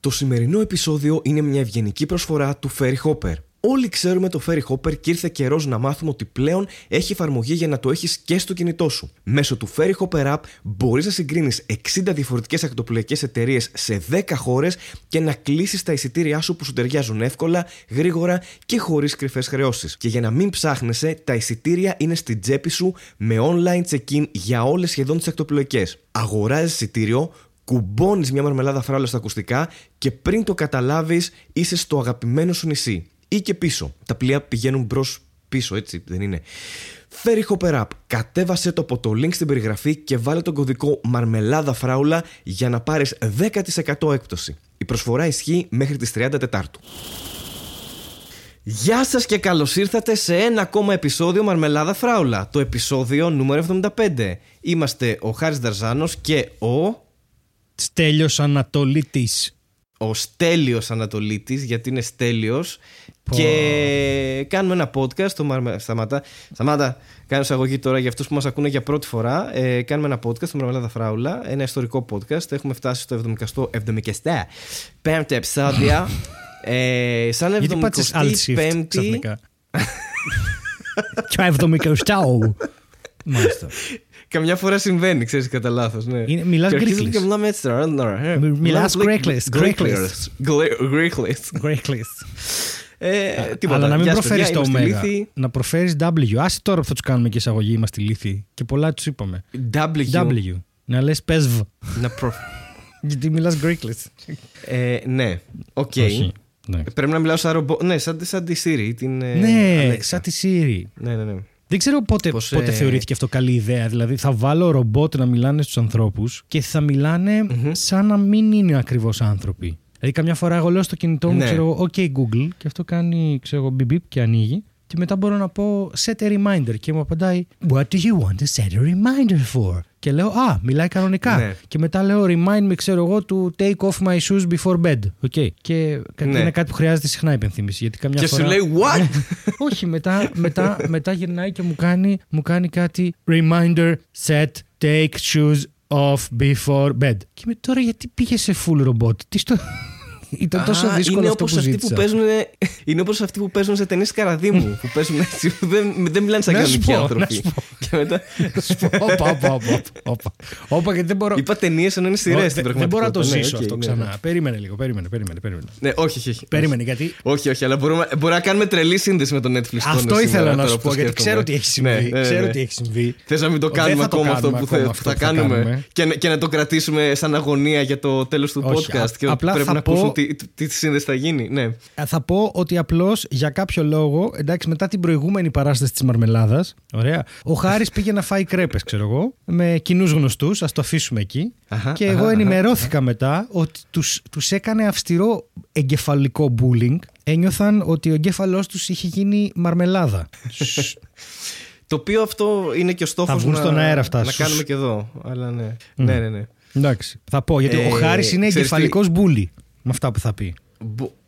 Το σημερινό επεισόδιο είναι μια ευγενική προσφορά του Ferry Hopper. Όλοι ξέρουμε το Ferry Hopper και ήρθε καιρός να μάθουμε ότι πλέον έχει εφαρμογή για να το έχεις και στο κινητό σου. Μέσω του Ferry Hopper App μπορείς να συγκρίνεις 60 διαφορετικές ακτοπλοϊκές εταιρείες σε 10 χώρες και να κλείσεις τα εισιτήριά σου που σου ταιριάζουν εύκολα, γρήγορα και χωρίς κρυφές χρεώσεις. Και για να μην ψάχνεσαι, τα εισιτήρια είναι στην τσέπη σου με online check-in για όλες σχεδόν τις ακτοπλοϊκές. Αγοράζεις εισιτήριο, κουμπώνεις μια μαρμελάδα φράουλα στα ακουστικά και πριν το καταλάβεις είσαι στο αγαπημένο σου νησί ή και πίσω. Τα πλοία πηγαίνουν μπρος πίσω, έτσι δεν είναι. Φέρει Hopper App. Κατέβασε το από το link στην περιγραφή και βάλε τον κωδικό Μαρμελάδα Φράουλα για να πάρεις 10% έκπτωση. Η προσφορά ισχύει μέχρι τις 30 Τετάρτου. Γεια σας και καλώς ήρθατε σε ένα ακόμα επεισόδιο Μαρμελάδα Φράουλα, το επεισόδιο νούμερο 75. Είμαστε ο Χάρης Δαρζάνος και ο... Στέλιος Ανατολίτης. Ο Στέλιος Ανατολίτης, γιατί είναι Στέλιος και κάνουμε ένα podcast. Το Μαρμε... Σταμάτα. Σταμάτα. Κάνω εισαγωγή τώρα για αυτούς που μας ακούνε για πρώτη φορά. Ε, κάνουμε ένα podcast, το Μαρμελάδα Φράουλα. Ένα ιστορικό podcast. Έχουμε φτάσει στο 70 πέμπτο επεισόδιο. ε, σαν 75η. Και 70 Μάλιστα. Καμιά φορά συμβαίνει, ξέρεις κατά λάθος. Ναι. Μιλάς Greeklish. Και μιλάμε έτσι τώρα. Μιλάς Greeklish. Greeklish. Ε, τίποτα. Αλλά να μην προφέρεις το ωμέγα. Να προφέρεις W. Άσε τώρα που θα τους κάνουμε και εισαγωγή, είμαστε ηλίθιοι. Και πολλά τους είπαμε. W. W. Να λες πεσβ. Να προ... Γιατί μιλάς γκρίκλι. Ε, ναι, οκ. Ναι. Πρέπει να μιλάω σαν ρομπότ. Ναι, σαν, σαν τη Siri. Την, ε, ναι, σαν τη Siri. Ναι, ναι, ναι. Δεν ξέρω πότε, Πώς, πότε ε... θεωρήθηκε αυτό καλή ιδέα. Δηλαδή, θα βάλω ρομπότ να μιλάνε στους ανθρώπους και θα μιλάνε mm-hmm. σαν να μην είναι ακριβώς άνθρωποι. Δηλαδή, καμιά φορά εγώ λέω στο κινητό μου, ναι. ξέρω OK Google, και αυτό κάνει, ξέρω εγώ, μπιμπ και ανοίγει. Και μετά μπορώ να πω set a reminder και μου απαντάει What do you want to set a reminder for? Και λέω Α, μιλάει κανονικά. Ναι. Και μετά λέω Remind me, ξέρω εγώ, to take off my shoes before bed. Okay. Και ναι. είναι κάτι που χρειάζεται συχνά υπενθύμηση. Γιατί καμιά και φορά... σου λέει What? Όχι, μετά, μετά, μετά γυρνάει και μου κάνει, μου κάνει κάτι Reminder, set, take shoes off before bed. Και με τώρα γιατί πήγε σε full robot; Τι στο... Ήταν τόσο Α, δύσκολο είναι αυτό όπως που αυτοί που παίζουν, Είναι όπως αυτοί που παίζουν σε ταινίες καραδίμου. που παίζουν έτσι, δεν, δεν μιλάνε σαν κανονικοί άνθρωποι. Και μετά. Όπα, όπα, όπα. γιατί δεν μπορώ. Είπα ταινίες ενώ είναι σειρέ στην πραγματικότητα. Δεν μπορώ να το ναι, ζήσω αυτό ναι, ξανά. Ναι. Περίμενε λίγο, περίμενε, περίμενε. Ναι, όχι, όχι. Περίμενε γιατί. Όχι, όχι, αλλά μπορούμε να κάνουμε τρελή σύνδεση με το Netflix. Αυτό ήθελα να σου πω γιατί ξέρω τι έχει συμβεί. Ξέρω τι έχει συμβεί. Θες να μην το κάνουμε ακόμα αυτό που θα κάνουμε και να το κρατήσουμε σαν αγωνία για το τέλος του podcast. Και πρέπει να ακούσουν τι σύνδεση θα γίνει, ναι. Ε, θα πω ότι απλώς για κάποιο λόγο, εντάξει, μετά την προηγούμενη παράσταση της Μαρμελάδας, ωραία, ο Χάρης πήγε να φάει κρέπες, ξέρω εγώ, με κοινούς γνωστούς, ας το αφήσουμε εκεί. Αχα, και εγώ ενημερώθηκα αχα. μετά ότι τους έκανε αυστηρό εγκεφαλικό bullying. Ένιωθαν ότι ο εγκέφαλός τους είχε γίνει μαρμελάδα. Το οποίο αυτό είναι και ο στόχος να, αέρα να κάνουμε και εδώ. Αλλά ναι. Mm. ναι, ναι, ναι. Εντάξει. Θα πω γιατί ε, ο Χάρης είναι εγκεφαλικός μπούλι με αυτά που θα πει.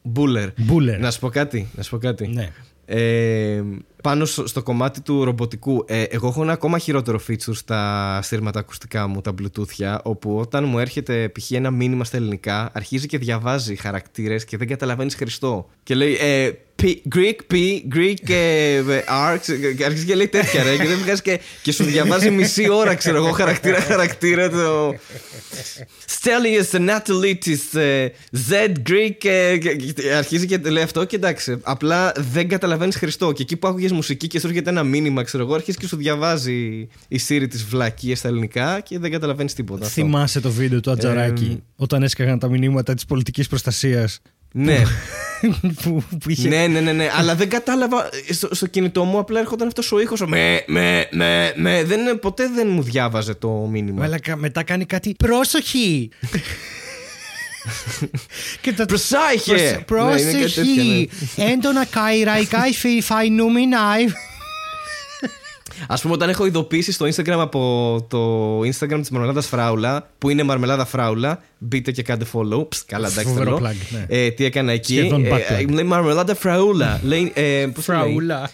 Μπούλερ. Να σου πω κάτι. Να σου πω κάτι. Ναι. Ε, πάνω στο, κομμάτι του ρομποτικού ε, εγώ έχω ένα ακόμα χειρότερο feature στα στήρματα ακουστικά μου τα bluetooth όπου όταν μου έρχεται π.χ. ένα μήνυμα στα ελληνικά αρχίζει και διαβάζει χαρακτήρες και δεν καταλαβαίνεις χριστό και λέει ε, Greek P, Greek ε, R, αρχίζει και λέει τέτοια ρε και δεν βγάζει και, και σου διαβάζει μισή ώρα ξέρω εγώ χαρακτήρα χαρακτήρα το Stelius Anatolitis ε, Z Greek ε, αρχίζει και λέει αυτό και εντάξει απλά δεν καταλαβαίνεις Χριστό και εκεί που άκουγες μουσική και σου έρχεται ένα μήνυμα ξέρω εγώ αρχίζεις και σου διαβάζει η Siri τις βλακίες στα ελληνικά και δεν καταλαβαίνεις τίποτα Θυμάσαι το βίντεο του Ατζαράκη όταν έσκαγαν τα μηνύματα της πολιτικής προστασίας; Ναι. που, που είχε... ναι, ναι, ναι, ναι. Αλλά δεν κατάλαβα. Στο, στο κινητό μου απλά έρχονταν αυτός ο ήχος. Με, με, με, με. Δεν, ποτέ δεν μου διάβαζε το μήνυμα. Αλλά μετά κάνει κάτι. Πρόσοχη! Και το... Προσάχε! Πρόσοχη! Έντονα καϊραϊκά φαϊνούμινάι. Α πούμε, όταν έχω ειδοποιήσει στο Instagram από το Instagram της Μαρμελάδας Φράουλα, που είναι Μαρμελάδα Φράουλα, μπείτε και κάντε follow. Ψ, καλά, εντάξει, θέλω. Ναι. Ε, τι έκανα εκεί; Ε, λέει Μαρμελάδα Φραούλα. Λέει, ε, φραούλα.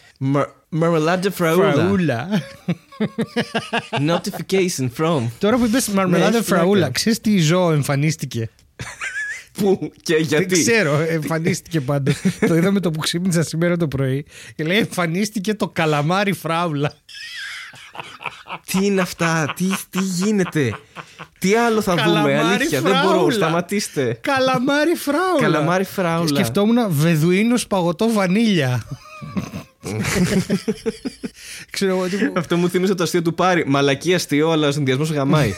Μαρμελάδα Φραούλα. Φραούλα. Notification from. Τώρα που είπες Μαρμελάδα ναι, Φραούλα, ξέρεις τι ζώο εμφανίστηκε; Πού και γιατί; Δεν ξέρω, εμφανίστηκε πάντω. το είδαμε το που ξύπνησα σήμερα το πρωί. Και λέει εμφανίστηκε το καλαμάρι φράουλα. τι είναι αυτά, τι, τι γίνεται; Τι άλλο θα Καλαμάρι δούμε, αλήθεια. Δεν φράουλα. μπορώ, σταματήστε. Καλαμάρι φράουλα. Καλαμάρι φράουλα. Σκεφτόμουν βεδουίνος παγωτό βανίλια. Ξέρω εγώ. τύπου- Αυτό μου θύμισε το αστείο του Πάρη. Μαλακή αστείο, αλλά ο συνδυασμός γαμάει.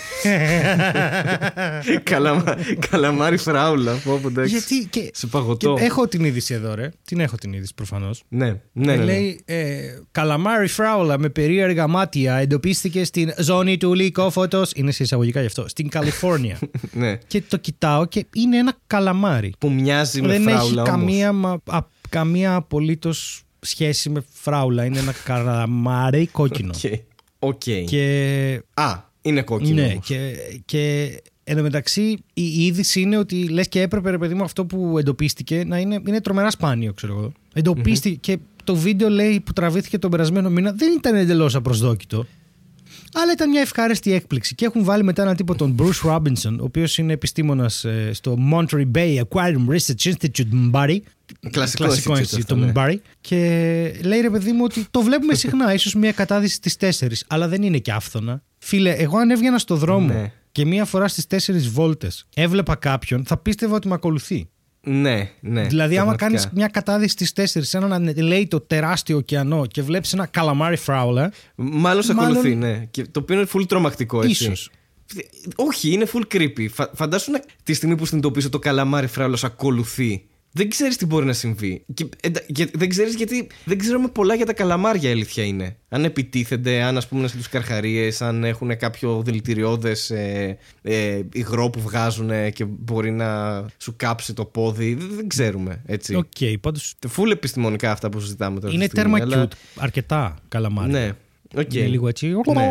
Καλαμα... Καλαμάρι φράουλα. Πω, πω, εντάξει. Γιατί και, Σε παγωτό. και έχω την είδηση εδώ, ρε. Την έχω την είδηση προφανώς. Ναι, ναι, ναι. ναι. Λέει ε, Καλαμάρι φράουλα με περίεργα μάτια εντοπίστηκε στην ζώνη του λυκόφωτος. Είναι σε εισαγωγικά γι' αυτό. Στην Καλιφόρνια. ναι. και το κοιτάω και είναι ένα καλαμάρι. Που μοιάζει με Δεν έχει φράουλα όμως. καμία, μα- α- καμία απολύτως σχέση με φράουλα. Είναι ένα καλαμάρι κόκκινο. OK. OK. Και Α, είναι κόκκινο. ναι, όμως. και, και εν τω μεταξύ η είδηση είναι ότι λες και έπρεπε ρε παιδί μου αυτό που εντοπίστηκε να είναι, είναι τρομερά σπάνιο, ξέρω εγώ. εντοπιστηκε και το βίντεο λέει που τραβήθηκε τον περασμένο μήνα δεν ήταν εντελώς απροσδόκητο. Αλλά ήταν μια ευχάριστη έκπληξη. Και έχουν βάλει μετά έναν τύπο τον Bruce Robinson, ο οποίος είναι επιστήμονας στο Monterey Bay Aquarium Research Institute Mbari. Κλασικό Κλασικό institute institute, αυτό, το ναι. Mbari. Και λέει ρε παιδί μου ότι το βλέπουμε συχνά, ίσως μια κατάδυση στις 4, αλλά δεν είναι και άφθονα. Φίλε, εγώ αν έβγαινα στο δρόμο Ναι. και μία φορά στις 4 βόλτες έβλεπα κάποιον, θα πίστευα ότι με ακολουθεί. Ναι, ναι. δηλαδή, άμα κάνεις πραγματικά. μια κατάδυση στις 4 σε έναν λέει το τεράστιο ωκεανό και βλέπεις ένα καλαμάρι φράουλα. Μάλλον σε Μάλλον- ακολουθεί, ναι. Και το οποίο είναι full τρομακτικό, έτσι. Ίσως. Όχι, είναι full creepy. Φα- φαντάσου να, τη στιγμή που συνειδητοποιήσω το καλαμάρι φράουλα σε ακολουθεί. Δεν ξέρεις τι μπορεί να συμβεί. Και, εντα- και δεν ξέρεις γιατί. Δεν ξέρουμε πολλά για τα καλαμάρια, η αλήθεια είναι. Αν επιτίθενται, αν ας πούμε είναι σαν τους καρχαρίες, αν έχουν κάποιο δηλητηριώδες ε, ε, υγρό που βγάζουν και μπορεί να σου κάψει το πόδι. Δεν, δεν ξέρουμε, έτσι. OK, okay, πάντως Full επιστημονικά αυτά που συζητάμε τώρα. είναι αυτή τη στιγμή, τέρμα αλλά- cute. Αρκετά καλαμάρι. Ναι, οκ. Είναι λίγο έτσι. Ναι.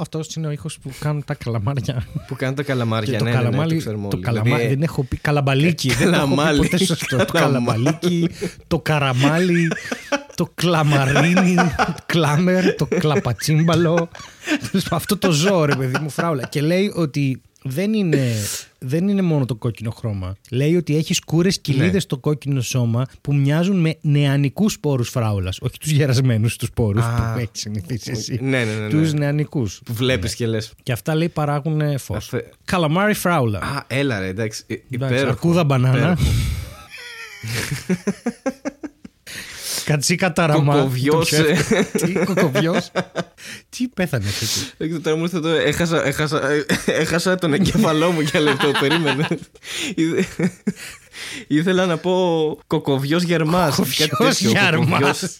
Αυτός είναι ο ήχος που κάνουν τα καλαμάρια. Που κάνουν τα καλαμάρια, Και το ναι, ναι, ναι, καλαμάλι. το ξέρουμε το όλοι. καλαμάρι. Δηλαδή, δεν έχω πει καλαμπαλίκι. δεν το έχω πει καλαμάλι. ποτέ σωστό. Το Καλαμάλι. καλαμπαλίκι, το καραμάλι, το κλαμαρίνι, το κλάμερ, το κλαπατσίμπαλο. Αυτό το ζώο, ρε παιδί μου, φράουλα. Και λέει ότι δεν είναι, δεν είναι μόνο το κόκκινο χρώμα. Λέει ότι έχει σκούρες κηλίδες Ναι. στο κόκκινο σώμα που μοιάζουν με νεανικούς σπόρους φράουλας. Όχι τους γερασμένους τους σπόρους Α. που έχεις συνηθίσει εσύ. Ναι, ναι, ναι, ναι. Του νεανικούς. Που βλέπεις και λες. Και αυτά λέει παράγουν φως. Αφε- Καλαμάρι φράουλα. Α, έλα ρε, εντάξει. Ε, Εντάξει, Υπέροχο. αρκούδα μπανάνα. Υπέροχο. Κατσίκα ταραμά. Κοκοβιός, Το πιο ε. εύκολο. Τι, κοκοβιός. Τι πέθανε εκεί; Δεν ξέρω, τώρα μου ήρθε το. Έχασα, έχασα, ε, έχασα τον εγκέφαλό μου για λεπτό. Περίμενε. Ήθε- Ήθελα να πω κοκοβιός γερμάς. κάτι Κοκοβιός τέτοιο, γερμάς. κοκοβιός.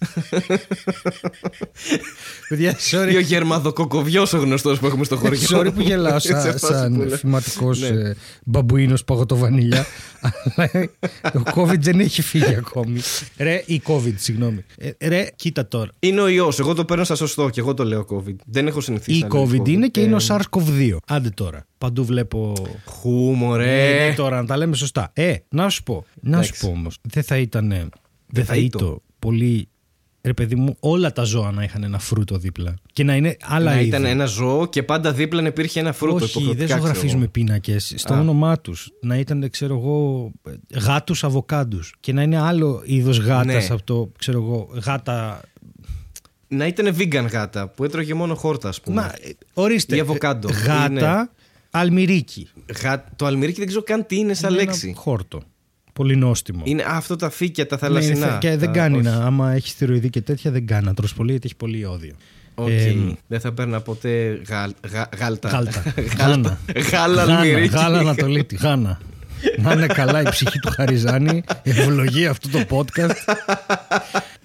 Παιδιά, Ή ο sorry. γερμαδοκοκοβιός ο γνωστός που έχουμε στο χωριό. Sorry που γελάω Σε σαν, φάση που σαν λέω. φηματικός Ναι. ε, μπαμπουίνος παγωτοβανίλια αλλά ο COVID δεν έχει φύγει ακόμη ρε η COVID συγγνώμη ε, ρε κοίτα τώρα Είναι ο ιός, εγώ το παίρνω στα σωστό και εγώ το λέω COVID. Δεν έχω συνηθίσει. η να λέω COVID είναι και είναι ο Ε, SARS-CoV-2 άντε τώρα παντού βλέπω Χου, Ε, μωρέ. ναι, τώρα να τα λέμε σωστά. Ε, να σου πω. Να σου Εντάξει. πω όμως. Δεν θα ήταν. Δεν θα θα ήταν πολύ. Ρε παιδί μου, όλα τα ζώα να είχαν ένα φρούτο δίπλα. Και να είναι άλλα Να είδη. ήταν ένα ζώο και πάντα δίπλα να υπήρχε ένα φρούτο. Όχι, δεν υποχρεωτικά, ξέρω ζωγραφίζουμε εγώ. πίνακες. Στο Α. όνομά τους. Να ήταν, ξέρω εγώ, γάτους αβοκάντους. Και να είναι άλλο είδος γάτας Ναι. από το, ξέρω εγώ, γάτα. Να ήταν vegan γάτα που έτρωγε μόνο χόρτα, ας πούμε. Μα, ε, ορίστε. Ή αβοκάντο. Γάτα, Είναι- αλμυρίκι. Γα... Το αλμυρίκι δεν ξέρω καν τι είναι σαν Είναι ένα λέξη. Χόρτο. Πολύ νόστιμο. Είναι α, αυτό τα φύκια, τα Ναι, θαλασσινά. θε- και δεν Τα- κάνει όχι. να. Άμα έχει θηροειδή και τέτοια, δεν κάνει να τρως πολύ γιατί έχει πολύ ιόδιο. Οκ. Ε, δεν θα παίρνα ποτέ γάλ... γα... γάλτα. Γάλτα. Γάλτα. Γάλα Γάνα, αλμυρίκι. Γάλα Ανατολίτη. Γάνα. Να είναι καλά η ψυχή του Χαριζάνη. Ευλογεί αυτό το podcast.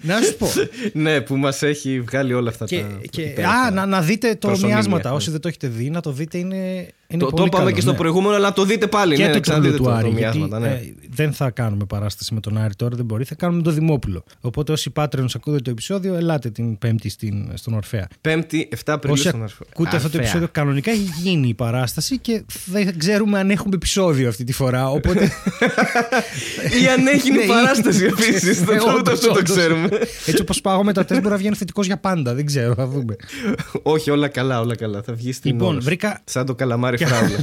να σου πω. ναι, που μας έχει βγάλει όλα αυτά Και, τα. και, υπέροχα. α, να, να δείτε το προσωνύμια, μοιάσματα. ναι. Όσοι δεν το έχετε δει, να το δείτε είναι, είναι Το, πολύ το είπαμε καλό, και στο ναι. προηγούμενο, αλλά το δείτε πάλι. Και ναι, το να ξαναδείτε καινούριο του το, Άρη. το γιατί, μοιάσματα. Ναι. ε, δεν θα κάνουμε παράσταση με τον Άρη τώρα, δεν μπορεί. Θα κάνουμε το Δημόπουλο. Οπότε όσοι Patreons ακούτε το επεισόδιο, ελάτε την Πέμπτη στην, στον Ορφαία. Πέμπτη, 7 Απριλίου Όσοι στον Αρφαίο. ακούτε αυτό το Αρφαία. επεισόδιο, κανονικά έχει γίνει η παράσταση και δεν ξέρουμε αν έχουμε επεισόδιο αυτή τη φορά. Οπότε. Ή αν έχει Ναι, η παράσταση επίσης. Ε, Δεν το όντως, αυτό το όντως. ξέρουμε. Έτσι όπως πάγαμε τα τεστ μπορεί να βγαίνει θετικός για πάντα. Δεν ξέρω, θα δούμε. Όχι, όλα καλά, όλα καλά. Θα βγει στην Λοιπόν, όρος. βρήκα- Σαν το καλαμάρι νεφράουλε.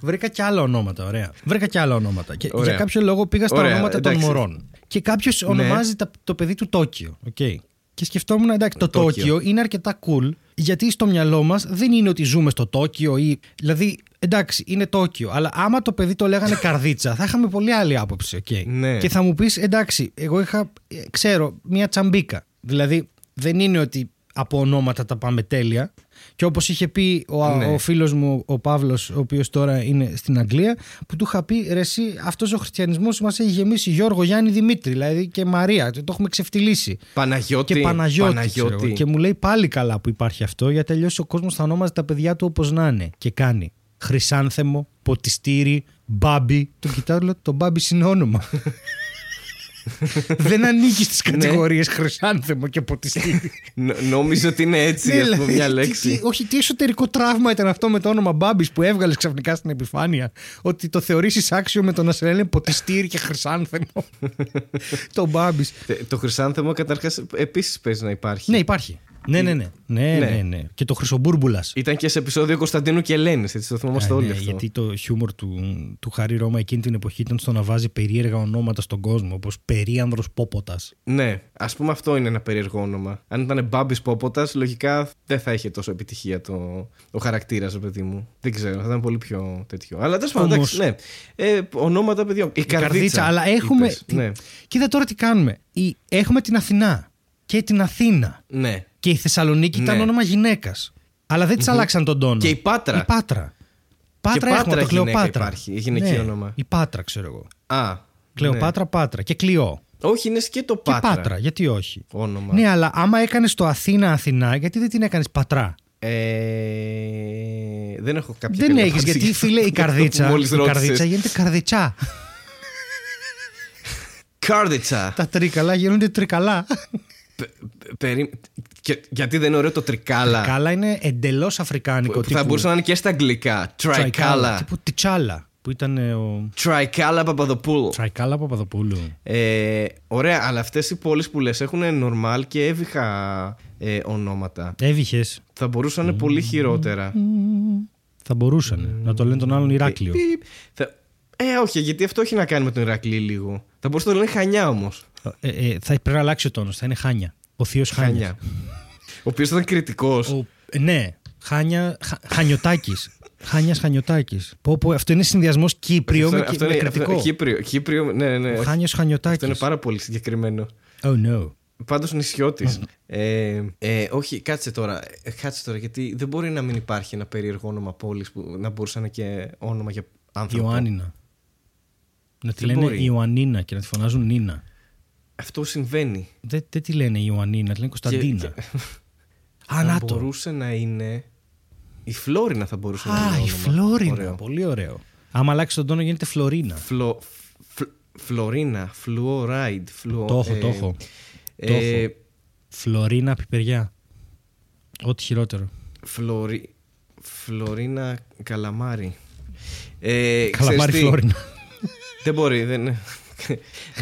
Βρήκα και άλλα ονόματα, ωραία. Βρήκα και άλλα ονόματα. Και για κάποιο λόγο πήγα στα ωραία, ονόματα εντάξει. των μωρών. Και κάποιος ναι. ονομάζει το παιδί του Τόκιο. Okay. Και σκεφτόμουν, εντάξει, το, το Τόκιο είναι αρκετά cool, γιατί στο μυαλό μας δεν είναι ότι ζούμε στο Τόκιο ή. Δηλαδή, εντάξει, είναι Τόκιο, αλλά άμα το παιδί το λέγανε καρδίτσα, θα είχαμε πολύ άλλη άποψη. Okay. Ναι. Και θα μου πεις, εντάξει, εγώ είχα, ξέρω, μια τσαμπίκα. Δηλαδή, δεν είναι ότι από ονόματα τα πάμε τέλεια. Και όπως είχε πει ο, ναι. ο φίλος μου ο Παύλος, ο οποίος τώρα είναι στην Αγγλία, που του είχα πει ρε, εσύ, αυτός ο χριστιανισμός μας έχει γεμίσει Γιώργο, Γιάννη, Δημήτρη, δηλαδή και Μαρία. Το έχουμε ξεφτυλίσει. Παναγιώτη. Και Παναγιώτη. Παναγιώτη. και μου λέει πάλι καλά που υπάρχει αυτό, γιατί αλλιώς ο κόσμος θα ονόμαζε τα παιδιά του όπως να είναι. Και κάνει. Χρυσάνθεμο, ποτιστήρι, μπάμπι. Του κοιτάω, λέω, το μπάμπι είναι όνομα. δεν ανήκει στις ναι. κατηγορίες χρυσάνθεμο και ποτιστή. Νόμιζα ότι είναι έτσι, ας πούμε, μια λέξη. όχι, τι εσωτερικό τραύμα ήταν αυτό με το όνομα Μπάμπης που έβγαλες ξαφνικά στην επιφάνεια. Ότι το θεωρήσει άξιο με το να σε λένε ποτιστήρι και χρυσάνθεμο. το Μπάμπης. Το χρυσάνθεμο καταρχάς επίσης παίζει να υπάρχει. Ναι, υπάρχει. Ναι, ναι, ναι. ναι, ναι. ναι, ναι. Και το Χρυσομπούρμπουλα. Ήταν και σε επεισόδιο Κωνσταντίνου και Ελένης, έτσι το θυμόμαστε όλοι. Ναι, αυτό. Γιατί το χιούμορ του, του Χάρη Ρώμα εκείνη την εποχή ήταν στο να βάζει περίεργα ονόματα στον κόσμο, όπως Περίανδρος Πόποτας. Ναι, ας πούμε αυτό είναι ένα περίεργο όνομα. Αν ήταν Μπάμπης Πόποτας, λογικά δεν θα είχε τόσο επιτυχία το, ο χαρακτήρας, παιδί μου. Δεν ξέρω, θα ήταν πολύ πιο τέτοιο. Αλλά τέλος πάντων, εντάξει, ναι. Ε, ονόματα παιδιών. Η, Η καρδίτσα, καρδίτσα, αλλά έχουμε. Είπες, ναι. Κοίτα τώρα τι κάνουμε. Η... Έχουμε την Αθηνά και την Αθήνα. Ναι. Και η Θεσσαλονίκη ναι. ήταν όνομα γυναίκας. Αλλά δεν της mm-hmm. άλλαξαν τον τόνο. Και η Πάτρα. Η Πάτρα. Πάτρα και έχουμε το Κλεοπάτρα. Υπάρχει, γυναικείο ναι. όνομα. Η Πάτρα, ξέρω εγώ. Α. Κλεοπάτρα, ναι. Πάτρα. Και Κλειό. Όχι, είναι και το Πάτρα. Και Πάτρα, γιατί όχι. Όνομα. Ναι, αλλά άμα έκανες το Αθήνα Αθηνά, γιατί δεν την έκανες Πατρά; Ε, δεν έχω κάποια Δεν έχεις, γιατί φίλε η καρδίτσα. η καρδίτσα γίνεται καρδιτσά. Κάρδιτσα. Τα τρίκαλα γίνονται τρικαλά. Περί... Και, γιατί δεν είναι ωραίο το τρικάλα; Τρικάλα είναι εντελώς αφρικάνικο. Που, Θα μπορούσε να είναι και στα αγγλικά. Τρικάλα. Τύπου τιτσάλα. Που ήταν ο. Τρικάλα Παπαδοπούλου. Τρικάλα Παπαδοπούλου. Ε, ωραία, αλλά αυτές οι πόλεις που λες έχουν νορμάλ και έβυχα ε, ονόματα. Έβυχε. Θα μπορούσαν mm. πολύ χειρότερα. Θα μπορούσαν. Mm. Να το λένε τον άλλον Ηράκλειο. Ε, όχι, γιατί αυτό έχει να κάνει με τον Ηρακλή λίγο. Θα μπορούσε να το λένε Χανιά όμως. Ε, ε, θα πρέπει να αλλάξει ο τόνος. Θα είναι Χάνια. Ο θείος Χάνιας. Ο οποίος ήταν κριτικός. Ε, ναι. Χάνια. Χανιωτάκης. Χάνιας Χανιωτάκης. Πω, πω, αυτό είναι συνδυασμός Κύπριο αυτό, με, αυτό με είναι, κριτικό. Αυτό, Κύπριο, Κύπριο, ναι, ναι. Ο Χάνιος Χανιωτάκης. Αυτό είναι πάρα πολύ συγκεκριμένο. Oh no. Πάντως νησιώτης. ε, ε, όχι, κάτσε τώρα. Ε, κάτσε τώρα, γιατί δεν μπορεί να μην υπάρχει ένα περίεργο όνομα πόλης που να μπορούσε να είναι και όνομα για άνθρωπο. Ιωάννινα. Να τη λένε μπορεί. Ιωαννίνα και να τη φωνάζουν Νίνα. Αυτό συμβαίνει. Δεν, δεν τη λένε Ιωαννίνα, τη λένε Κωνσταντίνα. Και, Α, θα μπορούσε να είναι. Η Φλόρινα θα μπορούσε Α, να είναι. Α, η Φλόρινα. Ωραίο. Πολύ ωραίο. Άμα αλλάξει τον τόνο γίνεται Φλωρίνα. Φλο, φλ, φλωρίνα, φλουοράιντ. Φλουο, το έχω, ε, το έχω. Ε, Φλωρίνα πιπεριά. Ό,τι χειρότερο. Φλωρί, φλωρίνα καλαμάρι. Ε, καλαμάρι Φλόρινα. Δεν μπορεί. Δεν,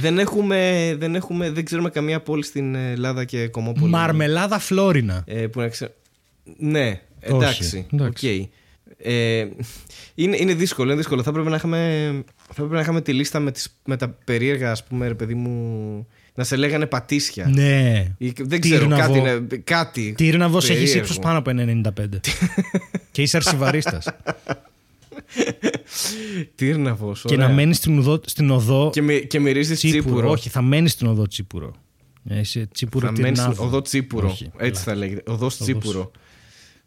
δεν, έχουμε, δεν, έχουμε, δεν ξέρουμε καμία πόλη στην Ελλάδα και κομμόπολη. Μαρμελάδα Φλόρινα. Ε, που να ξε... Ναι, εντάξει. Okay. Ε, είναι, είναι δύσκολο, είναι δύσκολο. Θα πρέπει να είχαμε, θα πρέπει να είχαμε τη λίστα με, τις, με τα περίεργα, ας πούμε, ρε παιδί μου, να σε λέγανε πατήσια. Ναι. Ή, δεν ξέρω, κάτι, είναι, κάτι. Τύρναβος έχεις ύψος πάνω από 95. και είσαι αρσιβαρίστας. Τύρναβο. Και να μένεις στην, οδό, στην οδό. Και, μι, και μυρίζεις τσίπουρο. τσίπουρο. Όχι, θα μένεις στην οδό τσίπουρο. Είσαι τσίπουρο θα μένεις στην οδό τσίπουρο. Όχι, Έτσι θα λέγεται. Οδός τσίπουρο.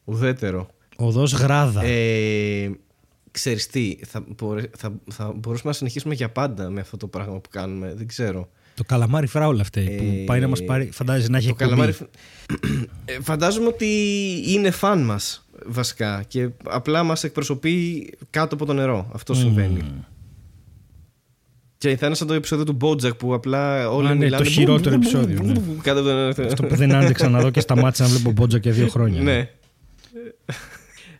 Ουδέτερο. Οδός γράδα. Ε, ξέρεις τι, θα, θα, θα μπορούσαμε να συνεχίσουμε για πάντα με αυτό το πράγμα που κάνουμε. Δεν ξέρω. Το καλαμάρι φράουλα αυτή ε, που πάει να μας πάρει. Φαντάζεσαι να έχει καλαμάρι... ε, Φαντάζομαι ότι είναι φαν μας βασικά και απλά μας εκπροσωπεί κάτω από το νερό. Αυτό συμβαίνει. Και θα είναι σαν το επεισόδιο του Bojack που απλά όλοι Α, ναι, μιλάνε. Το χειρότερο επεισόδιο. Ναι. Κάτω από το Αυτό που δεν άντεξα να δω και σταμάτησα να βλέπω Bojack για δύο χρόνια. Ναι.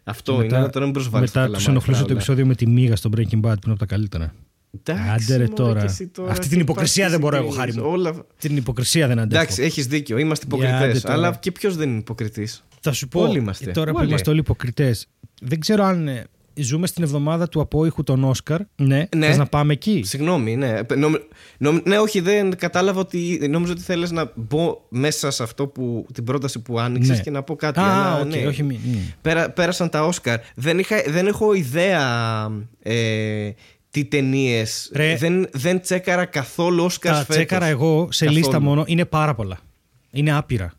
Αυτό μετά, είναι να τον προσβάλλεις. Μετά τους ενοχλούσε το επεισόδιο με τη μίγα στο Breaking Bad που είναι από τα καλύτερα. Άντε ρε τώρα. τώρα. Αυτή την υποκρισία δεν μπορώ εγώ, χάρη μου. Όλα... Την υποκρισία δεν αντέχω. Εντάξει, έχεις δίκιο. Είμαστε υποκριτές. Αλλά και ποιος δεν είναι υποκριτής; Θα σου πω. Όλοι είμαστε. Τώρα που είμαστε όλοι υποκριτές, δεν ξέρω αν ε, ζούμε στην εβδομάδα του απόϊχου των Όσκαρ. Ναι, ναι. Θες να πάμε εκεί; Συγγνώμη, ναι. ναι, όχι, δεν κατάλαβα ότι. Νόμιζα ότι θέλεις να μπω μέσα σε αυτό που, την πρόταση που άνοιξες ναι. και να πω κάτι. Α, okay, ναι. όχι, μη, Πέρα, πέρασαν τα Όσκαρ. Δεν, δεν έχω ιδέα. Ε, τι ταινίες. Δεν, δεν τσέκαρα καθόλου Όσκαρ Τα τσέκαρα εγώ σε λίστα μόνο. Είναι πάρα πολλά. Είναι άπειρα.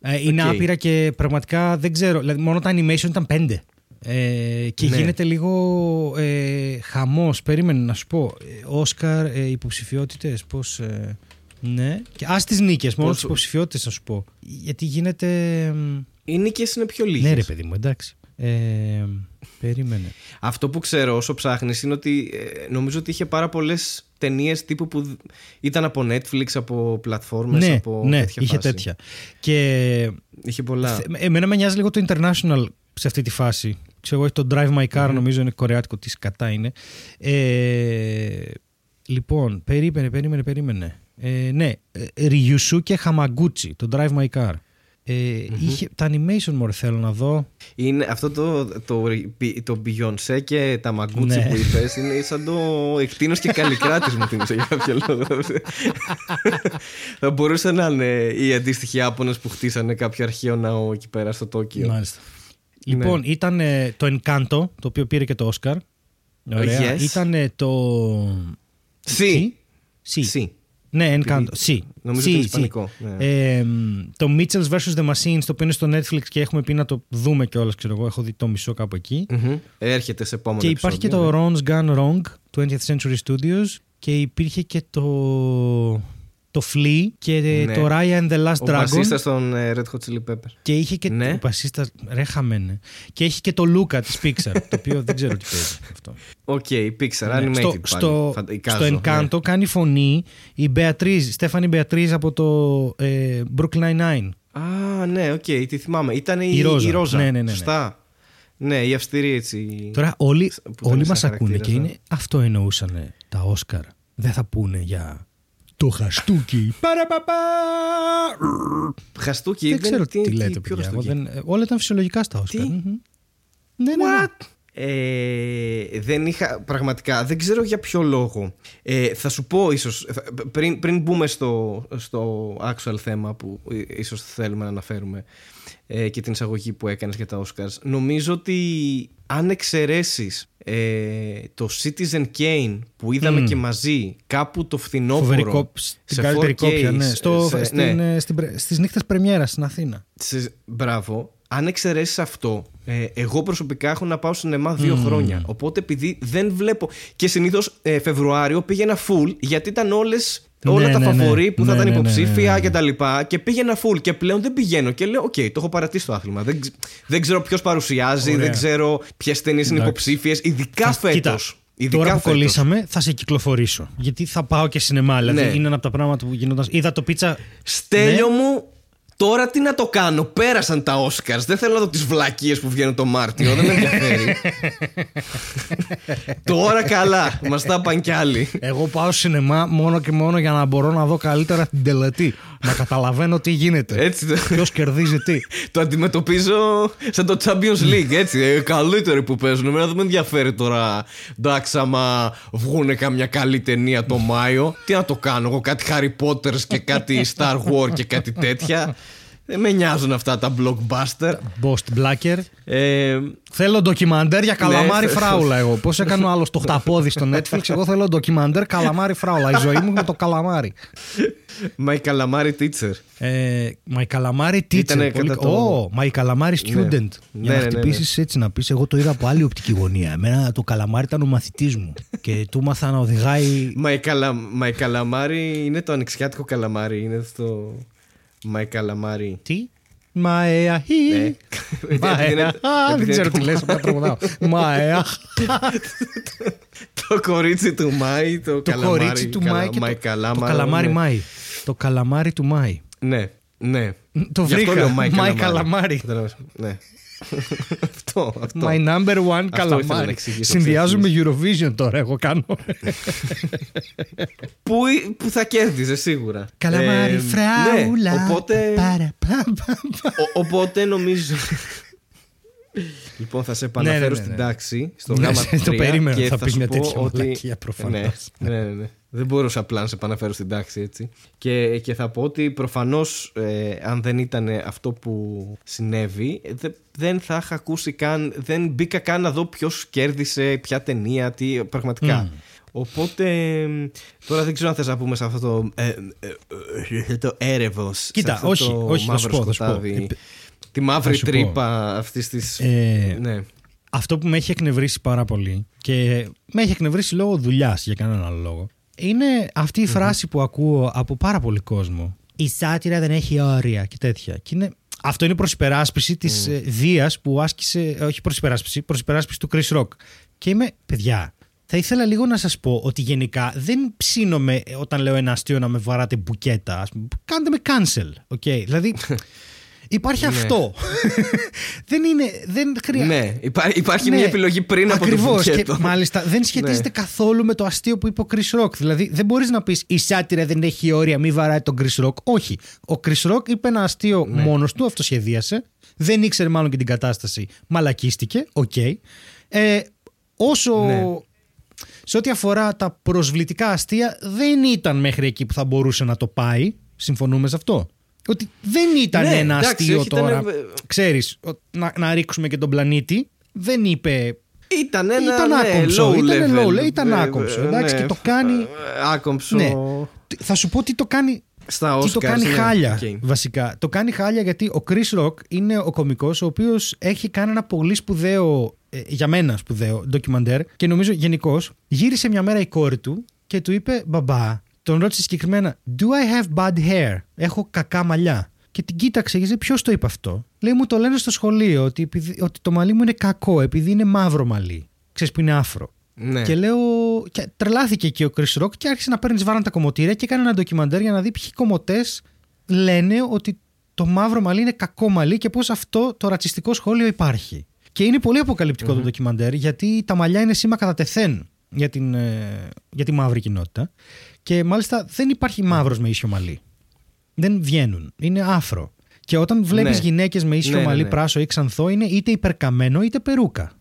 Ε, είναι okay. άπειρα και πραγματικά δεν ξέρω. Δηλαδή, μόνο τα animation ήταν πέντε. Ε, και ναι. γίνεται λίγο ε, χαμός. Περίμενε να σου πω. Όσκαρ, ε, υποψηφιότητες, πώς... Ε, ναι. Και ας τις νίκες, μόνο τις υποψηφιότητες θα σου πω. Γιατί γίνεται... Οι νίκες είναι πιο λίγες. Ναι ρε παιδί μου, εντάξει. Ε, περίμενε. Αυτό που ξέρω όσο ψάχνεις είναι ότι ε, νομίζω ότι είχε πάρα πολλές ταινίες τύπου που ήταν από Netflix, από πλατφόρμες, ναι, από ναι, τέτοια είχε τέτοια. Και είχε πολλά. Εμένα με νοιάζει λίγο το international σε αυτή τη φάση ξέρω εγώ, το Drive My Car, νομίζω είναι κορεάτικο, τι κατά είναι. Ε, λοιπόν, περίμενε, περίμενε, περίμενε. Ε, ναι, και Hamaguchi, το Drive My Car. Ε, είχε, τα animation μωρέ θέλω να δω είναι αυτό το, το, το Beyoncé και τα Maguchi ναι. που είπες είναι σαν το εκτείνος και καλλικράτης μου θύμισε για κάποιο λόγο θα μπορούσε να είναι οι αντίστοιχοι Άπωνες που χτίσανε κάποιο αρχαίο ναό εκεί πέρα στο Τόκιο Μάλιστα Λοιπόν, ναι. ήταν το Encanto, το οποίο πήρε και το Oscar. Ωραία. Ήταν το. Σι. Σι. Ναι, Encanto. Σι. Νομίζω ότι είναι ισπανικό. Ναι. το Mitchells vs. The Machines, το οποίο είναι στο Netflix και έχουμε πει να το δούμε κιόλας, ξέρω εγώ. Έχω δει το μισό κάπου εκεί. Mm-hmm. Έρχεται σε επόμενο Και υπάρχει και το ναι. Ron's Gone Wrong, 20th Century Studios. Και υπήρχε και το το Flea και ναι. το Raya and the Last ο Dragon. Ο μπασίστας των ε, Red Hot Chili Peppers. Και είχε και. Ναι. Ο μπασίστας. Ρε χαμένε. Και είχε και το Luca της Pixar. το οποίο δεν ξέρω τι παίζει αυτό. OK, okay, Pixar, ναι. animated στο, Στο, στο Encanto ναι. κάνει φωνή η Beatriz, Stephanie Beatriz από το ε, Brooklyn Nine-Nine. Α, ναι, OK, okay, τη θυμάμαι. Ήταν η, η Ρόζα. Η Ρόζα. Ναι, ναι, ναι, ναι. Σωστά. Ναι, η αυστηρή έτσι. Τώρα όλοι, όλοι μας ακούνε και είναι αυτό εννοούσαν τα Όσκαρ. Δεν θα πούνε για το χαστούκι. Παραπαπά. Χαστούκι. Δεν ξέρω τι, τι λέτε. Ποιος δεν, όλα ήταν φυσιολογικά στα Όσκαρ. Ναι, ναι, ναι. Ε, δεν είχα πραγματικά δεν ξέρω για ποιο λόγο ε, θα σου πω ίσως πριν, πριν μπούμε στο, στο actual θέμα που ίσως θέλουμε να αναφέρουμε ε, και την εισαγωγή που έκανες για τα Oscars νομίζω ότι αν εξαιρέσεις ε, το Citizen Kane που είδαμε και μαζί κάπου το φθινόπωρο στην καλύτερη κόπια ναι. Στο, σε, στην, ναι. στην, στις νύχτες πρεμιέρας στην Αθήνα σε, μπράβο αν εξαιρέσεις αυτό, ε, εγώ προσωπικά έχω να πάω σινεμά δύο mm. χρόνια. Οπότε επειδή δεν βλέπω. Και συνήθως ε, Φεβρουάριο πήγαινα full γιατί ήταν όλες, όλα ναι, τα ναι, φαβορή ναι. που θα ήταν υποψήφια και τα λοιπά. Και πήγαινα full και πλέον δεν πηγαίνω. Και λέω: OK, okay, το έχω παρατήσει το άθλημα. Δεν, δεν ξέρω ποιος παρουσιάζει, δεν ξέρω ποιες ταινίες είναι υποψήφιες. Ειδικά φέτος. Ειδικά Τώρα που κολλήσαμε, θα σε κυκλοφορήσω. Γιατί θα πάω και σινεμά. Δηλαδή είναι ένα από τα πράγματα που γίνονταν. Είδα το πίτσα. Στέλιο μου, Τώρα τι να το κάνω, πέρασαν τα Oscars. Δεν θέλω να δω τις βλακίες που βγαίνουν το Μάρτιο, δεν με ενδιαφέρει. Τώρα καλά, μας τα πάνε κι άλλοι. Εγώ πάω σινεμά μόνο και μόνο για να μπορώ να δω καλύτερα την τελετή. Να καταλαβαίνω τι γίνεται. Έτσι. Ποιος κερδίζει τι. το αντιμετωπίζω σαν το Champions League, έτσι. Ε, καλύτεροι που παίζουν. Εμένα δεν με ενδιαφέρει τώρα. Εντάξει, άμα βγουν καμιά καλή ταινία το Μάιο, τι να το κάνω; Εγώ κάτι Harry Potter και κάτι Star Wars και κάτι τέτοια. Δεν με νοιάζουν αυτά τα blockbuster. Bost Blacker. Ε, θέλω ντοκιμαντέρ για καλαμάρι ναι, φράουλα εγώ. Πώς έκανε ο άλλος το χταπόδι στο Netflix, εγώ θέλω ντοκιμαντέρ καλαμάρι φράουλα. Η ζωή μου με το καλαμάρι. My calamari teacher. Ε, my calamari teacher. Ήτανε πολύ... το... Oh, my calamari student. Ναι. Για ναι, να ναι, χτυπήσεις ναι, έτσι να πεις, εγώ το είδα από άλλη οπτική γωνία. Εμένα το καλαμάρι ήταν ο μαθητής μου. και του ήμαθα να οδηγάει. My, my calamari είναι το ανοιξιάτικο καλαμάρι. Είναι στο. Μάι καλαμάρι. Τι; Μαέα. Δεν ξέρω τι λες, απλά τραγουδάω. Μαέα. Το κορίτσι του Μάη, το καλαμάρι. Το κορίτσι του Μάη και το καλαμάρι Μάη. Το καλαμάρι του Μάη. Ναι, ναι. Το βρήκα. Μάη καλαμάρι. Ναι. Αυτό, αυτό. My number one καλαμάρι. Συνδυάζουμε Eurovision τώρα, εγώ κάνω. που, που θα κέρδιζε σίγουρα. Καλαμάρι, ε, φράουλα. Ναι, οπότε. οπότε νομίζω. Λοιπόν, θα σε επαναφέρω Ναι, ναι, ναι, στην ναι. τάξη, στο Ναι, γάμα το 3 περίμενα και θα θα πεις σου μια πω τέτοια ότι... μαλακία προφανώς. Ναι, ναι, ναι, ναι. Δεν μπορούσα απλά να σε επαναφέρω στην τάξη έτσι. Και, και θα πω ότι προφανώς ε, αν δεν ήταν αυτό που συνέβη, δε- δεν θα είχα ακούσει καν, δεν μπήκα καν να δω ποιος κέρδισε, ποια ταινία, τι, πραγματικά. Οπότε τώρα δεν ξέρω αν θες να πούμε σε αυτό το, ε, ε, ε, το έρευος. Κοίτα, σε αυτό όχι, το όχι, θα σου μαύρο πω, θα σου πω. Σκοτάδι, Επ- Τη μαύρη θα σου πω. τρύπα αυτής της... Ε, ναι. Αυτό που με έχει εκνευρίσει πάρα πολύ και με έχει εκνευρίσει λόγω δουλειάς για κανέναν άλλο λόγο. Είναι αυτή η φράση που ακούω από πάρα πολύ κόσμο. Η σάτυρα δεν έχει όρια και τέτοια. Και είναι, αυτό είναι προσπεράσπιση της mm. Δίας που άσκησε. ε, Όχι προσπεράσπιση, προσπεράσπιση του Chris Rock. Και είμαι, παιδιά, θα ήθελα λίγο να σας πω ότι γενικά δεν ψήνομαι όταν λέω ένα αστείο να με βαράτε μπουκέτα. Ας πούμε. Κάντε με cancel. Okay? Δηλαδή υπάρχει αυτό. δεν είναι. Δεν χρειάζεται. Ναι, υπά- υπάρχει Ναι, μια επιλογή πριν από ακριβώς, το μπουκέτο. Και μάλιστα δεν σχετίζεται Ναι. καθόλου με το αστείο που είπε ο Chris Rock. Δηλαδή δεν μπορείς να πεις η σάτυρα δεν έχει όρια, μη βαράει τον Chris Rock. Όχι. Ο Chris Rock είπε ένα αστείο Ναι. μόνος του, αυτοσχεδίασε. Δεν ήξερε μάλλον και την κατάσταση. Μαλακίστηκε. Οκ. Ε, όσο. Ναι. Σε ό,τι αφορά τα προσβλητικά αστεία, δεν ήταν μέχρι εκεί που θα μπορούσε να το πάει. Συμφωνούμε σε αυτό; Ότι δεν ήταν Ναι, ένα εντάξει, αστείο όχι, ήταν, τώρα. ε, Ξέρεις, ο- να, να ρίξουμε και τον πλανήτη. Δεν είπε Ήταν ένα Ήταν ναι, άκομψο, low ήταν level. low, ήταν Ε, άκομψο, ε, εντάξει, ναι, και το κάνει- ε, Άκομψο. Ναι. Θα σου πω τι το κάνει. Στα τι το Oscars, κάνει ναι, χάλια, οκ. βασικά. Το κάνει χάλια γιατί ο Chris Rock είναι ο κωμικός ο οποίος έχει κάνει ένα πολύ σπουδαίο, ε, για μένα σπουδαίο, ντοκιμαντέρ και νομίζω γενικώς γύρισε μια μέρα η κόρη του και του είπε «Μπαμπά», τον ρώτησε συγκεκριμένα «Do I have bad hair?» Έχω κακά μαλλιά. Και την κοίταξε και λέει ποιος το είπε αυτό; Λέει μου το λένε στο σχολείο ότι, επειδή- ότι το μαλλί μου είναι κακό επειδή είναι μαύρο μαλλί. Ξέρεις που είναι άφρο. Ναι. Και λέω. Και τρελάθηκε εκεί ο Chris Rock και άρχισε να παίρνει σβάρνα τα κομμωτήρια και έκανε ένα ντοκιμαντέρ για να δει ποιοι κομμωτές λένε ότι το μαύρο μαλλί είναι κακό μαλλί και πώς αυτό το ρατσιστικό σχόλιο υπάρχει. Και είναι πολύ αποκαλυπτικό το ντοκιμαντέρ γιατί τα μαλλιά είναι σήμα κατά τεθέν για, την, ε, για τη μαύρη κοινότητα. Και μάλιστα δεν υπάρχει μαύρος με ίσιο μαλλί. Δεν βγαίνουν. Είναι άφρο. Και όταν βλέπεις Ναι. γυναίκες με ίσιο Ναι, ναι, μαλλί ναι. πράσο ή ξανθό, είναι είτε υπερκαμένο είτε περούκα.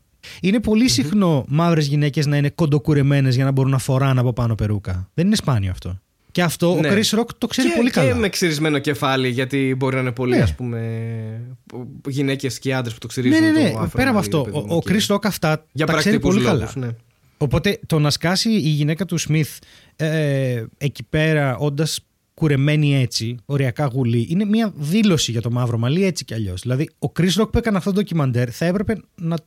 Είναι πολύ συχνό μαύρες γυναίκες να είναι κοντοκουρεμένες για να μπορούν να φοράνε από πάνω περούκα. Δεν είναι σπάνιο αυτό. Και αυτό Ναι. ο Chris Rock το ξέρει και, πολύ και καλά. με ξυρισμένο κεφάλι, γιατί μπορεί να είναι πολλοί Ναι. ας πούμε γυναίκες και άντρες που το Ναι, ξυρίζουν. ναι, ναι. το άφρο Πέρα από μαλλί, αυτό, ρε παιδί ο, μου, ο και- Chris Rock αυτά Για τα ξέρει πρακτικούς πολύ λόγους, καλά. ναι. Οπότε το να σκάσει η γυναίκα του Σμιθ ε, εκεί πέρα όντας κουρεμένη έτσι, οριακά γουλή, είναι μια δήλωση για το μαύρο μαλλί έτσι κι αλλιώς. Δηλαδή, ο Chris Rock που έκανε αυτό το ντοκιμαντέρ θα έπρεπε να,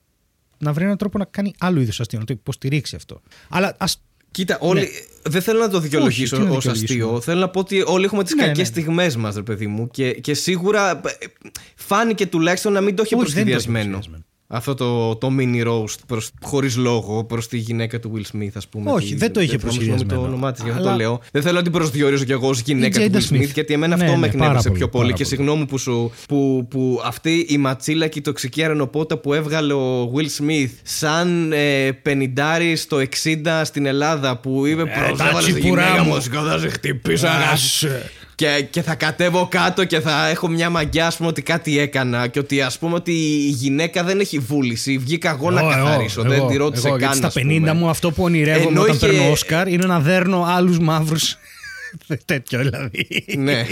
να βρει έναν τρόπο να κάνει άλλου είδους αστείο, να το υποστηρίξει αυτό. Αλλά ας, Κοίτα, όλοι. Ναι. Δεν θέλω να το δικαιολογήσω Όχι, τι να ως δικαιολογήσουμε; αστείο. Θέλω να πω ότι όλοι έχουμε τις Ναι, κακές ναι. στιγμές μας, ρε παιδί μου. Και, και σίγουρα ε, φάνηκε τουλάχιστον να μην το είχε Όχι, δεν το είχε προσχεδιασμένο. Προσχεδιασμένο. Αυτό το, το mini roast προς, χωρίς λόγο προς τη γυναίκα του Will Smith ας πούμε Όχι, Τη- δεν το είχε θυμάμαι συγγνώμη προσχεδιασμένο. το όνομά της, γι' αυτό Αλλά- το λέω Δεν θέλω να την προσδιορίζω κι εγώ ως γυναίκα Η του Jada Will Smith, Smith. Γιατί εμένα Ναι, αυτό με ναι, πάρα εκνεύρισε πολύ, πιο πολύ πάρα Και πολύ. συγγνώμη που, σου, που, που αυτή η ματσίλα και η τοξική αρενοπότα που έβγαλε ο Will Smith Σαν ε, πενιντάρι στο 60 στην Ελλάδα Που είπε προσέβαλε τα στη τσιπουρά γυναίκα μου. μου Θα σε χτυπήσω Άσε. Και, και θα κατέβω κάτω και θα έχω μια μαγιά, ας πούμε, ότι κάτι έκανα. Και ότι ας πούμε ότι η γυναίκα δεν έχει βούληση. Βγήκα εγώ να Εγώ, καθαρίσω. εγώ, δεν τη εγώ, ρώτησε εγώ, καν. γιατί Στα ας πούμε. 50 μου αυτό που ονειρεύομαι Ενώ όταν είχε- παίρνω Όσκαρ είναι να δέρνω άλλους μαύρους. Τέτοιο δηλαδή. ναι.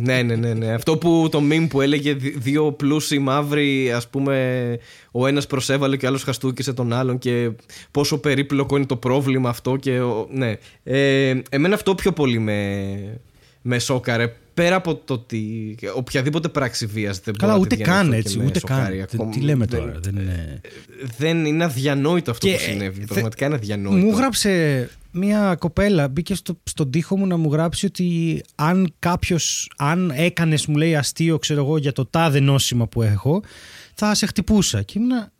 ναι, ναι, ναι, ναι. Αυτό που το meme που έλεγε δι- δύο πλούσιοι μαύροι, ας πούμε, ο ένας προσέβαλε και ο άλλος χαστούκισε τον άλλον και πόσο περίπλοκο είναι το πρόβλημα αυτό και ο- ναι. Ε, εμένα αυτό πιο πολύ με, με σόκαρε. Πέρα από το ότι οποιαδήποτε πράξη βίας δεν Καλά, μπορεί ούτε να τη βγαίνει καν αυτό έτσι. και με Ούτε σοκάρει καν. ακόμα. Τι λέμε Δεν- τώρα. Δεν είναι... Δεν είναι αδιανόητο αυτό Και, που συνέβη. ε, Πραγματικά είναι αδιανόητο. Μου γράψε μια κοπέλα, μπήκε στο, στον τοίχο μου να μου γράψει ότι αν κάποιος, αν έκανες, μου λέει αστείο, ξέρω εγώ, για το τάδε νόσημα που έχω, θα σε χτυπούσα. Και ήμουνα.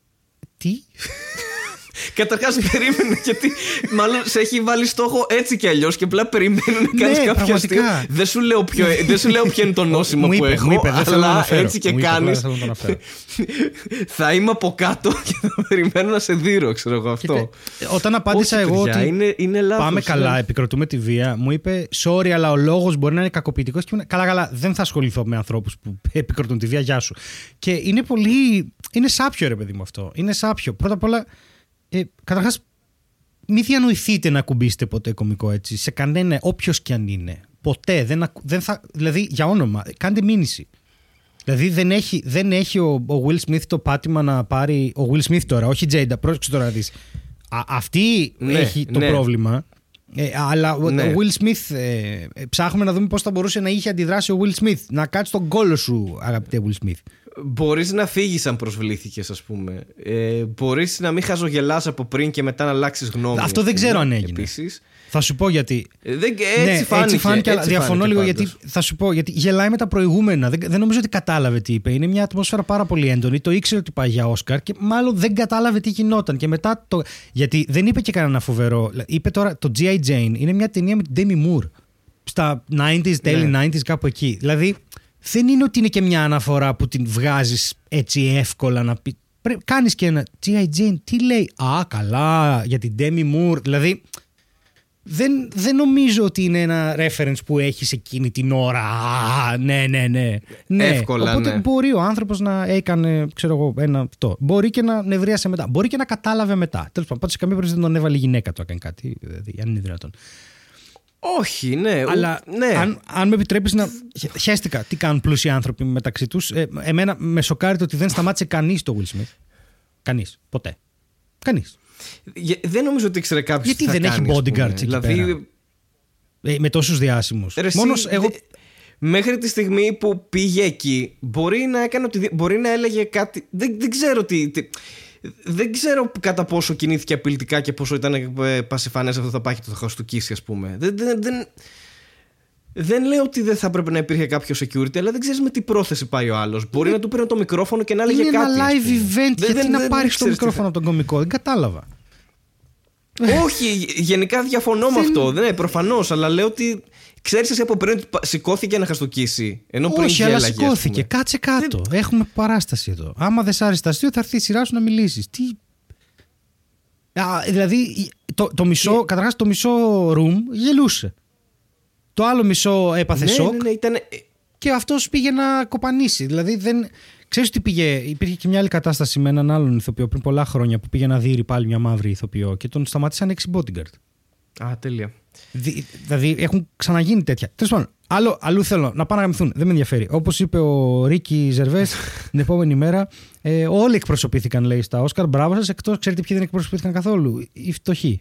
Τι; Καταρχάς περίμενε γιατί μάλλον σε έχει βάλει στόχο έτσι κι αλλιώς και απλά περιμένει να κάνεις Ναι, κάποιο αστείο. πραγματικά. Δεν σου, λέω ποιο, δεν σου λέω ποιο είναι το νόσημα Μου που είπε, έχω, μου είπε, δεν θέλω να αλλά αναφέρω. έτσι και Μου είπε, απλά κάνεις. δεν θέλω να το αναφέρω. θα είμαι από κάτω και θα περιμένω να σε δείρω, ξέρω εγώ αυτό. Κοίτα, Όταν απάντησα Όχι, εγώ παιδιά, ότι είναι, είναι λάθος, πάμε ναι. καλά, επικροτούμε τη βία, μου είπε sorry, αλλά ο λόγος μπορεί να είναι κακοποιητικός. Και ήμουν, καλά, καλά, δεν θα ασχοληθώ με ανθρώπους που επικροτούν τη βία. Γεια σου. Και είναι πολύ είναι σάπιο ρε παιδί μου αυτό. Είναι σάπιο. Πρώτα απ' όλα, ε, καταρχάς, μην διανοηθείτε να ακουμπήσετε ποτέ κωμικό έτσι. Σε κανένα, όποιος κι αν είναι. Ποτέ. Δεν, δεν θα, δηλαδή, για όνομα, κάντε μήνυση. Δηλαδή δεν έχει, δεν έχει ο, ο Will Smith το πάτημα να πάρει. Ο Will Smith τώρα, όχι η Jada, πρόσεξε τώρα να δεις. Αυτή ναι, έχει το ναι. πρόβλημα. Ε, αλλά ναι. ο Will Smith, ε, ψάχνουμε να δούμε πώς θα μπορούσε να είχε αντιδράσει ο Will Smith. Να κάτσει τον κόλο σου, αγαπητέ Will Smith. Μπορείς να φύγεις αν προσβλήθηκες, ας πούμε. Ε, Μπορείς να μην χαζογελάς από πριν και μετά να αλλάξεις γνώμη. Αυτό δεν ξέρω αν έγινε. Επίσης. Θα σου πω γιατί. Ε, δεν, έτσι, ναι, φάνηκε, έτσι φάνηκε, αλλά διαφωνώ λίγο γιατί. Θα σου πω γιατί γελάει με τα προηγούμενα. Δεν, δεν νομίζω ότι κατάλαβε τι είπε. Είναι μια ατμόσφαιρα πάρα πολύ έντονη. Το ήξερε ότι πάει για Όσκαρ και μάλλον δεν κατάλαβε τι γινόταν. Και μετά το. Γιατί δεν είπε και κανένα φοβερό. Είπε τώρα το G.I. Jane είναι μια ταινία με την Demi Moore. Στα 90s, τέλη ναι. 90s, κάπου εκεί. Δηλαδή δεν είναι ότι είναι και μια αναφορά που την βγάζεις έτσι εύκολα να πει. Κάνεις και ένα G.I. Jane, τι λέει; Α, καλά, για την Demi Moore. Δηλαδή, δεν, δεν νομίζω ότι είναι ένα reference που έχεις εκείνη την ώρα. Α, ναι, ναι, ναι. ναι. Εύκολα, Οπότε ναι. μπορεί ο άνθρωπος να έκανε, ξέρω εγώ, ένα αυτό. Μπορεί και να νευρίασε μετά. Μπορεί και να κατάλαβε μετά. Τέλος πάντων, πάντως σε καμία περίπτωση δεν τον έβαλε η γυναίκα του έκανε κάτι. Δηλαδή, αν είναι δυνατόν. Όχι, ναι. Αλλά ναι. Αν, αν με επιτρέπεις να. Χαίστηκα τι κάνουν πλούσιοι άνθρωποι μεταξύ τους. Ε, εμένα με σοκάρει το ότι δεν σταμάτησε κανείς το Will Smith. Κανείς. Ποτέ. Κανείς. Δεν νομίζω ότι ήξερε κάποιος. Γιατί δεν κάνει, έχει bodyguards εκεί δηλαδή... πέρα; Ε, με τόσους διάσημους. Μόνος εγώ. Μέχρι τη στιγμή που πήγε εκεί, μπορεί να έκανε ότι. Μπορεί να έλεγε κάτι. Δεν, δεν ξέρω τι. τι δεν ξέρω κατά πόσο κινήθηκε απειλητικά και πόσο ήταν ε, πασιφανές αυτό το πάχη του χαστούκίσει, ας πούμε. Δεν, δεν, δεν, δεν λέω ότι δεν θα έπρεπε να υπήρχε κάποιο security, αλλά δεν ξέρεις με τι πρόθεση πάει ο άλλος. Μπορεί να του πήρε το μικρόφωνο και να έλεγε κάτι. Είναι ένα live event. Δεν, γιατί να πάρεις το μικρόφωνο από τον κομικό, δεν κατάλαβα. Όχι, γενικά διαφωνώ με αυτό. Δεν είναι προφανώς, αλλά λέω ότι ξέρεις εσύ από πριν ότι σηκώθηκε να χαστοκίσει. Ενώ πριν Όχι, αλλά σηκώθηκε. Κάτσε κάτω. Έχουμε παράσταση εδώ. Άμα δεν σ' άρεσε τα αστείο, θα έρθει η σειρά σου να μιλήσεις. Τι. Α, δηλαδή, το, το μισό, και... καταρχάς το μισό room γελούσε. Το άλλο μισό έπαθε ναι, σοκ. Ναι, ναι, ήταν... Και αυτός πήγε να κοπανίσει. Δηλαδή δεν. Ξέρεις τι πήγε; Υπήρχε και μια άλλη κατάσταση με έναν άλλον ηθοποιό πριν πολλά χρόνια που πήγε να δει πάλι μια μαύρη ηθοποιό και τον σταμάτησαν έξι bodyguard. Α, τέλεια. Δη, δηλαδή έχουν ξαναγίνει τέτοια. Τέλος πάντων, άλλο, αλλού θέλω να πάνε να γαμηθούν. Δεν με ενδιαφέρει. Όπως είπε ο Ρίκη Ζερβές την επόμενη μέρα, ε, όλοι εκπροσωπήθηκαν λέει στα Όσκαρ. Μπράβο σας, εκτός ξέρετε ποιοι δεν εκπροσωπήθηκαν καθόλου. Οι φτωχοί.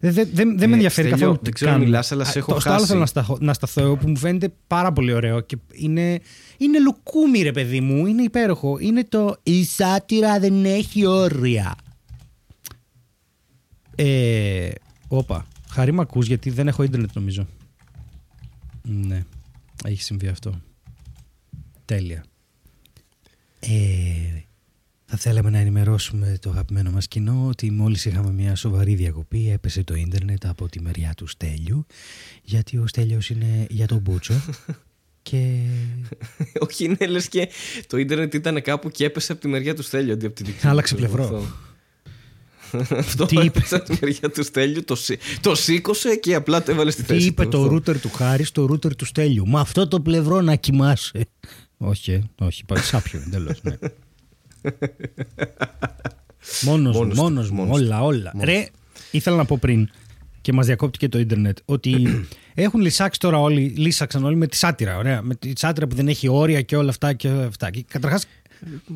Δεν δε, δε, δε με ενδιαφέρει καθόλου. Δεν ξέρω μιλάς, αλλά σε έχω το, χάσει. Το άλλο θέλω να, σταθώ, να σταθώ που μου φαίνεται πάρα πολύ ωραίο και είναι, είναι λουκούμι, ρε παιδί μου. Είναι υπέροχο. Είναι το Η σάτυρα δεν έχει όρια. Ε, όπα. Χαρή μ' ακούς γιατί δεν έχω ίντερνετ νομίζω. Ναι. Έχει συμβεί αυτό. Τέλεια. Ε, θα θέλαμε να ενημερώσουμε το αγαπημένο μας κοινό ότι μόλις είχαμε μια σοβαρή διακοπή έπεσε το ίντερνετ από τη μεριά του Στέλιου γιατί ο Στέλιος είναι για τον Μπούτσο και... Όχι είναι λες και το ίντερνετ ήταν κάπου και έπεσε από τη μεριά του Στέλιου αντί από τη δική Άλλαξε πλευρό. Αυτό Τι είπε; από τη μεριά του Στέλιου, το, το σήκωσε και απλά το έβαλε στη θέση Τι είπε το ρούτερ του Χάρη στο ρούτερ του Στέλιου; Μα αυτό το πλευρό να κοιμάσαι. όχι, όχι, πάει σάπιο εντελώς, ναι. μόνος, μόνος, μου, μόνος μου, όλα, όλα. Μόνος. Ρε, ήθελα να πω πριν και μας διακόπτει και το ίντερνετ ότι έχουν λυσάξει τώρα όλοι, λύσαξαν όλοι με τη σάτυρα, ωραία, με τη σάτυρα που δεν έχει όρια και όλα αυτά και αυτά. Και καταρχάς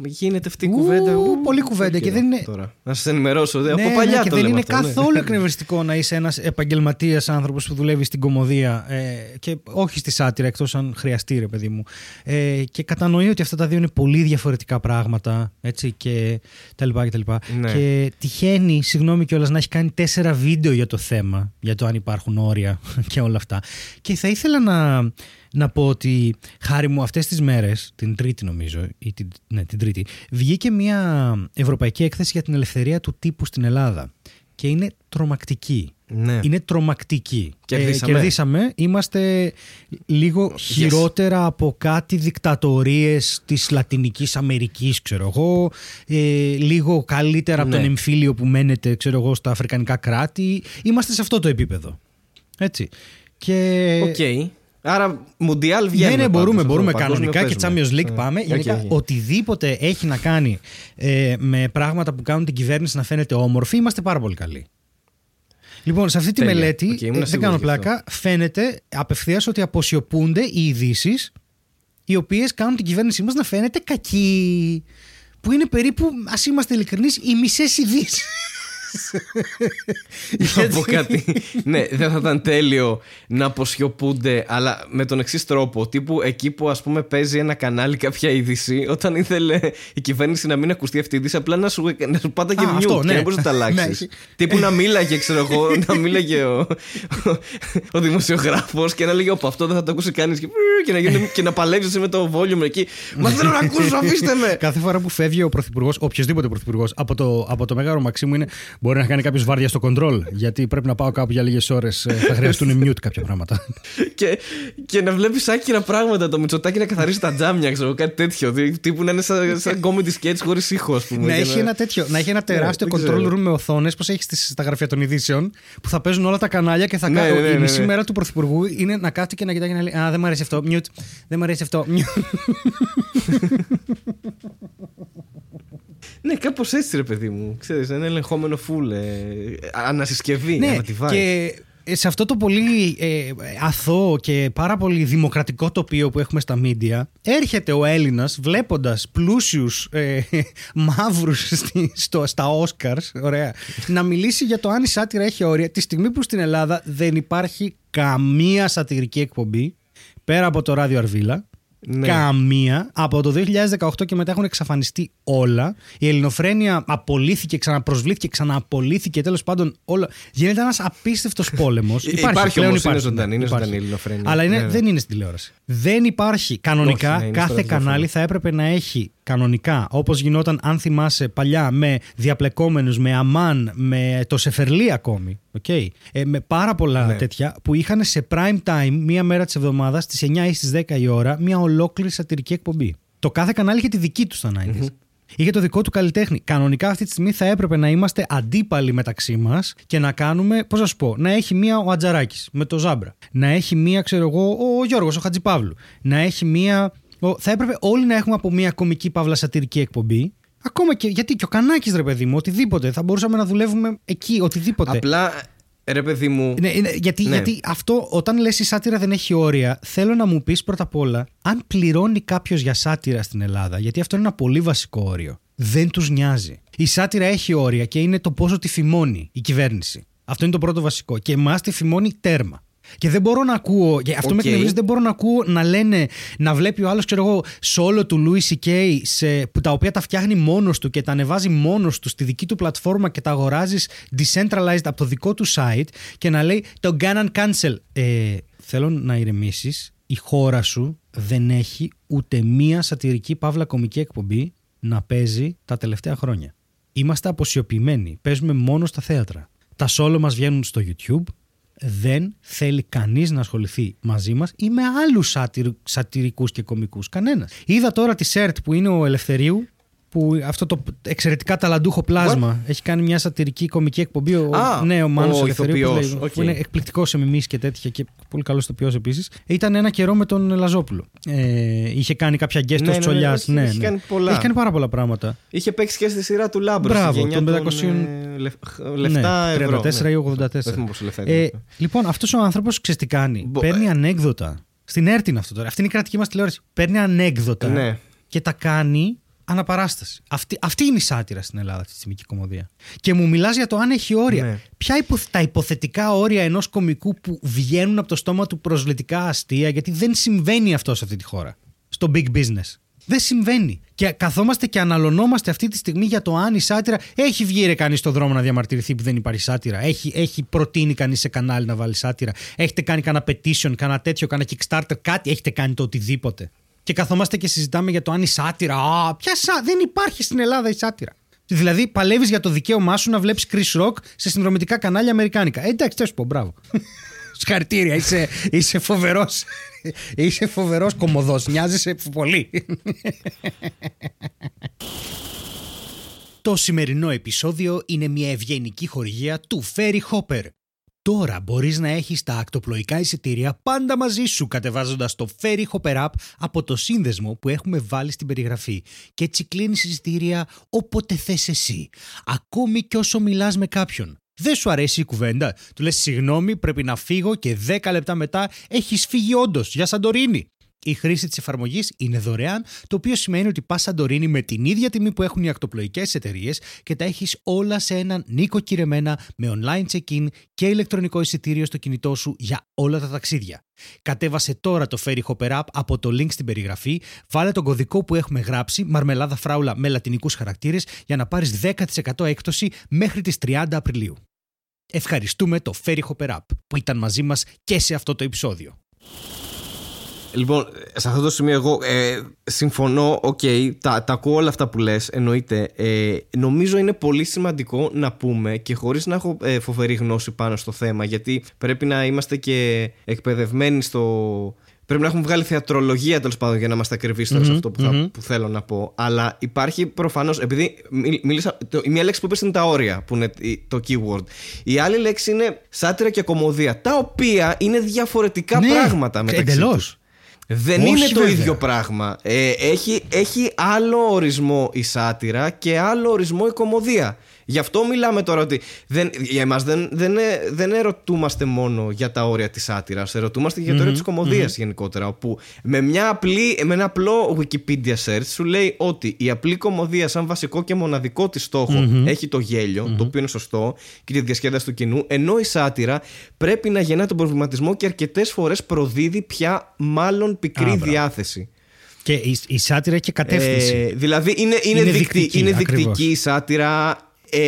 Γίνεται αυτή η κουβέντα. Ου, πολύ κουβέντα. Και δεν είναι... Τώρα. Να σας ενημερώσω. Ναι, από ναι, παλιά ναι, και το δεν είναι αυτό, καθόλου ναι. εκνευριστικό να είσαι ένας επαγγελματίας άνθρωπος που δουλεύει στην κομμωδία ε, και όχι στη σάτυρα, εκτός αν χρειαστεί, ρε παιδί μου. Ε, και κατανοεί ότι αυτά τα δύο είναι πολύ διαφορετικά πράγματα. Έτσι, και τα λοιπά και τα λοιπά. Ναι. Και τυχαίνει, συγγνώμη κιόλας, να έχει κάνει τέσσερα βίντεο για το θέμα, για το αν υπάρχουν όρια και όλα αυτά. Και θα ήθελα να να πω ότι χάρη μου αυτές τις μέρες, την τρίτη νομίζω, ή την, ναι, την τρίτη, βγήκε μια ευρωπαϊκή έκθεση για την ελευθερία του τύπου στην Ελλάδα. Και είναι τρομακτική. Ναι. Είναι τρομακτική. Κερδίσαμε. Ε, κερδίσαμε. Είμαστε λίγο yes. χειρότερα από κάτι δικτατορίες της Λατινικής Αμερικής, ξέρω εγώ. Ε, λίγο καλύτερα ναι. από τον εμφύλιο που μένετε, ξέρω εγώ, στα αφρικανικά κράτη. Είμαστε σε αυτό το επίπεδο. Έτσι. Και... Okay. Άρα, Μουντιάλ βγαίνει. Ναι, ναι, μπορούμε, μπορούμε κανονικά και Champions League πάμε. Okay, Γενικά, οτιδήποτε έχει να κάνει ε, με πράγματα που κάνουν την κυβέρνηση να φαίνεται όμορφη, είμαστε πάρα πολύ καλοί. Λοιπόν, σε αυτή τη μελέτη, okay, δεν κάνω πλάκα, φαίνεται απευθείας ότι αποσιωπούνται οι ειδήσεις οι οποίες κάνουν την κυβέρνησή μας να φαίνεται κακή. Που είναι περίπου, ας είμαστε ειλικρινείς, οι μισές ειδήσεις. Να πω κάτι. ναι, δεν θα ήταν τέλειο να αποσιωπούνται, αλλά με τον εξής τρόπο. Τύπου εκεί που ας πούμε παίζει ένα κανάλι κάποια είδηση, όταν ήθελε η κυβέρνηση να μην ακουστεί αυτή η είδηση, απλά να σου, να σου πάτα και μιούτ και ναι. να μπορείς να τα αλλάξεις. Ναι, Τύπου να μίλαγε, ξέρω εγώ, να μίλαγε ο, ο, δημοσιογράφος και να λέγε Όπα, αυτό δεν θα το ακούσει κανείς. Και, και, να, και να παλεύει με το volume εκεί. Μα θέλω να ακούσω, αφήστε με. Κάθε φορά που φεύγει ο πρωθυπουργός, οποιοδήποτε πρωθυπουργός, από το, από το Μέγαρο Μαξίμου είναι Μπορεί να κάνει κάποιος βάρδια στο κοντρόλ, γιατί πρέπει να πάω κάπου για λίγες ώρες. Ε, θα χρειαστούν mute κάποια πράγματα. και, και να βλέπεις άκυρα πράγματα. Το Μητσοτάκι να καθαρίσει τα τζάμια, ξέρω κάτι τέτοιο. Τύπου να είναι σαν, σαν comedy sketch χωρίς ήχο, ας πούμε. Να έχει, ένα τέτοιο, να έχει ένα ναι, τεράστιο control room με οθόνες, πώς έχεις στα γραφεία των ειδήσεων, που θα παίζουν όλα τα κανάλια και θα ναι, κάνουν. Ναι, η μισή μέρα του Πρωθυπουργού είναι να κάθεται και να κοιτάει και να λέει Α, δεν μου αρέσει αυτό. Mute. Δεν μου αρέσει αυτό. Ναι, κάπως έτσι ρε παιδί μου. Ξέρεις, ένα ελεγχόμενο φουλ. Ε, ανασυσκευή, ναι, και σε αυτό το πολύ ε, αθώο και πάρα πολύ δημοκρατικό τοπίο που έχουμε στα μίντια έρχεται ο Έλληνας βλέποντας πλούσιους ε, μαύρους στο, στα Όσκαρς ωραία, να μιλήσει για το αν η σάτυρα έχει όρια τη στιγμή που στην Ελλάδα δεν υπάρχει καμία σατυρική εκπομπή πέρα από το ράδιο Αρβίλα ναι. Καμία. Από το 2018 και μετά έχουν εξαφανιστεί όλα. Η ελληνοφρένεια απολύθηκε, ξαναπροσβλήθηκε, ξανααπολύθηκε. Τέλος πάντων, όλα. Γίνεται ένας απίστευτος πόλεμος. υπάρχει, υπάρχει πλέον υπάρχει. Είναι ζωντανή, είναι ζωντανή η ελληνοφρένεια. Αλλά είναι, ναι, δεν είναι στην τηλεόραση. Δεν υπάρχει. Κανονικά, Όχι, ναι, κάθε κανάλι θα έπρεπε να έχει κανονικά, όπως γινόταν αν θυμάσαι παλιά με διαπλεκόμενους, με αμάν, με το σεφερλί ακόμη, okay, ε, με πάρα πολλά ναι. τέτοια που είχαν σε prime time μία μέρα της εβδομάδας στις 9 ή στις 10 η ώρα μία ολόκληρη σατυρική εκπομπή. Το κάθε κανάλι είχε τη δική τους στα 90's. Είχε το δικό του καλλιτέχνη. Κανονικά αυτή τη στιγμή θα έπρεπε να είμαστε αντίπαλοι μεταξύ μας και να κάνουμε, πώς να σου πω, να έχει μία ο Ατζαράκης με το Ζάμπρα. Να έχει μία, ξέρω εγώ, ο Γιώργος, ο Χατζηπαύλου. Να έχει μία θα έπρεπε όλοι να έχουμε από μια κομική παύλα σατυρική εκπομπή. Ακόμα και γιατί και ο Κανάκης, ρε παιδί μου, οτιδήποτε. Θα μπορούσαμε να δουλεύουμε εκεί, οτιδήποτε. Απλά Ρε παιδί μου. Ναι, ναι, γιατί, ναι. γιατί αυτό, όταν λες η σάτυρα δεν έχει όρια, θέλω να μου πεις πρώτα απ' όλα, αν πληρώνει κάποιος για σάτυρα στην Ελλάδα, γιατί αυτό είναι ένα πολύ βασικό όριο, δεν τους νοιάζει. Η σάτυρα έχει όρια και είναι το πόσο τη φημώνει η κυβέρνηση. Αυτό είναι το πρώτο βασικό. Και εμάς τη φημώνει τέρμα. Και δεν μπορώ να ακούω. Και αυτό okay. με εκνευρίζει, δεν μπορώ να ακούω να λένε, να βλέπει ο άλλος, ξέρω εγώ, solo του Louis C.K. Σε, που τα οποία τα φτιάχνει μόνος του και τα ανεβάζει μόνος του στη δική του πλατφόρμα και τα αγοράζει decentralized από το δικό του site και να λέει το Gannon cancel. Ε, θέλω να ηρεμήσεις. Η χώρα σου δεν έχει ούτε μία σατυρική παύλα κομική εκπομπή να παίζει τα τελευταία χρόνια. Είμαστε αποσιωπημένοι. Παίζουμε μόνο στα θέατρα. Τα solo μας βγαίνουν στο YouTube δεν θέλει κανείς να ασχοληθεί μαζί μας ή με άλλους σατυρ, σατυρικούς και κομικούς. Κανένας. Είδα τώρα τη ΣΕΡΤ που είναι ο Ελευθερίου που αυτό το εξαιρετικά ταλαντούχο πλάσμα έχει κάνει μια σατυρική κομική εκπομπή. Ο, ah, ναι, ο Μάνος ο Ελευθερίου που, που, είναι εκπληκτικός σε μιμήσεις και τέτοια και πολύ καλός ηθοποιός επίσης. Ήταν ένα καιρό με τον Λαζόπουλο. Ε, είχε κάνει κάποια guest ναι, ως ναι, Ναι, ναι, ναι, έχει, κάνει πολλά. έχει κάνει πάρα πολλά πράγματα. Είχε παίξει και στη σειρά του Λάμπρου. Μπράβο, των 500 ε, λεφτά ναι, ευρώ. 34 ή 84. Ε, λοιπόν, αυτός ο άνθρωπος ξέρεις τι κάνει; Παίρνει ανέκδοτα. Στην έρτιν αυτό τώρα. Αυτή είναι η κρατική μας τηλεόραση. Παίρνει ανέκδοτα ναι. και τα κάνει αναπαράσταση. Αυτή, αυτή είναι η σάτυρα στην Ελλάδα, τη στιγμή κομμωδία. Και μου μιλάς για το αν έχει όρια. Ναι. Ποια υπο, τα υποθετικά όρια ενός κομικού που βγαίνουν από το στόμα του προσβλητικά αστεία, γιατί δεν συμβαίνει αυτό σε αυτή τη χώρα. Στο big business. Δεν συμβαίνει. Και καθόμαστε και αναλωνόμαστε αυτή τη στιγμή για το αν η σάτυρα. Έχει βγει ρε κανείς στον δρόμο να διαμαρτυρηθεί που δεν υπάρχει σάτυρα. Έχει, έχει προτείνει κανείς σε κανάλι να βάλει σάτυρα. Έχετε κάνει κανένα petition, κανένα τέτοιο, κανένα Kickstarter, κάτι. Έχετε κάνει το οτιδήποτε και καθόμαστε και συζητάμε για το αν η σάτυρα. Α, ποια σά... δεν υπάρχει στην Ελλάδα η σάτυρα. Δηλαδή, παλεύεις για το δικαίωμά σου να βλέπεις Chris Rock σε συνδρομητικά κανάλια Αμερικάνικα. Ε, εντάξει, τι σου πω, μπράβο. Συγχαρητήρια, είσαι, είσαι φοβερός. Είσαι φοβερός κομμωδός. Νοιάζεσαι πολύ. Το σημερινό επεισόδιο είναι μια ευγενική χορηγία του Ferry Hopper Τώρα μπορείς να έχεις τα ακτοπλοϊκά εισιτήρια πάντα μαζί σου κατεβάζοντας το Ferry Hopper App από το σύνδεσμο που έχουμε βάλει στην περιγραφή και έτσι κλείνεις εισιτήρια όποτε θες εσύ, ακόμη και όσο μιλάς με κάποιον. Δεν σου αρέσει η κουβέντα; Του λες συγγνώμη, πρέπει να φύγω και 10 λεπτά μετά έχεις φύγει όντως για Σαντορίνη. Η χρήση της εφαρμογής είναι δωρεάν, το οποίο σημαίνει ότι πας Σαντορίνη με την ίδια τιμή που έχουν οι ακτοπλοϊκές εταιρείες και τα έχεις όλα σε έναν νοικοκυρεμένα με online check-in και ηλεκτρονικό εισιτήριο στο κινητό σου για όλα τα ταξίδια. Κατέβασε τώρα το Ferry Hopper App από το link στην περιγραφή, βάλε τον κωδικό που έχουμε γράψει, μαρμελάδα φράουλα με λατινικούς χαρακτήρες, για να πάρεις 10% έκπτωση μέχρι τις 30 Απριλίου. Ευχαριστούμε το Ferry Hopper App που ήταν μαζί μας και σε αυτό το επεισόδιο. Λοιπόν, σε αυτό το σημείο εγώ ε, συμφωνώ, OK, okay, τα, τα ακούω όλα αυτά που λες, εννοείται. Ε, νομίζω είναι πολύ σημαντικό να πούμε και χωρίς να έχω ε, φοβερή γνώση πάνω στο θέμα, γιατί πρέπει να είμαστε και εκπαιδευμένοι στο... Πρέπει να έχουμε βγάλει θεατρολογία τέλος πάντων για να είμαστε ακριβείς σε αυτό που, θα, που θέλω να πω. Αλλά υπάρχει προφανώς. Επειδή μίλησα. Το, η μία λέξη που είπε είναι τα όρια, που είναι το keyword. Η άλλη λέξη είναι σάτυρα και κομμωδία. Τα οποία είναι διαφορετικά ναι, πράγματα μεταξύ Εντελώς. Δεν είναι το ίδιο πράγμα. Ε, έχει, έχει άλλο ορισμό η σάτυρα και άλλο ορισμό η κομμωδία. Γι' αυτό μιλάμε τώρα ότι δεν, για εμάς δεν, δεν, δεν ερωτούμαστε μόνο για τα όρια της άτυρα, ερωτούμαστε για το όριο της κομμωδίας γενικότερα. Όπου με, μια απλή, με ένα απλό Wikipedia search σου λέει ότι η απλή κομμωδία, σαν βασικό και μοναδικό της στοχο έχει το γέλιο, το οποίο είναι σωστό, και τη διασκέδαση του κοινού, ενώ η σάτυρα πρέπει να γεννά τον προβληματισμό και αρκετές φορές προδίδει πια μάλλον πικρή διάθεση. Και η, η σάτυρα έχει κατεύθυνση. Ε, δηλαδή είναι, είναι, είναι, δικτική, είναι δικτική η σάτυρα ε,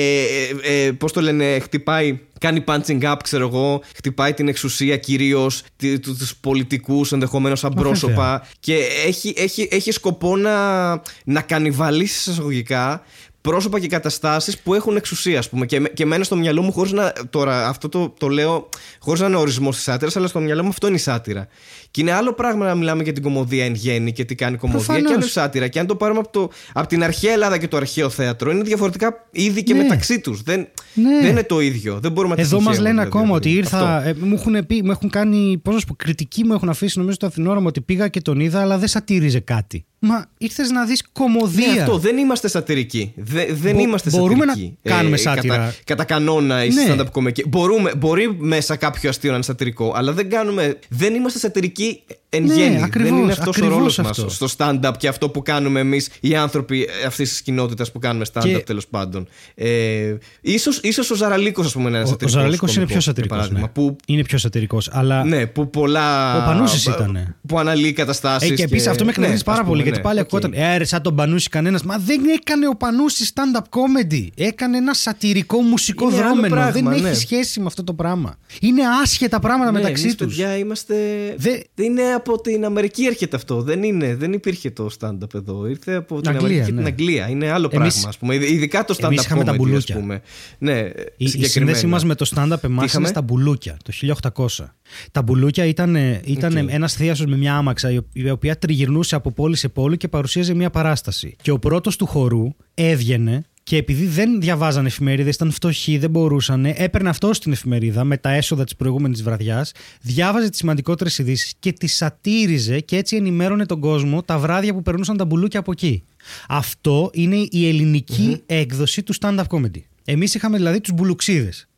ε, ε, πώς το λένε, χτυπάει κάνει punching up, ξέρω εγώ, χτυπάει την εξουσία κυρίως, του πολιτικούς ενδεχομένως σαν πρόσωπα. Και έχει, έχει, έχει σκοπό να, να κανιβαλίσει εισαγωγικά πρόσωπα και καταστάσεις που έχουν εξουσία, ας πούμε. Και, και μένει στο μυαλό μου χωρίς να. Τώρα, αυτό το, το λέω χωρίς να είναι ορισμός της σάτυρας, αλλά στο μυαλό μου αυτό είναι η σάτυρα. Και είναι άλλο πράγμα να μιλάμε για την κομμωδία εν γέννη και τι κάνει κομμωδία Προφανώς. και άλλο σάτυρα. Και αν το πάρουμε από, το, από την αρχαία Ελλάδα και το αρχαίο θέατρο, είναι διαφορετικά είδη και ναι. μεταξύ τους. Δεν, ναι. δεν είναι το ίδιο. Δεν μπορούμε να Εδώ μας λένε δηλαδή, ακόμα ότι ήρθα. Ε, μου, έχουν πει, μου έχουν κάνει. Πώς να σου πω, κριτική μου έχουν αφήσει νομίζω το Αθηνόραμο ότι πήγα και τον είδα, αλλά δεν σατήριζε κάτι. Μα ήρθες να δεις κομμωδία. Ναι, αυτό δεν είμαστε σατυρικοί. Δε, δεν Μπο, είμαστε μπορούμε σατυρικοί. να κάνουμε ε, σάτυρα. Κατά, κατά κανόνα η ναι. stand-up comedy. Μπορούμε, μπορεί μέσα κάποιο αστείο να είναι σατυρικό, αλλά δεν, κάνουμε, δεν είμαστε σατυρικοί εν ναι, γέννη. Ακριβώς, δεν είναι αυτός ο ρόλος μας στο stand-up και αυτό που κάνουμε εμείς οι άνθρωποι αυτής της κοινότητας που κάνουμε stand-up και... τέλος πάντων. Ε, ίσως, ίσως ο Ζαραλίκος, ας πούμε, είναι ένας σατυρικό. Ο Ζαραλίκος είναι πιο σατυρικός. Ναι. Που... Είναι πιο σατυρικός. Αλλά... Ναι, που πολλά. Ο Πανούσης ήταν. Που αναλύει καταστάσεις. Ε, και επίσης αυτό με εκνευρίζει ναι, πάρα πολύ. Γιατί πάλι ακούγονταν. Ε, σαν τον Πανούση κανένας. Μα δεν έκανε ο Πανούση stand-up comedy. Έκανε ένα σατυρικό μουσικό δρόμενο. Δεν έχει σχέση με αυτό το πράγμα. Είναι άσχετα πράγματα μεταξύ τους. είμαστε. Δεν είναι από την Αμερική έρχεται αυτό. Δεν, είναι, δεν υπήρχε το stand-up εδώ. Ήρθε από την Αγγλία, Αμερική και ναι. την Αγγλία. Είναι άλλο εμείς, πράγμα, ας πούμε. Ειδικά το stand-up comedy, τα μπουλούκια. Ας πούμε. Ναι, η, η σύνδεση μας με το stand-up εμάς είναι στα μπουλούκια το 1800. Τα μπουλούκια ήταν, ήταν okay. ένας θίασο με μια άμαξα η οποία τριγυρνούσε από πόλη σε πόλη και παρουσίαζε μια παράσταση. Και ο πρώτος του χορού έβγαινε και επειδή δεν διαβάζανε εφημερίδες, ήταν φτωχοί, δεν μπορούσαν, έπαιρνε αυτό στην εφημερίδα με τα έσοδα της προηγούμενης βραδιάς, διάβαζε τις σημαντικότερες ειδήσεις και τις σατήριζε και έτσι ενημέρωνε τον κόσμο τα βράδια που περνούσαν τα μπουλούκια από εκεί. Αυτό είναι η ελληνικη έκδοση του stand-up comedy. Εμείς είχαμε δηλαδή τους μπουλουξίδες.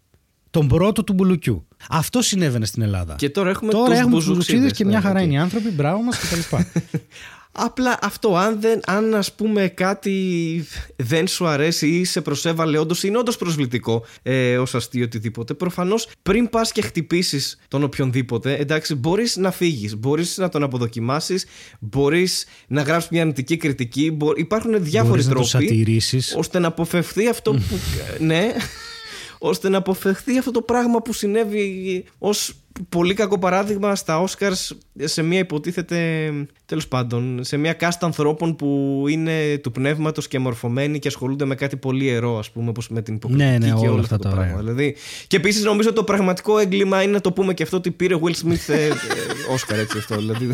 Τον πρώτο του μπουλουκιού. Αυτό συνέβαινε στην Ελλάδα. Και τώρα έχουμε, τώρα έχουμε τους μπουλουξίδες και μια ναι, χαρά είναι οι άνθρωποι. Μπράβο μας κτλ. Απλά αυτό, αν, δεν, αν ας πούμε κάτι δεν σου αρέσει ή σε προσέβαλε όντως είναι όντως προσβλητικό ε, ως αστείο οτιδήποτε, προφανώς πριν πας και χτυπήσεις τον οποιονδήποτε, εντάξει, μπορείς να φύγεις, μπορείς να τον αποδοκιμάσεις, μπορείς να γράψεις μια αρνητική κριτική, μπο... υπάρχουν διάφοροι τρόποι ώστε να αποφευθεί αυτό που... ναι, ώστε να αποφευθεί αυτό το πράγμα που συνέβη ως πολύ κακό παράδειγμα στα Oscars σε μια υποτίθεται τέλος πάντων σε μια κάστα ανθρώπων που είναι του πνεύματος και μορφωμένοι και ασχολούνται με κάτι πολύ ιερό, ας πούμε, όπως με την υποκριτική ναι, ναι, και όλα αυτά τα το πράγμα. Δηλαδή, και επίσης νομίζω το πραγματικό έγκλημα είναι να το πούμε και αυτό ότι πήρε Will Smith ε, ε, Oscar έτσι αυτό. Δηλαδή,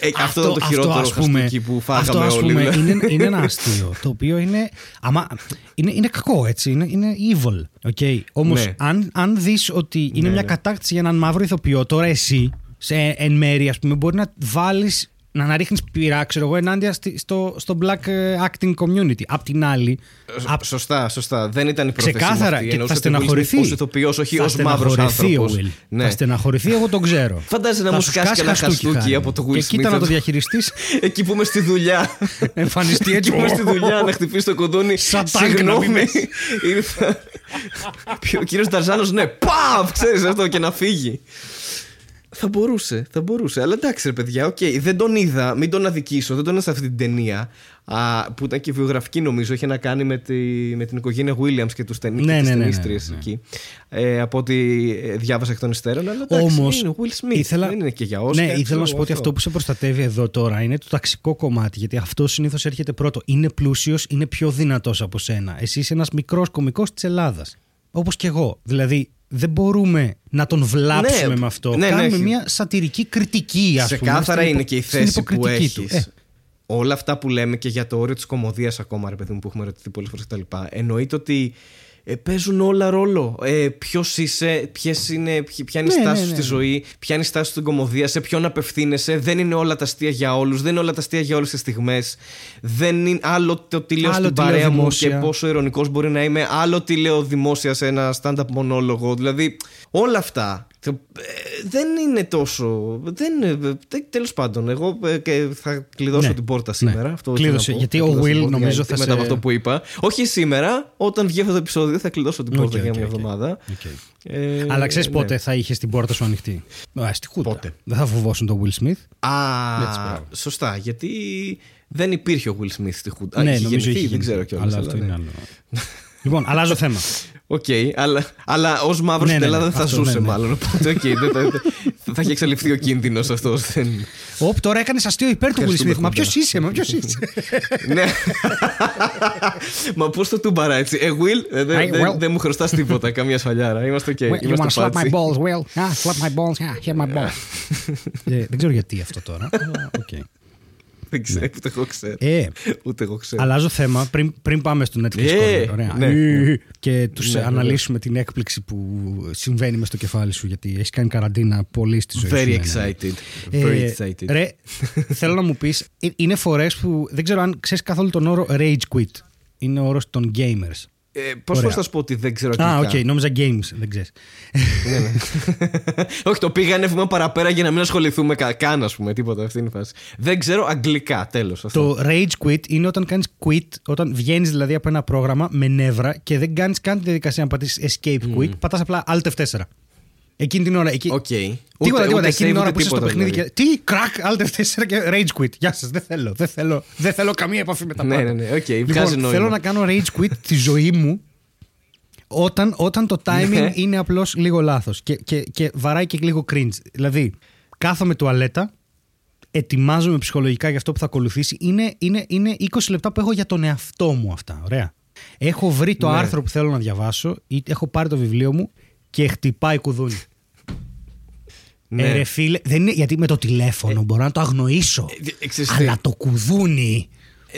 ε, αυτό, αυτό, το χειρότερο αυτό, πούμε, που φάγαμε αυτό, όλοι. Πούμε, είναι, είναι ένα αστείο το οποίο είναι, άμα, είναι, είναι κακό έτσι, είναι, είναι evil. Okay; Όμως, ναι. αν, αν δεις ότι είναι ναι, μια ναι. κατάκτηση για έναν μαύρο ηθοποιό, τώρα εσύ σε εν μέρη, ας πούμε, μπορεί να βάλεις να αναρρίχνει πειρά, ξέρω εγώ, ενάντια στο, στο black ε, acting community. Απ' την άλλη. Απ... Σωστά, σωστά. Δεν ήταν η πρόθεση. Ξεκάθαρα. Αυτή. Και θα στεναχωρηθεί. Ω ηθοποιός, όχι ως μαύρος άνθρωπος. Ναι. Θα στεναχωρηθεί, εγώ τον ξέρω. Φαντάζεσαι να μου σκάσει και ένα χαστούκι από το Will Smith. Και κοίτα να το διαχειριστείς. Εκεί που είμαι στη δουλειά. Εμφανιστεί έτσι. που είμαι στη δουλειά να χτυπήσει το κουδούνι. Συγγνώμη. Ο κύριος Ταρζάνο, ναι, παμ! Ξέρεις αυτό και να φύγει. Θα μπορούσε, θα μπορούσε. Αλλά εντάξει, ρε παιδιά, OK, okay, δεν τον είδα, μην τον αδικήσω, δεν τον είδα σε αυτή την ταινία. Α, που ήταν και βιογραφική, νομίζω, είχε να κάνει με, τη, με την οικογένεια Williams και τους ταινί, ναι, ναι, ναι, ναι, ναι, εκεί. Ε, από ό,τι ε, διάβασα εκ των υστέρων. Αλλά εντάξει, Όμως, είναι Will Smith, ήθελα, δεν είναι και για Oscar. Ναι, ήθελα να σου πω ότι αυτό που σε προστατεύει εδώ τώρα είναι το ταξικό κομμάτι. Γιατί αυτό συνήθως έρχεται πρώτο. Είναι πλούσιος, είναι πιο δυνατός από σένα. Εσύ είσαι ένας μικρός κομικός της Ελλάδας. Όπως και εγώ. Δηλαδή, δεν μπορούμε να τον βλάψουμε ναι, με αυτό. Ναι, ναι Κάνουμε ναι, μια σατυρική κριτική, ας πούμε. Ξεκάθαρα είναι και η θέση που έχεις. Ε. Όλα αυτά που λέμε και για το όριο της κομμωδίας ακόμα, ρε παιδί μου, που έχουμε ρωτηθεί πολλές φορές κτλ. Εννοείται ότι ε, παίζουν όλα ρόλο. Ε, Ποιος είσαι, ποιες είναι, ποια είναι η ναι, στάση ναι, σου στη ναι, ζωή, ποια είναι η στάση σου στην κομμωδία, σε ποιον απευθύνεσαι. Δεν είναι όλα τα αστεία για όλους, δεν είναι όλα τα αστεία για όλες τις στιγμές. Δεν είναι άλλο το τι λέω στην παρέα μου και πόσο ηρωνικός μπορεί να είμαι, άλλο τι λέω δημόσια σε ένα stand-up μονόλογο. Δηλαδή, όλα αυτά ε, δεν είναι τόσο. Δεν, Τέλος πάντων, εγώ ε, θα κλειδώσω ναι, την πόρτα σήμερα. Ναι. Αυτό Κλείδωσε. Γιατί ο Will νομίζω θα. Μετά από αυτό που είπα. Όχι σήμερα, όταν βγει αυτό το επεισόδιο, θα κλειδώσω την πόρτα okay, για μια okay, εβδομάδα. Okay. Ε, Αλλά ξέρεις ναι. πότε θα είχες την πόρτα σου ανοιχτή; Α, στη χούντα. Πότε. Δεν θα φοβόσουν τον Will Smith; Α, σωστά. Γιατί δεν υπήρχε ο Will Smith στη χούντα. Ναι, νομίζω γεννηθεί, δεν ξέρω κιόλας. Αλλά αυτό είναι άλλο. Λοιπόν, αλλάζω θέμα. Ok, okay, αλλά, αλλά ως μαύρος ναι, στην ναι, Ελλάδα δεν θα αυτό, ζούσε ναι, ναι. μάλλον. Οπότε, okay, δεν, θα, θα έχει εξαλειφθεί ο κίνδυνος αυτός. Οπ, τώρα έκανες αστείο υπέρ του Will Smith. Μα ποιος είσαι, μα ποιος είσαι; ναι. μα πώς το τούμπαρα έτσι. Ε, Will, δεν μου χρωστάς τίποτα, καμία σφαλιάρα. Είμαστε ok. You wanna slap my balls, Will; Slap my balls, hit my balls. Δεν ξέρω γιατί αυτό τώρα. Οκ. Δεν ξέρω, ναι. ούτε εγώ ξέρω. Ε, ούτε εγώ ξέρω. Αλλάζω θέμα πριν, πριν πάμε στο Netflix. Ε, Ωραία. Ναι, ναι. Και τους ναι, αναλύσουμε την έκπληξη που συμβαίνει μες στο κεφάλι σου, γιατί έχεις κάνει καραντίνα πολύ στη ζωή Very σου. excited. Ε, Very excited. Ρε, θέλω να μου πεις, ε, είναι φορές που δεν ξέρω αν ξέρεις καθόλου τον όρο rage quit. Είναι ο όρος των gamers. Ε, Πώς θα σου πω ότι δεν ξέρω τι. Α, ok, okay, νόμιζα games, δεν ξέρεις. ναι, ναι. Όχι, το πήγανε βήμα παραπέρα για να μην ασχοληθούμε καν, ας πούμε, τίποτα. Αυτή είναι η φάση. Δεν ξέρω αγγλικά, τέλος. Το rage quit είναι όταν κάνεις quit, όταν βγαίνεις δηλαδή από ένα πρόγραμμα με νεύρα και δεν κάνεις καν τη διαδικασία να πατήσεις escape quit, mm. πατάς απλά alt F4. Εκείνη την ώρα. Εκεί... Okay. Τίποτα, τίποτα. Εκείνη την ώρα που είσαι στο παιχνίδι δηλαδή. και. Τι, κρακ, Alt 4 και rage quit. Γεια σας, δεν θέλω. Δεν θέλω, δεν θέλω καμία επαφή με τα ναι, πάντα. Ναι, ναι, ναι. Okay, λοιπόν, θέλω να κάνω rage quit τη ζωή μου όταν, όταν το timing ναι. είναι απλώς λίγο λάθος και, και, και βαράει και λίγο cringe. Δηλαδή, κάθομαι τουαλέτα, ετοιμάζομαι ψυχολογικά για αυτό που θα ακολουθήσει. Είναι, είναι, είναι 20 λεπτά που έχω για τον εαυτό μου αυτά. Ωραία. Έχω βρει το ναι. άρθρο που θέλω να διαβάσω ή έχω πάρει το βιβλίο μου και χτυπάει κουδούνι. Ναι. Ε, ρε φίλε, δεν είναι, γιατί με το τηλέφωνο ε, μπορώ να το αγνοήσω. Ε, αλλά το κουδούνι.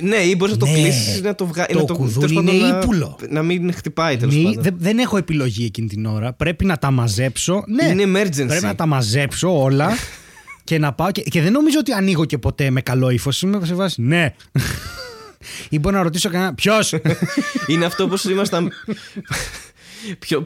Ναι, ή μπορείς να το ναι, κλείσει να το βγάλει. Το, το κουδούνι είναι να, ύπουλο. Να μην χτυπάει τέλος πάντων. Δε, δεν έχω επιλογή εκείνη την ώρα. Πρέπει να τα μαζέψω. Ναι, είναι emergency. Πρέπει να τα μαζέψω όλα και να πάω. Και, και δεν νομίζω ότι ανοίγω και ποτέ με καλό ύφο. Είμαι σε βάση. Ναι. ή μπορώ να ρωτήσω κανένα. Ποιος! είναι αυτό που ήμασταν.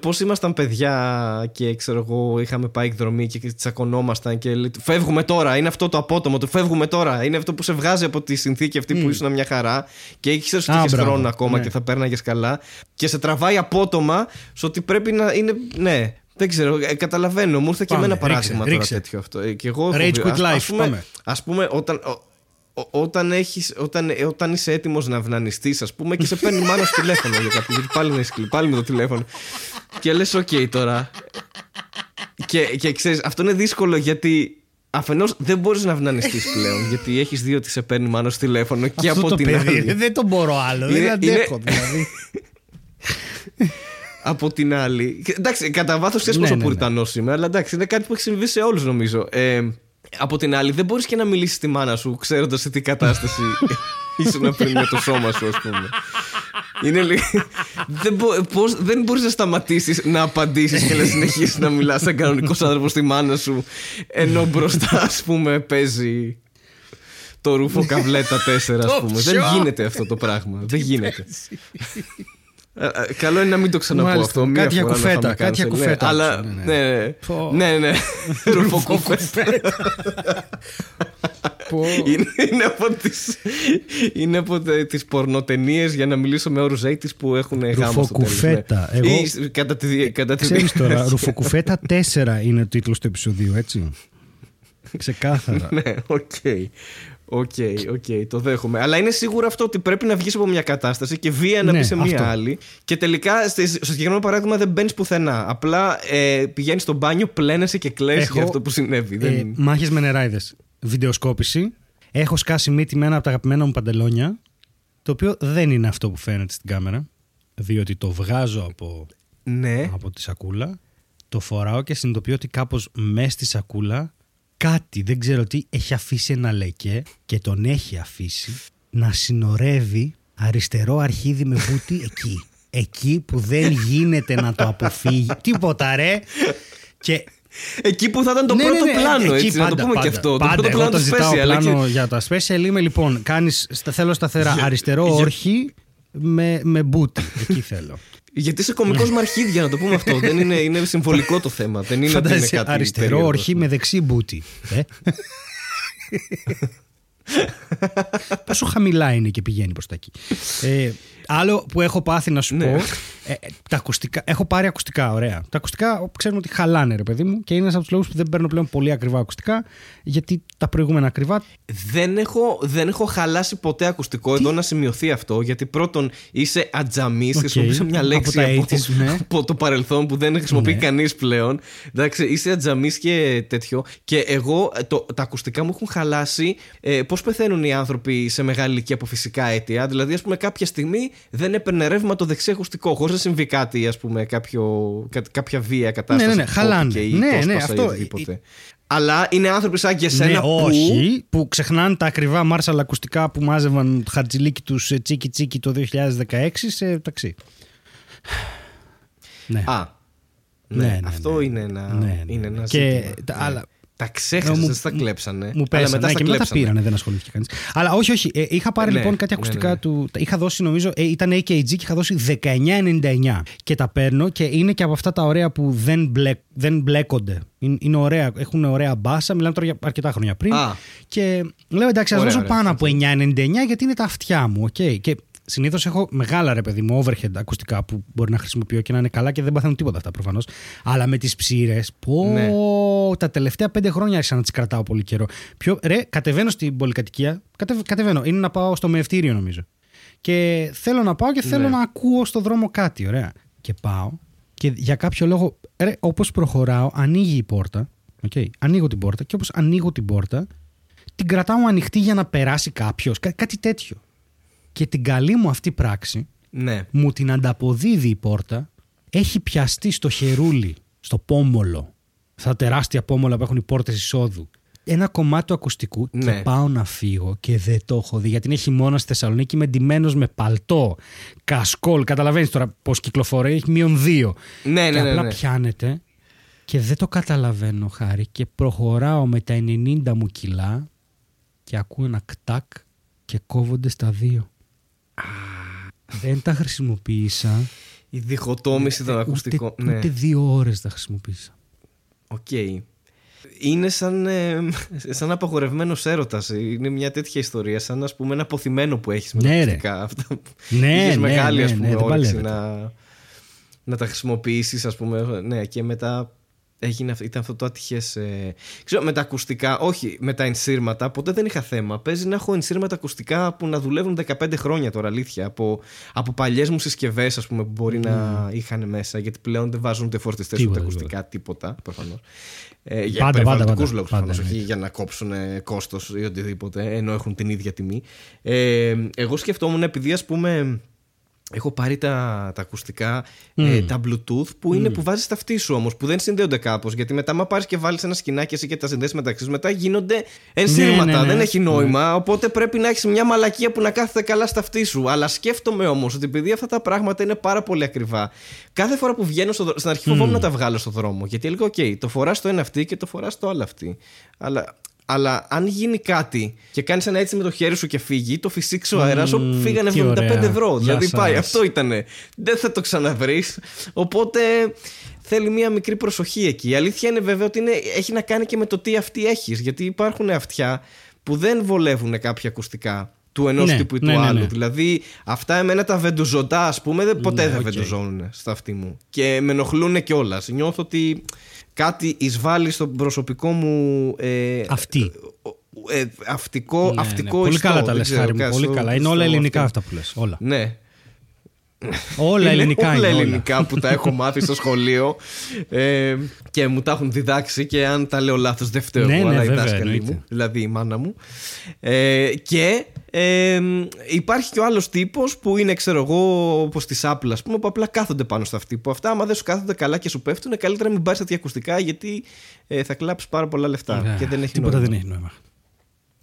Πώς ήμασταν παιδιά και ξέρω εγώ, είχαμε πάει εκδρομή και τσακωνόμασταν και λέει, Φεύγουμε τώρα. Είναι αυτό το απότομο. Το φεύγουμε τώρα. Είναι αυτό που σε βγάζει από τη συνθήκη αυτή mm. που ήσουν μια χαρά και ήξερε ότι έχεις χρόνο ακόμα ναι. και θα παίρναγε καλά. Και σε τραβάει απότομα στο ότι πρέπει να είναι. Ναι, δεν ξέρω, ε, καταλαβαίνω. Μου ήρθε και εμένα παράδειγμα ρίξε, τώρα ρίξε. τέτοιο αυτό. Ε, και εγώ Rage Quit Life, ας πούμε, ας πούμε όταν, όταν, έχεις, όταν, ε, όταν είσαι έτοιμος να αυνανιστείς ας πούμε και σε παίρνει η μάνα σου τηλέφωνο για κάποιο γιατί πάλι, πάλι με το τηλέφωνο και λες ok okay, τώρα και, και ξέρεις, αυτό είναι δύσκολο γιατί Αφενός δεν μπορείς να αυνανιστείς πλέον, γιατί έχεις δει ότι σε παίρνει η μάνα σου τηλέφωνο και Αυτό από το την παιδί, άλλη. Δεν το μπορώ άλλο. Είναι- δεν αντέχω είναι- δηλαδή. από την άλλη. και- Εντάξει, κατά βάθος ξέρεις Ναι, πόσο ναι, ναι. πουριτανός είμαι, αλλά εντάξει, είναι κάτι που έχει συμβεί σε όλους νομίζω. Ε, από την άλλη, δεν μπορείς και να μιλήσεις στη μάνα σου ξέροντας σε τι κατάσταση ήσουν πριν με το σώμα σου, ας πούμε. Είναι λίγο. δεν, μπο... πώς... δεν μπορείς να σταματήσεις να απαντήσεις και να συνεχίσεις να μιλάς σαν κανονικός άνθρωπος στη μάνα σου, ενώ μπροστά, ας πούμε, παίζει το ρούφο καβλέτα 4, ας πούμε. δεν ποιο; γίνεται αυτό το πράγμα. δεν γίνεται. Ε, ε, Καλό είναι να μην το ξαναπώ Μάλιστα. αυτό. μία Κάτι για φορά να κουφέτα, φάμε κάτι για cancel. Ναι, κουφέτα Αλλά. άκουσα, ναι, Ναι, ναι. Πω. Ναι, ναι. Ρουφοκουφέτα. Πω. Είναι, είναι από τις, είναι από τε- τις πορνοταινίες για να μιλήσω με όρους 80's που έχουν γάμο στο τέλος. Ρουφοκουφέτα. ναι. Εγώ- Ή κατά τη, δι- κατά τη Ξέρεις τώρα, διάρκεια. Ρουφοκουφέτα 4 είναι ο τίτλος του επεισοδίου, έτσι; Ξεκάθαρα. Ναι, ok. Ok, ok, το δέχομαι. Αλλά είναι σίγουρο αυτό ότι πρέπει να βγεις από μια κατάσταση και βίαια να Ναι, μπεις σε μια αυτό. άλλη. Και τελικά, στη- στο συγκεκριμένο παράδειγμα, δεν μπαίνεις πουθενά. Απλά ε, πηγαίνεις στο μπάνιο, πλένεσαι και κλαις Έχω, για αυτό που συνέβη. Ε, Δεν... Μάχες με νεράιδες. Βιντεοσκόπηση. Έχω σκάσει μύτη με ένα από τα αγαπημένα μου παντελόνια. Το οποίο δεν είναι αυτό που φαίνεται στην κάμερα. Διότι το βγάζω από, Ναι. από τη σακούλα. Το φοράω και συνειδητοποιώ ότι κάπως μέσα στη σακούλα κάτι, δεν ξέρω τι, έχει αφήσει ένα λεκέ και τον έχει αφήσει να συνορεύει αριστερό αρχίδι με μπούτι εκεί. Εκεί που δεν γίνεται να το αποφύγει. Τίποτα ρε. Και Εκεί που θα ήταν το ναι, πρώτο ναι, ναι, πλάνο, εκεί έτσι, να το πάντα, πούμε πάντα, και αυτό. Πάντα, το πρώτο εγώ πλάνο το του ζητάω special. πλάνο εκεί- για τα special. Είμαι λοιπόν, κάνεις, στα- θέλω σταθερά Για- αριστερό για- όρχη με, με μπούτι. Εκεί θέλω. Γιατί είσαι κωμικό με αρχίδια, να το πούμε αυτό. δεν είναι, είναι συμβολικό το θέμα. Δεν είναι ότι είναι Φαντάζεσαι κάτι αριστερό περίεργο. όρχη με δεξί μπούτι. Ε; Πόσο χαμηλά είναι και πηγαίνει προς τα εκεί. Ε, άλλο που έχω πάθει να σου Ναι. πω. Ε, ε, τα ακουστικά, έχω πάρει ακουστικά, ωραία. Τα ακουστικά ξέρουμε ότι χαλάνε, ρε παιδί μου, και είναι ένας από τους λόγους που δεν παίρνω πλέον πολύ ακριβά ακουστικά, γιατί τα προηγούμενα ακριβά Δεν έχω, δεν έχω χαλάσει ποτέ ακουστικό εδώ να σημειωθεί αυτό. Γιατί πρώτον είσαι ατζαμί, Οκ. χρησιμοποιήσω μια Από λέξη τα από, 80s, ναι. από το παρελθόν που δεν χρησιμοποιεί Ναι. κανείς πλέον. Εντάξει, είσαι ατζαμί και τέτοιο. Και εγώ ε, το, τα ακουστικά μου έχουν χαλάσει ε, πώς πεθαίνουν οι άνθρωποι σε μεγάλη ηλικία από φυσικά αίτια. Δηλαδή, ας πούμε, κάποια στιγμή δεν έπαιρνε ρεύμα το δεξί ακουστικό, χωρίς να συμβεί κάτι, ας πούμε, κάποιο, κα- κάποια βία κατάσταση. Ναι, ναι, ναι, που χαλάνε. κόπηκε ή Ναι, το ναι, έσπασα ή αυτό. Οτιδήποτε. Αλλά είναι άνθρωποι σαν και εσένα ναι, που. όχι, που ξεχνάνε τα ακριβά Μάρσαλ ακουστικά που μάζευαν το χαρτζιλίκι τους τσίκι τσίκι το 2016 σε ταξί. Ναι. Α. Ναι, Ναι, ναι, αυτό ναι. είναι ένα, Ναι, ναι, είναι ναι. ένα Και ζήτημα. τα Ναι. Άλλα- Τα ξέχασες, Ε, μου- δεν στα κλέψανε. Μου αλλά πέσανε. μετά Ναι, στα και μετά τα κλέψανε. πήρανε, δεν ασχολήθηκε κανείς. Αλλά όχι, όχι. Ε, είχα πάρει Ναι, λοιπόν κάτι ναι, ακουστικά ναι, ναι. του. τα Είχα δώσει, νομίζω, ε, ήταν AKG και είχα δώσει 19,99. Και τα παίρνω και είναι και από αυτά τα ωραία που δεν, μπλε, δεν μπλέκονται. Είναι, είναι ωραία, έχουν ωραία μπάσα. Μιλάμε τώρα για αρκετά χρόνια πριν. Α. Και λέω εντάξει, ας Ωραία, δώσω ωραία, πάνω από 9,99 γιατί είναι τα αυτιά μου. Okay. Και συνήθως έχω μεγάλα ρε παιδί μου overhead ακουστικά που μπορεί να χρησιμοποιώ και να είναι καλά και δεν παθαίνουν τίποτα αυτά προφανώς. Αλλά με τις ψήρες, πω, Ναι. τα τελευταία πέντε χρόνια άρχισα να τις κρατάω πολύ καιρό. Πιο, ρε, κατεβαίνω στην πολυκατοικία. Κατεβ, κατεβαίνω. Είναι να πάω στο μεευτήριο νομίζω. Και θέλω να πάω και θέλω Ναι. να ακούω στο δρόμο κάτι, ωραία. Και πάω και για κάποιο λόγο, ρε, όπως προχωράω, ανοίγει η πόρτα. Okay. Ανοίγω την πόρτα και όπως ανοίγω την πόρτα, την κρατάω ανοιχτή για να περάσει κάποιος. κάτι τέτοιο. Και την καλή μου αυτή πράξη Ναι. μου την ανταποδίδει η πόρτα, έχει πιαστεί στο χερούλι, στο πόμολο, στα τεράστια πόμολα που έχουν οι πόρτες εισόδου. Ένα κομμάτι του ακουστικού Ναι. και πάω να φύγω και δεν το έχω δει. Γιατί είναι χειμώνας στη Θεσσαλονίκη, είμαι ντυμένος με παλτό, κασκόλ. Καταλαβαίνεις τώρα πώς κυκλοφορεί, έχει μείον δύο. Ναι, ναι, και ναι, απλά ναι. πιάνεται και δεν το καταλαβαίνω Χάρη και προχωράω με τα 90 μου κιλά και ακούω ένα κτάκ και κόβονται στα δύο. Δεν τα χρησιμοποίησα Η διχοτόμηση των ακουστικών. ούτε, Ναι. ούτε δύο ώρες τα χρησιμοποίησα. Οκ. Είναι σαν, ε, σαν απαγορευμένος έρωτας. Είναι μια τέτοια ιστορία. Σαν ας πούμε, ένα απωθημένο που έχεις με τα Ναι, ρε. ακουστικά. Αυτά που Ναι, είχες ναι, μεγάλη ναι, ας ναι, πούμε, δεν όρεξη παλεύεται. να, να τα χρησιμοποιήσεις, ας πούμε. Ναι, και μετά έγινε, ήταν αυτό το ατυχές. Ε, ξέρω, με τα ακουστικά, όχι με τα ενσύρματα, ποτέ δεν είχα θέμα. Παίζει να έχω ενσύρματα ακουστικά που να δουλεύουν 15 χρόνια τώρα, αλήθεια. Από, από παλιές μου συσκευές, ας πούμε, που μπορεί να είχαν μέσα. Γιατί πλέον δεν βάζουν ούτε φορτιστές ούτε ακουστικά, τίποτα προφανώς. Ε, για περιβαλλοντικούς λόγους προφανώς, όχι για να κόψουν κόστος ή οτιδήποτε, ενώ έχουν την ίδια τιμή. Ε, εγώ σκεφτόμουν, επειδή ας πούμε Έχω πάρει τα, τα ακουστικά, ε, τα Bluetooth που είναι που βάζεις τα αυτή σου όμως, που δεν συνδέονται κάπως. Γιατί μετά, άμα πάρεις και βάλεις ένα σκηνάκι εσύ και τα συνδέσεις μεταξύ σου, μετά γίνονται ενσύρματα. Ναι, ναι, ναι. Δεν έχει νόημα. Οπότε πρέπει να έχεις μια μαλακία που να κάθεται καλά στα αυτή σου. Αλλά σκέφτομαι όμως ότι επειδή αυτά τα πράγματα είναι πάρα πολύ ακριβά, κάθε φορά που βγαίνω στο δρόμο. Στην αρχή φοβόμουν να τα βγάλω στο δρόμο. Γιατί έλεγα, OK, το φοράς το ένα αυτή και το φοράς το άλλο αυτή. Αλλά αλλά αν γίνει κάτι και κάνεις ένα έτσι με το χέρι σου και φύγει, το φυσήξει ο αέρα, mm, φύγανε 75 ευρώ. δηλαδή πάει, αυτό ήτανε. Δεν θα το ξαναβρεις. Οπότε θέλει μία μικρή προσοχή εκεί. Η αλήθεια είναι βέβαια ότι είναι, έχει να κάνει και με το τι αυτή έχεις. Γιατί υπάρχουν αυτιά που δεν βολεύουν κάποια ακουστικά του ενός ναι, τύπου ή του ναι, ναι, άλλου. Δηλαδή, αυτά εμένα τα βεντουζοντά, ας πούμε, ποτέ δεν okay. βεντουζώνουν στα αυτή μου. Και με ενοχλούν κιόλας. Νιώθω ότι κάτι εισβάλλει στο προσωπικό μου. Ε, Αυτή. Ε, αυτικό, ναι, αυτικό ναι. Πολύ καλά τα λες χάρη μου, πολύ καλά. Είναι όλα ελληνικά αυτά που λες, όλα. Ναι. Όλα ελληνικά είναι. Όλα ελληνικά που τα έχω μάθει στο σχολείο ε, και μου τα έχουν διδάξει και αν τα λέω λάθος δεν φταίω ναι, εγώ, ναι, αλλά η δάσκαλη μου, δηλαδή η μάνα μου. Ε, και ε, υπάρχει και ο άλλος τύπος που είναι, ξέρω εγώ, όπως της Apple, ας πούμε, που απλά κάθονται πάνω στα αυτή. Που αυτά, άμα δεν σου κάθονται καλά και σου πέφτουν, καλύτερα μην πάρεις τέτοια ακουστικά γιατί ε, θα κλάψεις πάρα πολλά λεφτά. και δεν έχει τίποτα νόημα. δεν έχει νόημα.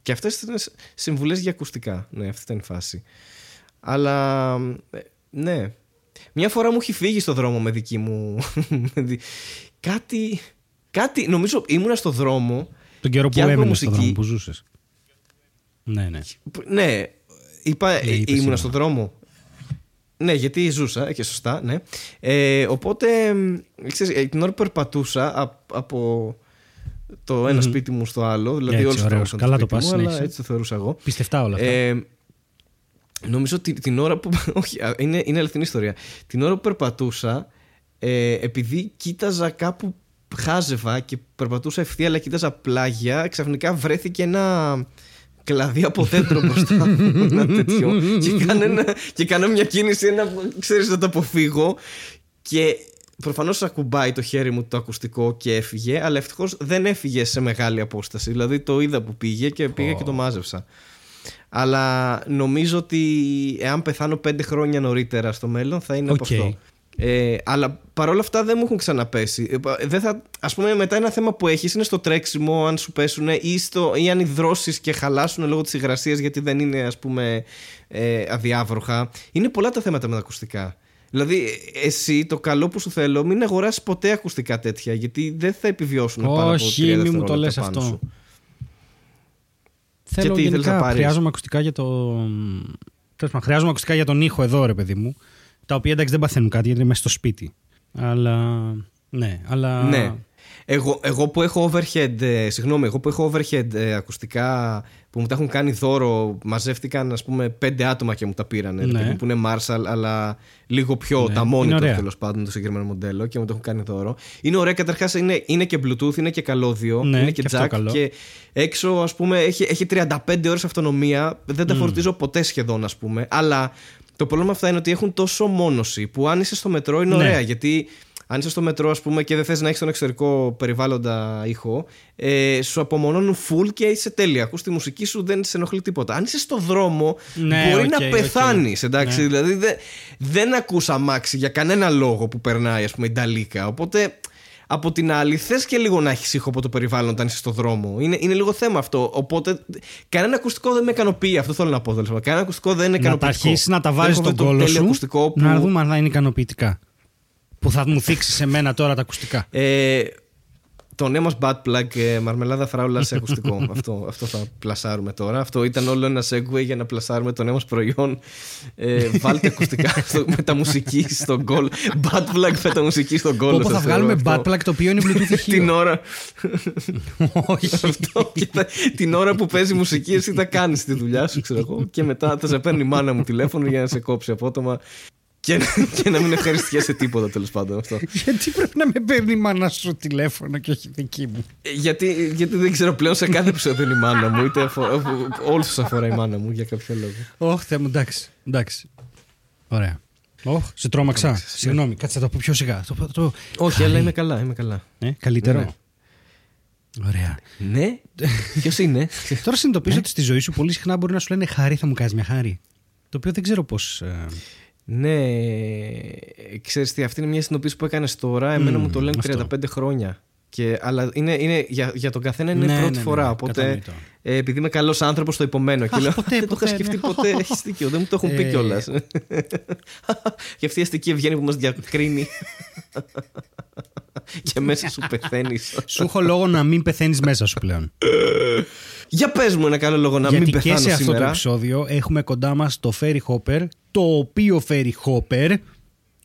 Και αυτές ήταν συμβουλές για ακουστικά. Ναι, αυτή ήταν η φάση. Αλλά ε, ναι. Μια φορά μου έχει φύγει στο δρόμο με δική μου. κάτι. Κάτι. Νομίζω ήμουνα στο δρόμο. Τον καιρό που έμεινες στο δρόμο που ζούσες. Ναι, ναι. Ναι. Είπα, ναι, ήμουνα στον δρόμο. Ναι, γιατί ζούσα και σωστά, ναι. Ε, οπότε, ξέρεις, ε, την ώρα που περπατούσα από το ένα σπίτι μου στο άλλο, δηλαδή όλο το Καλά το πας, αλλά έτσι το θεωρούσα εγώ. Πιστευτά όλα αυτά. Ε, νομίζω ότι την ώρα που. Όχι, είναι, είναι αληθινή ιστορία. Την ώρα που περπατούσα, ε, επειδή κοίταζα κάπου χάζευα και περπατούσα ευθεία, αλλά κοίταζα πλάγια, ξαφνικά βρέθηκε ένα κλαδί από δέντρο μπροστά ένα τέτοιο. και, κάνω και κάνω μια κίνηση, ένα, ξέρεις, να το αποφύγω. Και προφανώς ακουμπάει το χέρι μου το ακουστικό και έφυγε, αλλά ευτυχώς δεν έφυγε σε μεγάλη απόσταση. Δηλαδή το είδα που πήγε και πήγα και το μάζεψα. Αλλά νομίζω ότι εάν πεθάνω πέντε χρόνια νωρίτερα στο μέλλον θα είναι okay. από αυτό. Ε, αλλά παρόλα αυτά δεν μου έχουν ξαναπέσει. Ε, δεν θα, ας πούμε μετά ένα θέμα που έχεις είναι στο τρέξιμο αν σου πέσουν ή, στο, ή αν υδρώσεις και χαλάσουν λόγω της υγρασίας γιατί δεν είναι ας πούμε ε, αδιάβροχα. Είναι πολλά τα θέματα με τα ακουστικά. Δηλαδή, εσύ το καλό που σου θέλω, μην αγοράσεις ποτέ ακουστικά τέτοια, γιατί δεν θα επιβιώσουν πάνω από Όχι, μην μου το λες αυτό. Σου. Θέλω Γιατί γενικά, να χρειάζομαι ακουστικά για το... Χρειάζομαι ακουστικά για τον ήχο εδώ, ρε παιδί μου. Τα οποία εντάξει δεν παθαίνουν κάτι γιατί είναι μέσα στο σπίτι. Αλλά. Ναι, αλλά. Ναι. Εγώ, εγώ που έχω overhead, ε, συγγνώμη, εγώ που έχω overhead ε, ακουστικά που μου τα έχουν κάνει δώρο, μαζεύτηκαν ας πούμε πέντε άτομα και μου τα πήραν. Ναι. Που είναι Marshall, αλλά λίγο πιο ναι. τα monitor τέλος πάντων το συγκεκριμένο μοντέλο και μου το έχουν κάνει δώρο. Είναι ωραία, καταρχάς είναι, είναι και Bluetooth, είναι και καλώδιο, ναι, είναι και, και jack. Και έξω ας πούμε έχει, έχει 35 ώρες αυτονομία. Δεν τα φορτίζω ποτέ σχεδόν ας πούμε. Αλλά το πρόβλημα αυτά είναι ότι έχουν τόσο μόνωση που αν είσαι στο μετρό είναι ναι. ωραία γιατί αν είσαι στο μετρό, ας πούμε, και δεν θες να έχεις τον εξωτερικό περιβάλλοντα ήχο, ε, σου απομονώνουν full και είσαι τέλεια. Ακούς τη μουσική σου, δεν σε ενοχλεί τίποτα. Αν είσαι στο δρόμο, ναι, μπορεί να πεθάνεις. Εντάξει, ναι. δηλαδή δεν, δεν ακούς αμάξι για κανένα λόγο που περνάει, ας πούμε, η Νταλίκα. Οπότε από την άλλη, θες και λίγο να έχεις ήχο από το περιβάλλον όταν είσαι στο δρόμο. Είναι, είναι λίγο θέμα αυτό. Οπότε, κανένα ακουστικό δεν με ικανοποιεί. Αυτό θέλω να πω. Δηλαδή. Κανένα ακουστικό δεν είναι ικανοποιητικό. Να τα αρχίσεις να τα βάλει στον κόλλο σου. Που... Να δούμε αν θα είναι ικανοποιητικά που θα μου θίξεις σε μένα τώρα τα ακουστικά. Ε, το νέο μα bad plug ε, μαρμελάδα φράουλα σε ακουστικό. αυτό, αυτό θα πλασάρουμε τώρα. Αυτό ήταν όλο ένα segue για να πλασάρουμε το νέο μα προϊόν. Ε, βάλτε ακουστικά στο, με τα μουσική στον goal. Bad plug με τα μουσική στον goal. Όπου θα βγάλουμε bad plug το οποίο είναι Bluetooth την ώρα. Όχι. αυτό, την ώρα που παίζει μουσική, εσύ θα κάνεις τη δουλειά σου, ξέρω εγώ. Και μετά θα σε παίρνει η μάνα μου τηλέφωνο για να σε κόψει απότομα και, και να μην ευχαριστιέσαι τίποτα τέλος πάντων αυτό. Γιατί πρέπει να με παίρνει η μάνα σου τηλέφωνο και όχι δική μου; Ε, γιατί, γιατί δεν ξέρω πλέον σε κάθε επεισόδιο είναι η μάνα μου, είτε όλους τους αφορά η μάνα μου για κάποιο λόγο. Όχι, Θεέ μου, εντάξει. εντάξει. Ωραία. Oh, σε τρόμαξα. Ναι. Συγγνώμη, κάτσε να το πω πιο σιγά. Το, το... Όχι, αλλά είμαι καλά. Είμαι καλά. Ε, καλύτερο. Ναι. Ωραία. Ναι; Ποιος είναι; Τώρα συνειδητοποιήσω ότι στη ζωή σου πολύ συχνά μπορεί να σου λένε χάρη, θα μου κάνεις μια χάρη. Το οποίο δεν ξέρω πώς. Ε, ναι, ξέρεις τι, αυτή είναι μια συνειδητοποίηση που έκανες τώρα. Εμένα μου το λένε 35 χρόνια. Και, αλλά είναι, είναι, για, για τον καθένα είναι ναι, πρώτη ναι, φορά. Ναι, οπότε, ε, επειδή είμαι καλός άνθρωπος, το υπομένω. και λέω, ποτέ, δεν το είχα σκεφτεί ποτέ. Έχεις δίκιο, δεν μου το έχουν πει ε... κιόλας. και αυτή η αστική ευγένεια που μας διακρίνει. και μέσα σου πεθαίνεις. σου έχω λόγο να μην πεθαίνεις μέσα σου πλέον. Για πες μου ένα καλό λόγο να μην πεθάνω και σε αυτό το επεισόδιο έχουμε κοντά μας το Ferry Hopper, το οποίο Ferry Hopper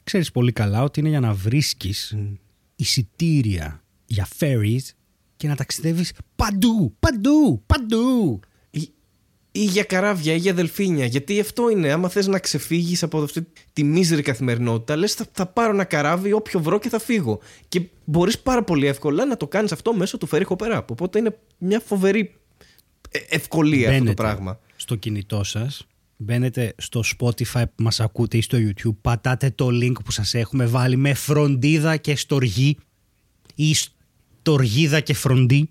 ξέρεις πολύ καλά ότι είναι για να βρίσκεις εισιτήρια για ferries και να ταξιδεύεις παντού, παντού, παντού. Ή, ή για καράβια ή για δελφίνια. Γιατί αυτό είναι. Άμα θες να ξεφύγεις από αυτή τη μίζερη καθημερινότητα, λες θα, θα πάρω ένα καράβι όποιο βρω και θα φύγω. Και μπορείς πάρα πολύ εύκολα να το κάνεις αυτό μέσω του Ferry Hopper App. Οπότε είναι μια φοβερή ε, ευκολία Μπαίνετε αυτό το πράγμα. Στο κινητό σας, μπαίνετε στο Spotify που μας ακούτε ή στο YouTube, πατάτε το link που σας έχουμε βάλει με φροντίδα και στοργή ή στοργίδα και φροντί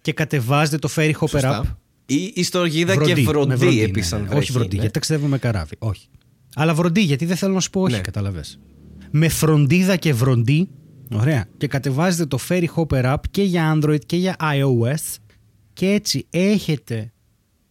και κατεβάζετε το Ferry Hopper App. Ή, ή στοργίδα και βροντί, επίσης. Ναι, ναι. Όχι βροντί, ναι. γιατί ταξιδεύουμε με καράβι. Όχι. Αλλά βροντί, γιατί δεν θέλω να σου πω όχι, ναι. καταλαβες. Με φροντίδα και βροντί, ωραία, και κατεβάζετε το Ferry Hopper App και για Android και για iOS και έτσι έχετε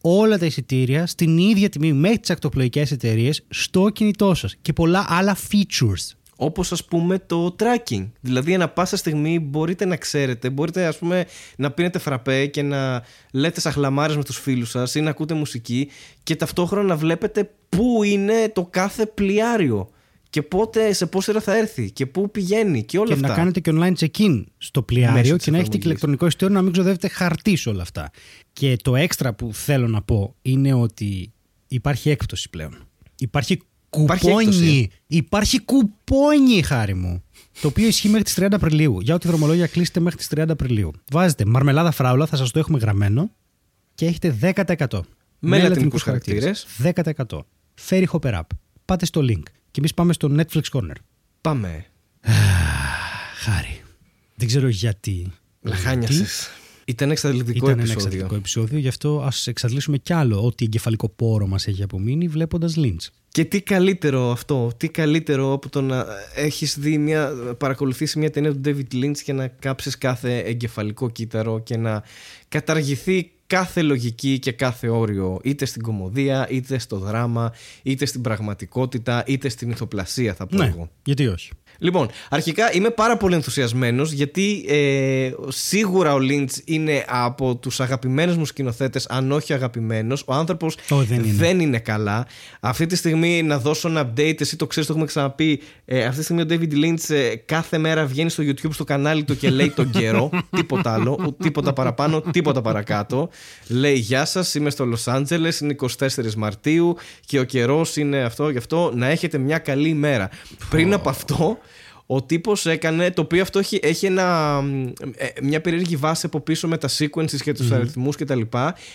όλα τα εισιτήρια στην ίδια τιμή με τις ακτοπλοϊκές εταιρείες στο κινητό σας και πολλά άλλα features. Όπως ας πούμε το tracking. Δηλαδή, ανά πάσα στιγμή μπορείτε να ξέρετε, μπορείτε ας πούμε να πίνετε φραπέ και να λέτε σαχλαμάρε με τους φίλους σας ή να ακούτε μουσική και ταυτόχρονα να βλέπετε πού είναι το κάθε πλοιάριο και πότε, σε πόση ώρα θα έρθει και πού πηγαίνει και όλα και αυτά. Και να κάνετε και online check-in στο πλοιάριο και να έχετε και ηλεκτρονικό εισιτήριο να μην ξοδεύετε χαρτίς σε όλα αυτά. Και το έξτρα που θέλω να πω είναι ότι υπάρχει έκπτωση πλέον. Υπάρχει Κουπόνι. Υπάρχει κουπόνι, χάρη μου. Το οποίο ισχύει μέχρι τις 30 Απριλίου. Για ό,τι δρομολόγια κλείσετε μέχρι τις 30 Απριλίου. Βάζετε μαρμελάδα φράουλα, θα σας το έχουμε γραμμένο και έχετε 10%. Με λατινικούς χαρακτήρες. 10%. Φέρει Hopper Up. Πάτε στο link. Και εμείς πάμε στο Netflix Corner. Πάμε. Χάρη. Δεν ξέρω γιατί. Λαχάνιασες. Ήταν εξαντλητικό Ήταν επεισόδιο. Ήταν εξαντλητικό επεισόδιο, γι' αυτό ας εξαντλήσουμε κι άλλο ό,τι εγκεφαλικό πόρο μας έχει απομείνει βλέποντας Lynch. Και τι καλύτερο αυτό, τι καλύτερο από το να έχεις δει μια, παρακολουθήσει μια ταινία του David Lynch και να κάψεις κάθε εγκεφαλικό κύτταρο και να καταργηθεί κάθε λογική και κάθε όριο είτε στην κομμωδία, είτε στο δράμα, είτε στην πραγματικότητα, είτε στην ηθοπλασία θα πω ναι, εγώ. γιατί όχι. Λοιπόν, αρχικά είμαι πάρα πολύ ενθουσιασμένος γιατί ε, σίγουρα ο Λίντ είναι από τους αγαπημένους μου σκηνοθέτες, αν όχι αγαπημένος. Ο άνθρωπος δεν, είναι. καλά. Αυτή τη στιγμή να δώσω ένα update, εσύ το ξέρεις, το έχουμε ξαναπεί. Ε, αυτή τη στιγμή ο David Lynch ε, κάθε μέρα βγαίνει στο YouTube στο κανάλι του και λέει τον καιρό. τίποτα άλλο, τίποτα παραπάνω, τίποτα παρακάτω. Λέει Γεια σας, είμαι στο Λο Άντζελε, είναι 24 Μαρτίου και ο καιρός είναι αυτό γι' αυτό. Να έχετε μια καλή ημέρα. Πριν από αυτό, ο τύπος έκανε, το οποίο αυτό έχει, έχει ένα, ε, μια περίεργη βάση από πίσω με τα sequences και τους mm. αριθμούς κτλ.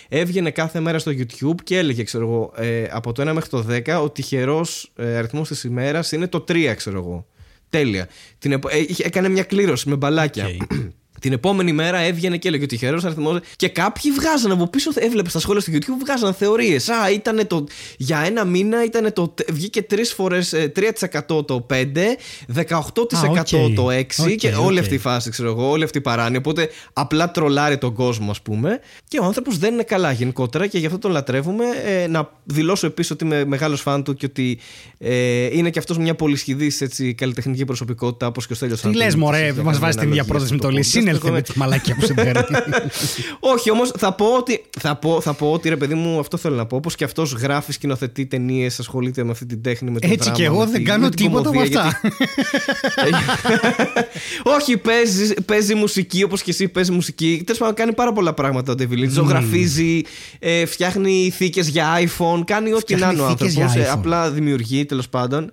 Έβγαινε κάθε μέρα στο YouTube και έλεγε, ξέρω εγώ, ε, από το 1 μέχρι το 10, ο τυχερός ε, αριθμός της ημέρας είναι το 3, ξέρω εγώ. Τέλεια. Την, ε, έκανε μια κλήρωση με μπαλάκια. Okay. Την επόμενη μέρα έβγαινε και έλεγε ότι τυχερό αριθμό. Και κάποιοι βγάζαν από πίσω, έβλεπε στα σχόλια στο YouTube, βγάζαν θεωρίες. Α, ήταν το. Για ένα μήνα ήταν το. Βγήκε τρεις φορές 3% το 5, 18% το 6 και όλη αυτή η φάση, ξέρω εγώ, όλη αυτή η παράνοια. Οπότε απλά τρολάρει τον κόσμο, ας πούμε. Και ο άνθρωπος δεν είναι καλά γενικότερα και γι' αυτό τον λατρεύουμε. Ε, να δηλώσω επίσης ότι είμαι μεγάλος φαν του και ότι ε, είναι και αυτός μια πολυσχηδής καλλιτεχνική προσωπικότητα όπως και ο Στέλιος Τι λες, Μωρέ, μας βάζει την ίδια πρόταση με το Λυσίνε έλθε με τη μαλάκια που σε Όχι, όμως θα πω ότι. Θα πω, θα πω ότι ρε παιδί μου, αυτό θέλω να πω. Όπως και αυτός γράφει, σκηνοθετεί ταινίες, ασχολείται με αυτή την τέχνη. Με τον Έτσι δράμα, και εγώ δεν κάνω τίποτα από αυτά. Όχι, παίζει, παίζει μουσική όπως και εσύ παίζει μουσική. Τέλος πάντων, κάνει πάρα πολλά πράγματα ο Ντεβιλίτ. Ζωγραφίζει, ε, φτιάχνει θήκες για iPhone, κάνει ό,τι να είναι ο άνθρωπος. Ε, απλά δημιουργεί τέλος πάντων.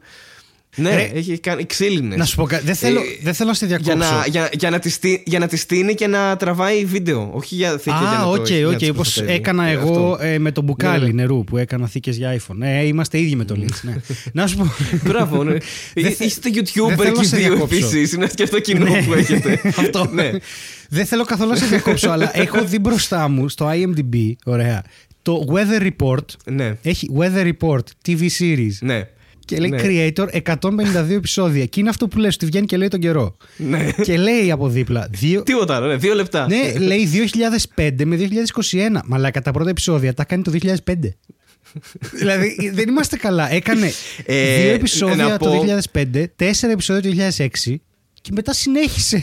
Ναι, Ρε, έχει κάνει ξύλινες. Να σου πω κάτι. Δεν θέλω, ε, δεν θέλω να σε διακόψω. Για να, για, για, να τη, για να τη στήνει και να τραβάει βίντεο. Όχι για θήκε για να ok, ok. Okay, Όπως έκανα ε, εγώ ε, με το μπουκάλι ναι, ναι. νερού που έκανα θήκες για iPhone. Ναι, είμαστε ίδιοι με τον Lynch. Ναι. να σου πω. Μπράβο, ναι. Είστε YouTuber και δύο επίσης. Είναι και αυτό κοινό ναι. που έχετε. αυτό. ναι. Δεν θέλω καθόλου να σε διακόψω, αλλά έχω δει μπροστά μου στο IMDb, ωραία, το Weather Report. Ναι. Έχει Weather Report, TV series. Ναι. Και λέει ναι. Creator 152 επεισόδια. Και είναι αυτό που λες, ότι βγαίνει και λέει τον καιρό. Ναι. Και λέει από δίπλα. Δύο... Τίποτα άλλο, ναι, δύο λεπτά. Ναι, λέει 2005 με 2021. Μαλάκα τα πρώτα επεισόδια τα κάνει το 2005. δηλαδή δεν είμαστε καλά. Έκανε ε, δύο επεισόδια το 2005, τέσσερα επεισόδια το 2006 και μετά συνέχισε.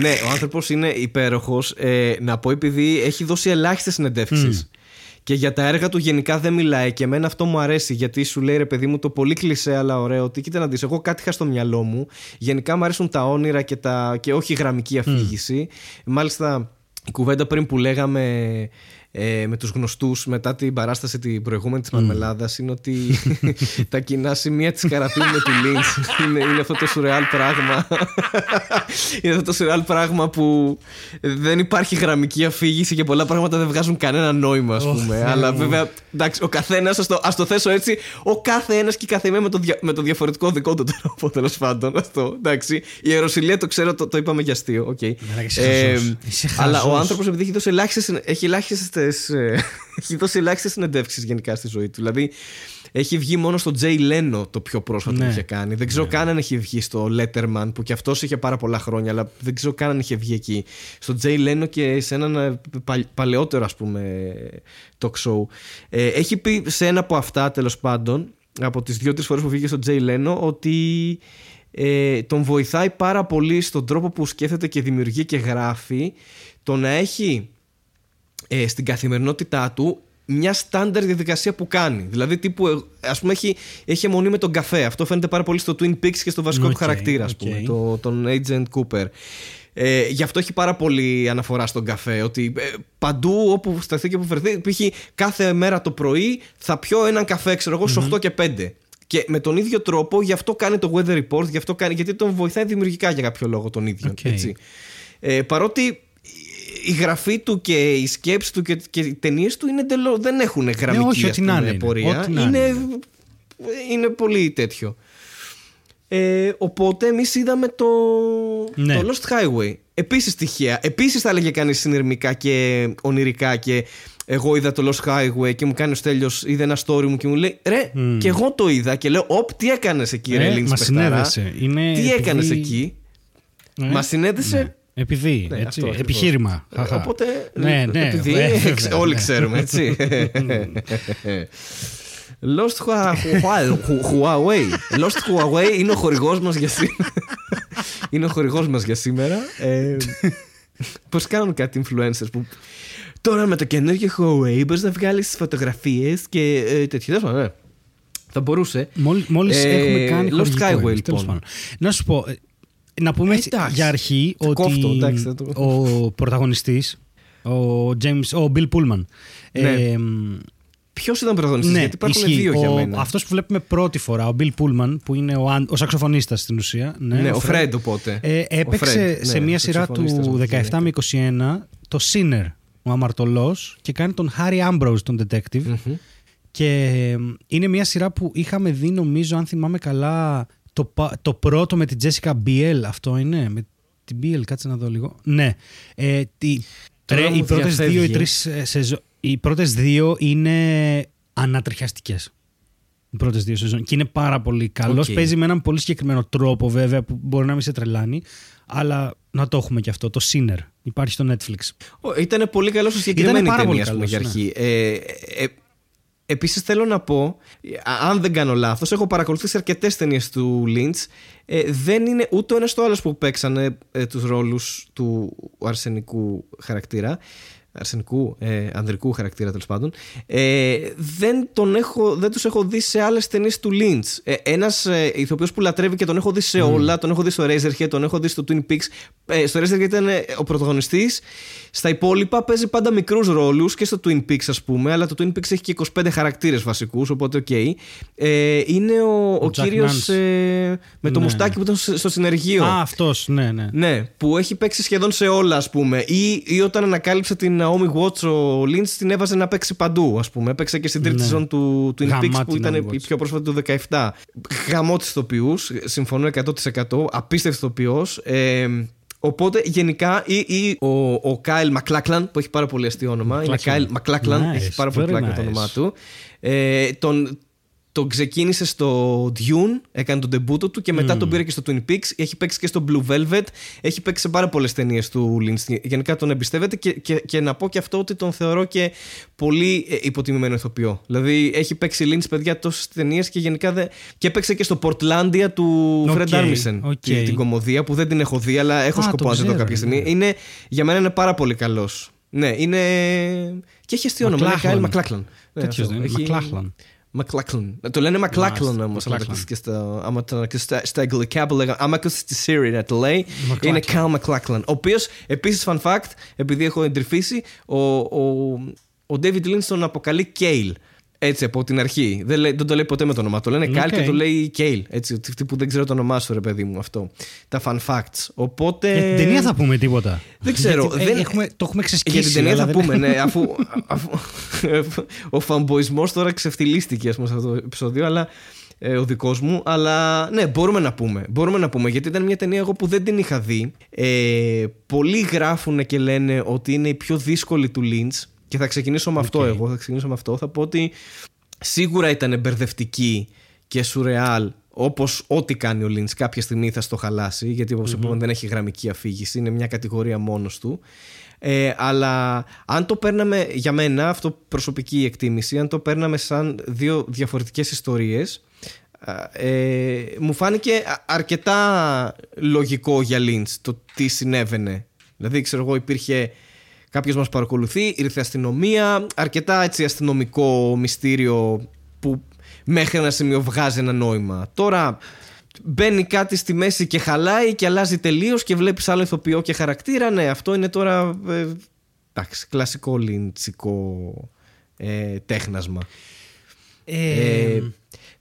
ναι, ο άνθρωπος είναι υπέροχος. Ε, να πω επειδή έχει δώσει ελάχιστες συνεντεύξεις. Και για τα έργα του γενικά δεν μιλάει και εμένα αυτό μου αρέσει γιατί σου λέει ρε παιδί μου το πολύ κλεισέ αλλά ωραίο ότι κοίτα να δεις εγώ κάτι είχα στο μυαλό μου. Γενικά μου αρέσουν τα όνειρα και, τα, και όχι γραμμική αφήγηση. Μάλιστα η κουβέντα πριν που λέγαμε ε, με τους γνωστούς μετά την παράσταση την προηγούμενη της Μαρμελάδας είναι ότι τα κοινά σημεία της καρατίνου με του Λίνς είναι, είναι αυτό το σουρεάλ πράγμα. Είναι αυτό το σουρεάλ πράγμα που δεν υπάρχει γραμμική αφήγηση και πολλά πράγματα δεν βγάζουν κανένα νόημα ας πούμε. αλλά βέβαια εντάξει, ο καθένας ας το, ας το θέσω έτσι ο κάθε ένας και η καθεμία με το, με το διαφορετικό δικό του τρόπο τέλος πάντων αυτό, εντάξει. η αεροσυλία το ξέρω το, το είπαμε για αστείο okay. ε, αλλά ο άνθρωπος επειδή έχει δώσει ελάχιστες ε, έχει δώσει ελάχιστες συνεντεύξεις γενικά στη ζωή του. Δηλαδή, έχει βγει μόνο στο Jay Leno το πιο πρόσφατο ναι. που είχε κάνει. Δεν ξέρω ναι. καν αν έχει βγει στο Letterman που κι αυτός είχε πάρα πολλά χρόνια, αλλά δεν ξέρω καν αν είχε βγει εκεί. Στο Jay Leno και σε έναν ε, παλαιότερο, ας πούμε, talk show. Ε, έχει πει σε ένα από αυτά, τέλος πάντων, από τις δύο-τρεις φορές που βγήκε στο Jay Leno, ότι ε, τον βοηθάει πάρα πολύ στον τρόπο που σκέφτεται και δημιουργεί και γράφει το να έχει ε, στην καθημερινότητά του μια στάνταρ διαδικασία που κάνει. Δηλαδή, τύπου, ε, ας πούμε, έχει, έχει αιμονή με τον καφέ. Αυτό φαίνεται πάρα πολύ στο Twin Peaks και στο βασικό του χαρακτήρα, ας πούμε, το, τον Agent Cooper. Ε, γι' αυτό έχει πάρα πολύ αναφορά στον καφέ. Ότι ε, παντού όπου σταθεί και όπου βρεθεί, π.χ. κάθε μέρα το πρωί θα πιω έναν καφέ, ξέρω εγώ, στις 8 και 5. Και με τον ίδιο τρόπο, γι' αυτό κάνει το weather report, γι αυτό κάνει, γιατί τον βοηθάει δημιουργικά για κάποιο λόγο τον ίδιο. Έτσι. Ε, παρότι η γραφή του και η σκέψη του και, και οι ταινίες του είναι τελο, δεν έχουν γραμμική ναι, όχι, πούμε, είναι, πορεία. είναι, είναι, πολύ τέτοιο. Ε, οπότε εμείς είδαμε το, ναι. το Lost Highway. Επίσης τυχαία. Επίσης θα έλεγε κανείς συνειρμικά και ονειρικά και εγώ είδα το Lost Highway και μου κάνει ο Στέλιος, είδε ένα story μου και μου λέει Ρε, mm. και εγώ το είδα και λέω Οπ, τι έκανες εκεί, ε, Ρε, Μας συνέδεσε. Είναι τι επειδή... έκανες εκεί; Ε, μας συνέδεσε. Ναι. Επειδή, ναι, έτσι, αυτό, επιχείρημα. Ε, οπότε, ναι, ναι, επειδή, όλοι ξέρουμε, έτσι. Lost Huawei. Lost Huawei είναι ο χορηγός μας για σήμερα. είναι ο χορηγός μας για σήμερα. Ε, πώς κάνουν κάτι influencers που τώρα με το καινούργιο Huawei μπορείς να βγάλεις φωτογραφίες και ε, τέτοια. Ναι. Θα μπορούσε. Μόλις ε, έχουμε κάνει Lost Highway λοιπόν. Να σου πω, να πούμε έτσι, για αρχή ότι ο πρωταγωνιστής, ο, James, ο Bill Pullman, ναι. ε, Ποιος ήταν πρωταγωνιστής, ναι, γιατί υπάρχουν ισχύει. δύο για μένα. Αυτός που βλέπουμε πρώτη φορά, ο Bill Pullman, που είναι ο, ο σαξοφωνίστας στην ουσία. Ναι, ναι ο Fred οπότε. Ε, έπαιξε σε ναι, μια σειρά του 17 με 21 το Sinner, ο αμαρτωλός, και κάνει τον Harry Ambrose, τον detective. Mm-hmm. Και είναι μια σειρά που είχαμε δει, νομίζω, αν θυμάμαι καλά, το, το πρώτο με την Jessica Biel, αυτό είναι; Με την Biel, κάτσε να δω λίγο. Ναι. Ε, τι, ρε, οι πρώτες δύο ή τρεις ε, σεζόν. Οι πρώτες δύο είναι ανατριχιαστικές. Οι πρώτες δύο σεζόν. Και είναι πάρα πολύ καλός. Okay. Παίζει με έναν πολύ συγκεκριμένο τρόπο, βέβαια, που μπορεί να μην σε τρελάνει. Αλλά να το έχουμε και αυτό. Το Sinner. Υπάρχει στο Netflix. Ήταν πολύ καλός στο συγκεκριμένη ταινία, πούμε, για αρχή. Ναι. Ε, ε, Επίσης θέλω να πω, αν δεν κάνω λάθος, έχω παρακολουθήσει αρκετές ταινίες του Lynch. Ε, δεν είναι ούτε ο ένας ούτε ο άλλος που παίξανε ε, τους ρόλους του αρσενικού χαρακτήρα. Αρσενικού, ε, ανδρικού χαρακτήρα τέλος πάντων, ε, δεν, τον έχω, δεν τους έχω δει σε άλλες ταινίες του Lynch. Ε, ένας ε, ηθοποιός που λατρεύει και τον έχω δει σε mm. όλα, τον έχω δει στο Eraserhead, τον έχω δει στο Twin Peaks. Ε, στο Eraserhead ήταν ε, ο πρωταγωνιστής. Στα υπόλοιπα παίζει πάντα μικρούς ρόλους και στο Twin Peaks ας πούμε, αλλά το Twin Peaks έχει και 25 χαρακτήρες βασικούς, οπότε ok. Okay. Ε, είναι ο, ο, ο κύριος ε, με το ναι. μουστάκι που ήταν στο συνεργείο. Α, αυτός, ναι, ναι. Ναι, που έχει παίξει σχεδόν σε όλα ας πούμε. Ή, ή όταν ανακάλυψε την Naomi Watts ο Lynch την έβαζε να παίξει παντού, ας πούμε. Έπαιξε και στην τρίτη ναι. του Twin Peaks που ήταν η πιο πρόσφατη του 17. Γαμό τη ηθοποιούς, συμφωνώ 100%. Απίστευτος ηθοποιός. Ε, Οπότε γενικά ή, ή ο, ο Κάιλ Μακλάκλαν που έχει πάρα πολύ αστείο όνομα. Είναι Κάιλ Μακλάκλαν, έχει πάρα πολύ πλάκα nice. το όνομά του. Ε, τον, τον ξεκίνησε στο Dune, έκανε τον τεμπούτο του και μετά mm. τον πήρε και στο Twin Peaks. Έχει παίξει και στο Blue Velvet. Έχει παίξει σε πάρα πολλές ταινίες του Lynch. Γενικά τον εμπιστεύεται και, και, και, να πω και αυτό ότι τον θεωρώ και πολύ ε, υποτιμημένο ηθοποιό. Δηλαδή έχει παίξει Lynch παιδιά τόσες ταινίες και γενικά δεν. Και έπαιξε και στο Portlandia του okay, Fred Armisen. Okay. Και την κομμωδία που δεν την έχω δει, αλλά έχω σκοπό να δει κάποια στιγμή. Ναι. Είναι, για μένα είναι πάρα πολύ καλός. Ναι, είναι. Και έχει αστείο όνομα. Είναι Κάιλ Μακλάχλαν. Τέτοιος δεν είναι. Μακλάκλον. Το λένε Μακλάκλον όμω. Άμα το ακούσει στα αγγλικά που λέγανε. Άμα ακούσει τη Siri να το λέει, είναι Cal Μακλάκλον. Ο οποίο επίση, fun fact, επειδή έχω εντρυφήσει, ο David Lynch τον αποκαλεί Kale. Έτσι από την αρχή. Δεν, λέει, δεν το λέει ποτέ με το όνομά του. Λένε okay. και το λέει Κέιλ. Έτσι, αυτή που δεν ξέρω το όνομά σου, ρε παιδί μου, αυτό. Τα fun facts. Οπότε. Για την ταινία θα πούμε τίποτα. Δεν ξέρω. Γιατί, δεν... έχουμε, το έχουμε ξεσκίσει. Για την ταινία θα πούμε, ναι. Αφού, αφού, ο φαμποϊσμό τώρα ξεφτυλίστηκε, ας πούμε, σε αυτό το επεισόδιο, αλλά. Ε, ο δικός μου, αλλά ναι, μπορούμε να πούμε. Μπορούμε να πούμε γιατί ήταν μια ταινία εγώ που δεν την είχα δει. Ε, πολλοί γράφουν και λένε ότι είναι η πιο δύσκολη του Lynch και θα ξεκινήσω με αυτό εγώ. Θα ξεκινήσω με αυτό. Θα πω ότι σίγουρα ήταν μπερδευτική και σουρεάλ όπως ό,τι κάνει ο Λίντς κάποια στιγμή θα στο χαλάσει. Γιατί όπως είπαμε δεν έχει γραμμική αφήγηση. Είναι μια κατηγορία μόνος του. Ε, αλλά αν το παίρναμε για μένα, αυτό προσωπική εκτίμηση, αν το παίρναμε σαν δύο διαφορετικές ιστορίες ε, μου φάνηκε αρκετά λογικό για Λίντς το τι συνέβαινε. Δηλαδή, ξέρω εγώ, υπήρχε κάποιος μας παρακολουθεί, ήρθε αστυνομία, αρκετά έτσι αστυνομικό μυστήριο που μέχρι ένα σημείο βγάζει ένα νόημα. Τώρα μπαίνει κάτι στη μέση και χαλάει και αλλάζει τελείως και βλέπεις άλλο ηθοποιό και χαρακτήρα. Ναι, αυτό είναι τώρα. Ε, εντάξει, κλασικό λιντσικό ε, τέχνασμα. Ε, ε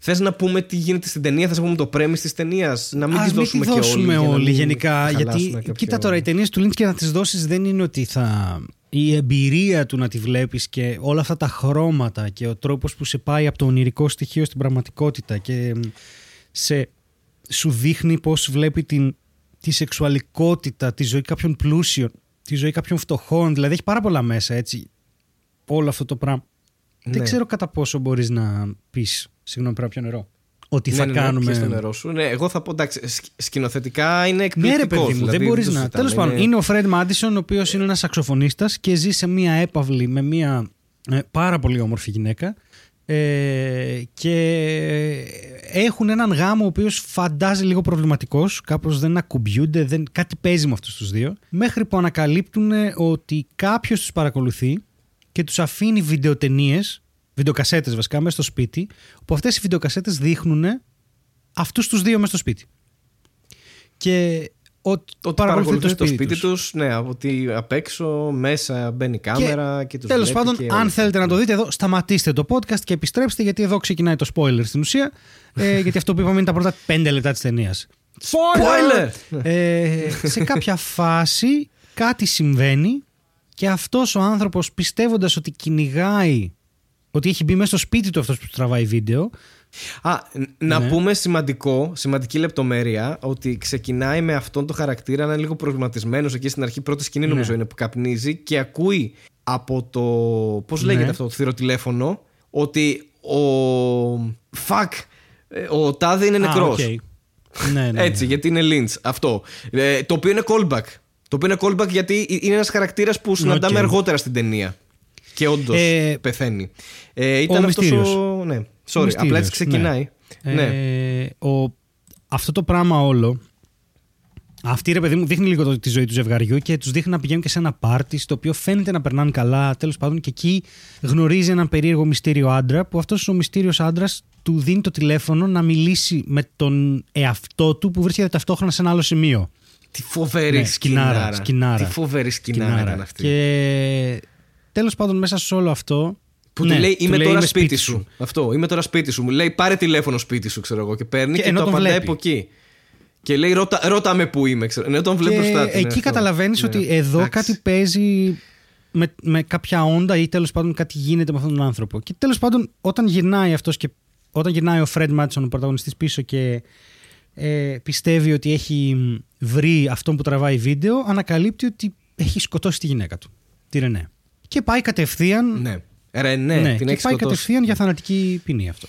Θες να πούμε τι γίνεται στην ταινία, θες να πούμε το πρέμι της ταινίας, να μην τις δώσουμε, δώσουμε και όλοι. όλοι γενικά. Γιατί κοίτα τώρα, οι ταινίες του Lynch και να τις δώσεις δεν είναι ότι θα. Η εμπειρία του να τη βλέπεις και όλα αυτά τα χρώματα και ο τρόπος που σε πάει από το ονειρικό στοιχείο στην πραγματικότητα και σε, σου δείχνει πώς βλέπει την, τη σεξουαλικότητα, τη ζωή κάποιων πλούσιων, τη ζωή κάποιων φτωχών. Δηλαδή έχει πάρα πολλά μέσα έτσι. Όλο αυτό το πράγμα. Δεν ναι. ξέρω κατά πόσο μπορείς να πεις Συγγνώμη, πρέπει να πιω νερό. Ότι ναι, θα ναι, ναι, κάνουμε. Ναι, νερό σου. Ναι, εγώ θα πω εντάξει, σκηνοθετικά είναι εκπληκτικός. Ναι, ρε παιδί μου, δηλαδή, δεν μπορείς να. Τέλος πάντων, είναι ο Φρέντ Μάντισον, ο οποίος είναι ένας σαξοφωνίστα και ζει σε μία έπαυλη με μία ε, πάρα πολύ όμορφη γυναίκα. Ε, και έχουν έναν γάμο ο οποίος φαντάζει λίγο προβληματικός, κάπως δεν ακουμπιούνται, δεν, κάτι παίζει με αυτούς τους δύο. Μέχρι που ανακαλύπτουν ότι κάποιος τους παρακολουθεί και τους αφήνει βιντεοτενίες βιντεοκασέτες βασικά μέσα στο σπίτι, που αυτές οι βιντεοκασέτες δείχνουν αυτούς τους δύο μέσα στο σπίτι. Και ότι παρακολουθείς το σπίτι τους, ναι, ότι απ' έξω μέσα μπαίνει κάμερα και, και τους Τέλος πάντων, αν θέλετε να το δείτε εδώ, σταματήστε το podcast και επιστρέψτε, γιατί εδώ ξεκινάει το spoiler στην ουσία. ε, γιατί αυτό που είπαμε είναι τα πρώτα πέντε λεπτά της ταινίας. Spoiler! ε, σε κάποια φάση κάτι συμβαίνει και αυτός ο άνθρωπος πιστεύοντας ότι κυνηγάει ότι έχει μπει μέσα στο σπίτι του αυτός που τραβάει βίντεο. Α, να ναι. πούμε σημαντικό, σημαντική λεπτομέρεια, ότι ξεκινάει με αυτόν τον χαρακτήρα να είναι λίγο προβληματισμένος εκεί στην αρχή. Πρώτη σκηνή, νομίζω, ναι. είναι που καπνίζει και ακούει από το. Πώς λέγεται ναι. αυτό το θηροτηλέφωνο, ότι ο. Φακ, ο Τάδε είναι νεκρός. Okay. ναι, ναι, Έτσι, γιατί είναι Lynch. Αυτό. Ε, το οποίο είναι callback. Το οποίο είναι callback γιατί είναι ένας χαρακτήρας που συναντάμε okay. αργότερα στην ταινία. Και όντως ε, πεθαίνει. Ε, ήταν ο αυτός ο. Ναι, sorry, ο απλά έτσι ξεκινάει. Ναι. ναι. Ε, ο, αυτό το πράγμα όλο Αυτή ρε παιδί μου δείχνει λίγο τη ζωή του ζευγαριού και τους δείχνει να πηγαίνουν και σε ένα πάρτι στο οποίο φαίνεται να περνάνε καλά. Τέλος πάντων, και εκεί γνωρίζει έναν περίεργο μυστήριο άντρα που αυτός ο μυστήριος άντρας του δίνει το τηλέφωνο να μιλήσει με τον εαυτό του που βρίσκεται ταυτόχρονα σε ένα άλλο σημείο. Τι φοβερή ναι, σκηνάρα, σκηνάρα. Τι φοβερή σκηνάρα, σκηνάρα. ήταν αυτή. Και τέλος πάντων, μέσα σε όλο αυτό. Που ναι, του λέει Είμαι τώρα σπίτι, σου. σου. Αυτό. Είμαι τώρα σπίτι σου. Μου λέει Πάρε τηλέφωνο σπίτι σου, ξέρω εγώ. Και παίρνει και, και το απαντάει από εκεί. Και λέει ρώτα, ρώτα με που είμαι. Ξέρω. Ναι, τον βλέπει μπροστά Εκεί καταλαβαίνεις ναι. ότι εδώ κάτι παίζει με, με κάποια όντα ή τέλος πάντων κάτι γίνεται με αυτόν τον άνθρωπο. Και τέλος πάντων όταν γυρνάει αυτός και όταν γυρνάει ο Φρέντ Μάτσον, ο πρωταγωνιστής πίσω και ε, πιστεύει ότι έχει βρει αυτόν που τραβάει βίντεο, ανακαλύπτει ότι έχει σκοτώσει τη γυναίκα του, τη Ρενέ. Και πάει κατευθείαν. Ναι. Ρενέ, ναι, την και πάει κατευθείαν για θανατική ποινή αυτό.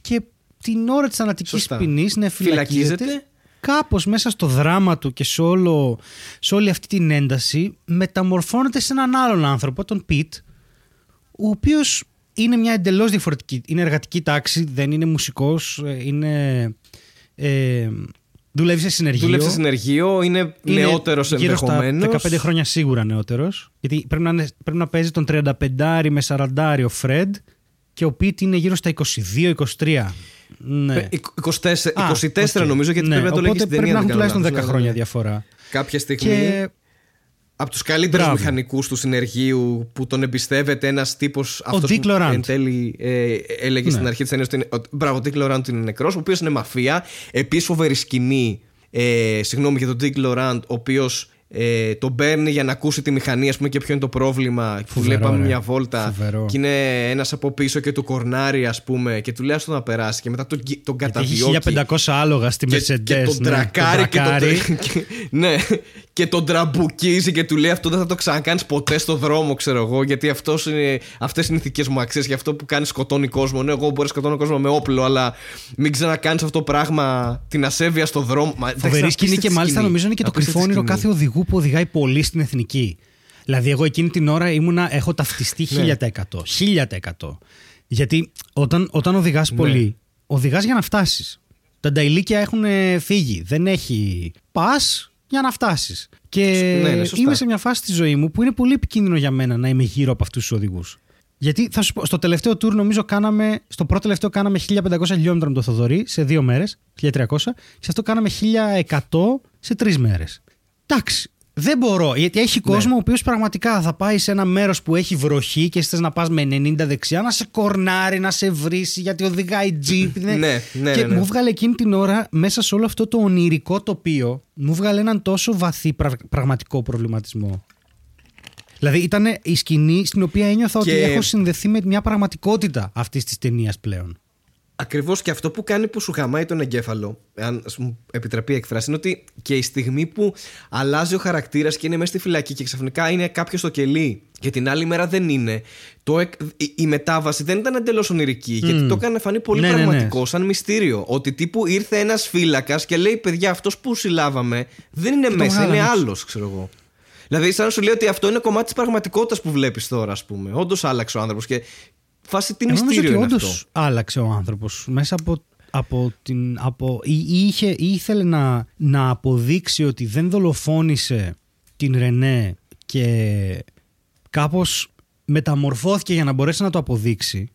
Και την ώρα της θανατικής ποινής, ναι, φυλακίζεται κάπως μέσα στο δράμα του και σε, όλο, σε όλη αυτή την ένταση μεταμορφώνεται σε έναν άλλον άνθρωπο, τον Πιτ, ο οποίος είναι μια εντελώς διαφορετική, είναι εργατική τάξη, δεν είναι μουσικός, ε, είναι... Ε, Δουλεύεις σε συνεργείο. Δουλεύεις σε συνεργείο, είναι, είναι νεότερος ενδεχομένως. 15 χρόνια σίγουρα νεότερος. Γιατί πρέπει να, πρέπει να παίζει τον 35 με 40 ο Φρεντ και ο Πιτ είναι γύρω στα 22-23. Ναι. 24, 24 νομίζω, γιατί ναι. πρέπει να το λέγεις στην Πρέπει να έχουν τουλάχιστον 10 χρόνια διαφορά. Κάποια στιγμή. Και... Από τους καλύτερους μηχανικούς του συνεργείου που τον εμπιστεύεται ένας τύπος. Αυτός που εν τέλει ε, έλεγε ναι. στην αρχή της ταινίας. Μπράβο, ο Dick Laurent είναι νεκρός, ο οποίος είναι μαφία. Επίσης φοβερή σκηνή. Ε, συγγνώμη για τον Dick Laurent, ο οποίος ε, τον παίρνει για να ακούσει τη μηχανή, ας πούμε, και ποιο είναι το πρόβλημα. Φοβερό, του λέει πάμε μια βόλτα. Φοβερό. Και είναι ένας από πίσω και του κορνάρει, ας πούμε, και του λέει αυτό να περάσει. Και μετά τον, τον καταδιώκει. Έχει 1500 άλογα στη Mercedes. Και, και τον ναι, τρακάρει και τον. και, ναι, και τον τραμπουκίζει και του λέει αυτό δεν θα το ξανακάνεις ποτέ στο δρόμο, ξέρω εγώ. Γιατί αυτέ είναι, αυτές είναι οι ηθικέ μου αξίες. Και αυτό που κάνει σκοτώνει κόσμο. Ναι, εγώ μπορεί να σκοτώνω κόσμο με όπλο, αλλά μην ξανακάνεις αυτό το πράγμα την ασέβεια στο δρόμο. Φοβερή σκηνή και μάλιστα νομίζω είναι και το κρυφόνιρο κάθε οδηγού που οδηγάει πολύ στην εθνική. Δηλαδή, εγώ εκείνη την ώρα ήμουνα, έχω ταυτιστεί 1000%. Ναι. 1000%. Γιατί όταν, όταν οδηγάς ναι. πολύ, οδηγάς για να φτάσεις. Τα νταϊλίκια έχουν φύγει. Δεν έχει. Πας για να φτάσεις. Και ναι, ναι, είμαι σε μια φάση της ζωής μου που είναι πολύ επικίνδυνο για μένα να είμαι γύρω από αυτούς τους οδηγούς. Γιατί θα σου πω, στο τελευταίο tour νομίζω κάναμε, στο πρώτο τελευταίο κάναμε 1500 χιλιόμετρα με το Θοδωρή σε δύο μέρες, 1300, και αυτό κάναμε 1100 σε τρεις μέρες. Εντάξει, δεν μπορώ, γιατί έχει ναι. κόσμο ο οποίος πραγματικά θα πάει σε ένα μέρος που έχει βροχή και θες να πας με 90 δεξιά, να σε κορνάρει, να σε βρίσει γιατί οδηγάει τζιπ. ναι, ναι, ναι, και ναι, μου βγάλε εκείνη την ώρα μέσα σε όλο αυτό το ονειρικό τοπίο, μου βγάλε έναν τόσο βαθύ πραγματικό προβληματισμό. Δηλαδή ήταν η σκηνή στην οποία ένιωθα ότι έχω συνδεθεί με μια πραγματικότητα αυτής της ταινίας πλέον. Ακριβώς και αυτό που κάνει που σου χαμάει τον εγκέφαλο, αν μου επιτραπεί η εκφράση, είναι ότι και η στιγμή που αλλάζει ο χαρακτήρας και είναι μέσα στη φυλακή και ξαφνικά είναι κάποιος στο κελί και την άλλη μέρα δεν είναι. Το, η, μετάβαση δεν ήταν εντελώς ονειρική, γιατί το έκανε φανεί πολύ ναι, πραγματικό, ναι, ναι. σαν μυστήριο. Ότι τύπου ήρθε ένας φύλακας και λέει: Παιδιά, αυτός που συλλάβαμε δεν είναι μέσα, είναι άλλος, ξέρω εγώ. Δηλαδή, σαν να σου λέει ότι αυτό είναι κομμάτι της πραγματικότητας που βλέπεις τώρα, ας πούμε. Όντως άλλαξε ο άνθρωπος. Και φάση τι μυστήριο είναι αυτό. άλλαξε ο άνθρωπος μέσα από από την, από, ή, είχε, ή ήθελε να, να αποδείξει ότι δεν δολοφόνησε την Ρενέ και κάπως μεταμορφώθηκε για να μπορέσει να το αποδείξει.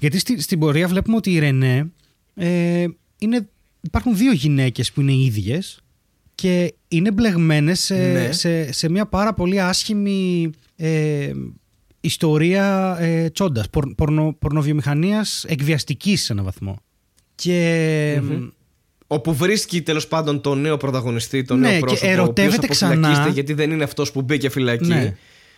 Γιατί στη, στην πορεία βλέπουμε ότι η Ρενέ ε, είναι, υπάρχουν δύο γυναίκες που είναι ίδιες και είναι μπλεγμένες σε, ναι. σε, σε μια πάρα πολύ άσχημη ε, ιστορία ε, τσόντας, πορνο, πορνοβιομηχανίας εκβιαστικής σε έναν βαθμό. Και. Όπου βρίσκει τέλος πάντων τον νέο πρωταγωνιστή, τον ναι, νέο πρόσωπο. Και ερωτεύεται ξανά. Γιατί δεν είναι αυτός που μπήκε φυλακή. Ναι.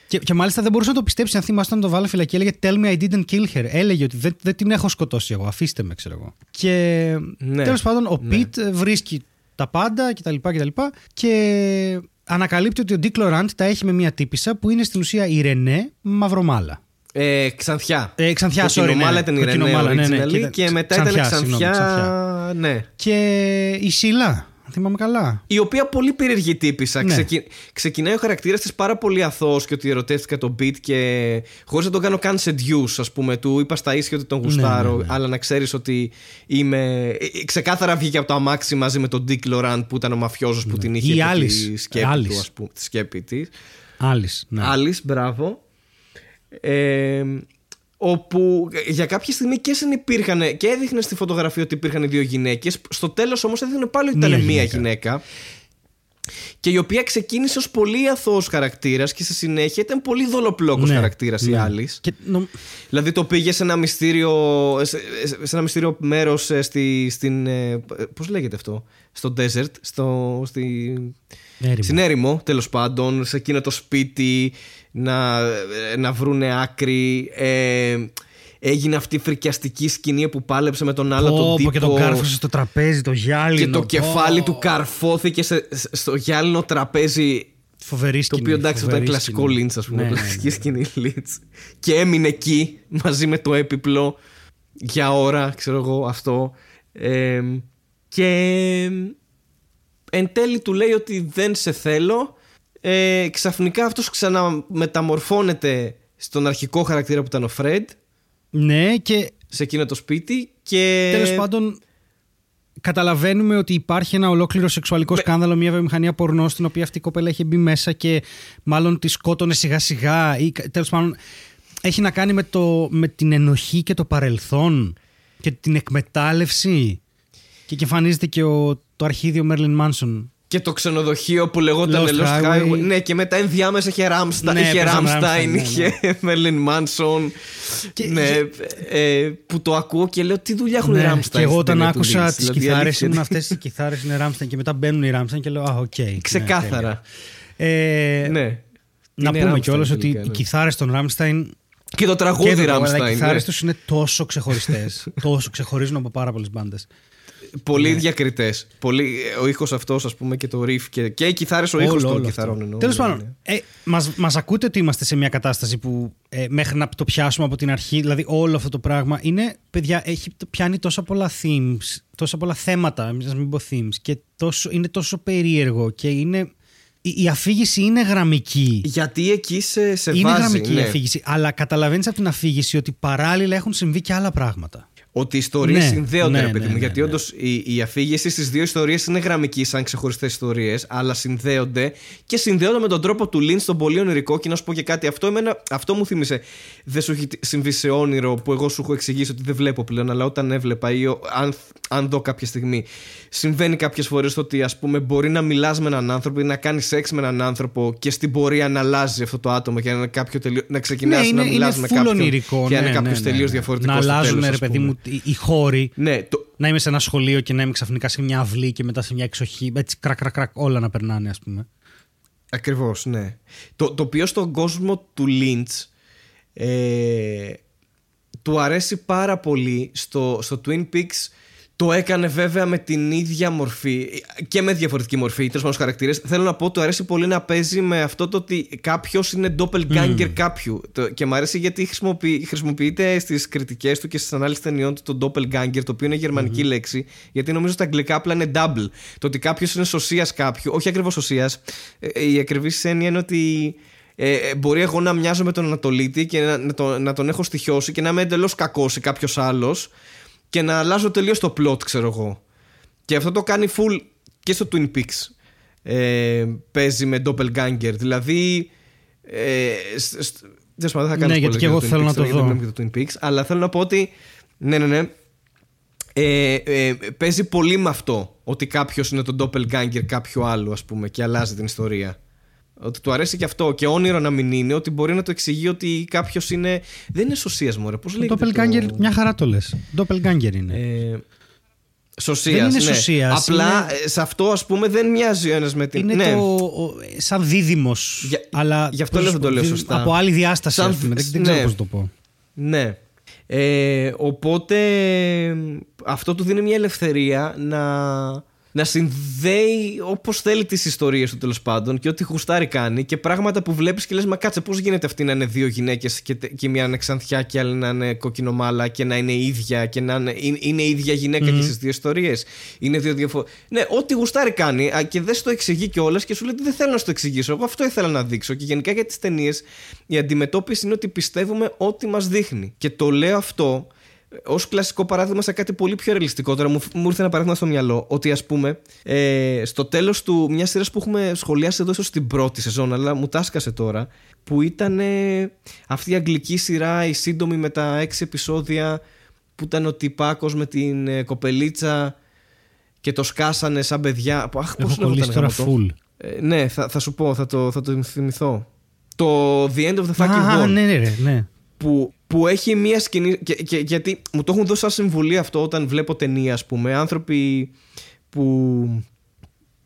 Και, και μάλιστα δεν μπορούσε να το πιστέψει. Αν θυμάστε να το βάλω φυλακή, έλεγε Tell me I didn't kill her. Έλεγε ότι δεν, δεν την έχω σκοτώσει εγώ. Αφήστε με, ξέρω εγώ. Και ναι. τέλος πάντων ο ναι. Πιτ βρίσκει τα πάντα κτλ. Και, και, και ανακαλύπτει ότι ο Ντίκ Λοράντ τα έχει με μια τύπησα που είναι στην ουσία η Ρενέ Μαυρομάλα. Ε, ξανθιά. Ε, ξανθιά, sorry, ναι. ήταν η Ρενέ ναι, ναι, και, και μετά ξανθιά, ήταν ξανθιά, ξανθιά. Ναι. Και η Σιλά. Θυμάμαι καλά. Η οποία πολύ περίεργη τύπησα. Ναι. Ξεκινάει ο χαρακτήρας της πάρα πολύ αθώος και ότι ερωτεύτηκα τον beat και χωρίς να τον κάνω καν seduce, ας πούμε. Του είπα στα ίσια ότι τον ναι, γουστάρω, ναι, αλλά να ξέρεις ότι είμαι. Ε, ε, ξεκάθαρα βγήκε από το αμάξι μαζί με τον Dick Laurent που ήταν ο μαφιόζος που την είχε. Ή Alice. σκέπη του, ας πούμε. Τη σκέπη της. Alice, ναι. Alice, μπράβο. Ε, όπου για κάποια στιγμή και υπήρχαν και έδειχνε στη φωτογραφία ότι υπήρχαν δύο γυναίκες. Στο τέλος όμως έδειχνε πάλι ότι ήταν μία γυναίκα. Και η οποία ξεκίνησε ως πολύ αθώος χαρακτήρας και στη συνέχεια ήταν πολύ δολοπλόκος ναι, χαρακτήρας ναι. η άλλη. Δηλαδή το πήγε σε ένα μυστήριο, σε, σε ένα μυστήριο μέρος ε, στη, στην. Ε, Πώς λέγεται αυτό, στο desert, στο, στη, έρημο. στην έρημο τέλος πάντων, σε εκείνο το σπίτι να, να βρούνε άκρη. Ε, έγινε αυτή η φρικιαστική σκηνή που πάλεψε με τον άλλο oh, τον τύπο. Και τον κάρφωσε στο τραπέζι, το γυάλινο. Και το κεφάλι του καρφώθηκε σε, στο γυάλινο τραπέζι. Φοβερή σκηνή. Το οποίο εντάξει αυτό είναι κλασικό λίντ, ας πούμε. Ναι, κλασική ναι, ναι. σκηνή λίντ. Και έμεινε εκεί μαζί με το έπιπλο για ώρα, ξέρω εγώ αυτό. Ε, και εν τέλει του λέει ότι δεν σε θέλω ε, ξαφνικά αυτός ξαναμεταμορφώνεται στον αρχικό χαρακτήρα που ήταν ο Φρέντ ναι και σε εκείνο το σπίτι και τέλος πάντων καταλαβαίνουμε ότι υπάρχει ένα ολόκληρο σεξουαλικό σκάνδαλο, μια βιομηχανία πορνό στην οποία αυτή η κοπέλα έχει μπει μέσα και μάλλον τη σκότωνε σιγά σιγά ή τέλος πάντων έχει να κάνει με, το, με την ενοχή και το παρελθόν και την εκμετάλλευση. Και εμφανίζεται και ο, το αρχίδι ο Marilyn Manson και το ξενοδοχείο που λεγόταν Lost, Lost Highway. Highway. Ναι, και μετά ενδιάμεσα είχε Rammstein, ναι, είχε, Rammstein, ναι, είχε Marilyn Manson. Ναι, ε, που το ακούω και λέω τι δουλειά έχουν ναι, οι Rammstein. Και εγώ όταν άκουσα τις δηλαδή, κιθάρες, ήμουν αυτές τι κιθάρες είναι Rammstein και μετά μπαίνουν οι Rammstein και λέω Α, ok. Okay, Ξεκάθαρα. Ναι, ε, ναι. Να πούμε κιόλας ότι οι κιθάρες των Ράμσταϊν και το τραγούδι Ράμσταϊν. Οι κιθάρες τους είναι τόσο ξεχωριστές. τόσο ξεχωρίζουν από πάρα πολλές μπάντες πολύ ναι. διακριτές. Ο ήχος αυτός, ας πούμε, και το riff και, και οι κιθάρες, ο ήχος των κιθαρών Τέλος πάντων, ναι. ε, μας ακούτε ότι είμαστε σε μια κατάσταση που ε, μέχρι να το πιάσουμε από την αρχή, δηλαδή όλο αυτό το πράγμα είναι, παιδιά, έχει πιάνει τόσα πολλά themes, τόσα πολλά θέματα, α μην πω themes, και τόσο, είναι τόσο περίεργο και είναι. Η, αφήγηση είναι γραμμική. Γιατί εκεί σε, σε είναι βάζει. Είναι γραμμική ναι. η αφήγηση. Αλλά καταλαβαίνεις από την αφήγηση ότι παράλληλα έχουν συμβεί και άλλα πράγματα ότι οι ιστορίες ναι, συνδέονται, ναι, ρε παιδί μου. Ναι, γιατί ναι, όντως η, η αφήγηση στις δύο ιστορίες είναι γραμμική, σαν ξεχωριστές ιστορίες, αλλά συνδέονται και συνδέονται με τον τρόπο του Λίν στον πολύ ονειρικό. Και να σου πω και κάτι, αυτό, εμένα, αυτό μου θύμισε. Δεν σου έχει συμβεί σε όνειρο που εγώ σου έχω εξηγήσει ότι δεν βλέπω πλέον, αλλά όταν έβλεπα ή αν, αν δω κάποια στιγμή. Συμβαίνει κάποιες φορές ότι ας πούμε μπορεί να μιλάς με έναν άνθρωπο ή να κάνεις σεξ με έναν άνθρωπο και στην πορεία να αλλάζει αυτό το άτομο και να, κάποιο τελείω, να ξεκινάς να μιλάς με κάποιον. Ονειρικό, και να είναι κάποιος τελείως διαφορετικός. Να αλλάζουν, ρε παιδί μου, οι χώροι. Ναι, το... Να είμαι σε ένα σχολείο και να είμαι ξαφνικά σε μια αυλή και μετά σε μια εξοχή. Έτσι, κρακ, κρακ, κρακ, όλα να περνάνε, ας πούμε. Ακριβώς, ναι. Το, το οποίο στον κόσμο του Λίντ ε, του αρέσει πάρα πολύ στο, στο Twin Peaks το έκανε βέβαια με την ίδια μορφή και με διαφορετική μορφή, τέλος πάντων χαρακτήρες. Θέλω να πω, του αρέσει πολύ να παίζει με αυτό το ότι κάποιος είναι doppelganger mm. κάποιου. Και μου αρέσει γιατί χρησιμοποιεί, χρησιμοποιείται στις κριτικές του και στις ανάλυσει ταινιών του το doppelganger, το οποίο είναι γερμανική mm. λέξη, γιατί νομίζω τα αγγλικά απλά είναι double. Το ότι κάποιος είναι σωσίας κάποιου, όχι ακριβώς σωσίας. Ε, η ακριβή έννοια είναι ότι ε, ε, μπορεί εγώ να μοιάζω με τον Ανατολίτη και να, να, τον, να τον έχω στοιχειώσει και να είμαι εντελώς κακός ή κάποιος άλλος και να αλλάζω τελείως το plot, ξέρω εγώ. Και αυτό το κάνει full και στο Twin Peaks. Ε, παίζει με doppelganger. Δηλαδή. Ε, δεν θα κάνω Ναι, γιατί και εγώ θέλω να το δω. το Twin Peaks, αλλά θέλω να πω ότι. Ναι, ναι, ναι. Ε, ε, παίζει πολύ με αυτό ότι κάποιος είναι το doppelganger κάποιου άλλου, ας πούμε, και αλλάζει την ιστορία. Ότι του αρέσει και αυτό. Και όνειρο να μην είναι, ότι μπορεί να το εξηγεί ότι κάποιος είναι. Δεν είναι σωσίας μου, Πώς λέγεται. Doppelganger, το... μια χαρά το λες. Doppelganger είναι. Ε, Σωσίας, δεν είναι ναι. σωσίας, Απλά είναι... σε αυτό ας πούμε δεν μοιάζει ο ένας με την. Είναι ναι. το. σαν δίδυμος. αλλά γι' αυτό λέω δεν το λέω σωστά. Από άλλη διάσταση. Σαν... Πούμε, δεν, δεν ξέρω ναι. πώς το πω. Ναι. Ε, οπότε αυτό του δίνει μια ελευθερία να να συνδέει όπως θέλει τις ιστορίες του τέλος πάντων και ό,τι γουστάρει κάνει και πράγματα που βλέπεις και λες: Μα κάτσε, πώς γίνεται αυτή να είναι δύο γυναίκες και, και μία να είναι ξανθιά και άλλη να είναι κοκκινομάλα και να είναι ίδια και να είναι, είναι, ίδια γυναίκα mm-hmm. και στις δύο ιστορίες. Είναι δύο διαφορε... Ναι, ό,τι γουστάρει κάνει και δεν στο εξηγεί κιόλας και σου λέει: Δεν θέλω να στο εξηγήσω. Εγώ αυτό ήθελα να δείξω. Και γενικά για τις ταινίες η αντιμετώπιση είναι ότι πιστεύουμε ό,τι μας δείχνει. Και το λέω αυτό ως κλασικό παράδειγμα σε κάτι πολύ πιο ρεαλιστικό. Τώρα μου, μου ήρθε ένα παράδειγμα στο μυαλό ότι ας πούμε ε, στο τέλος του μια σειρά που έχουμε σχολιάσει εδώ ίσως στην πρώτη σεζόν, αλλά μου τάσκασε τώρα, που ήταν ε, αυτή η αγγλική σειρά, η σύντομη με τα έξι επεισόδια, που ήταν ο τυπάκο με την ε, κοπελίτσα και το σκάσανε σαν παιδιά. Αχ, πώς Έχω κολλήσει τώρα full. Ε, ναι, θα, θα σου πω, θα το, θα το θυμηθώ. Το The End of the Fucking World. Ναι, ναι, ναι. Που που έχει μία σκηνή. Και, και, γιατί μου το έχουν δώσει σαν συμβουλή αυτό όταν βλέπω ταινία, ας πούμε. Άνθρωποι που.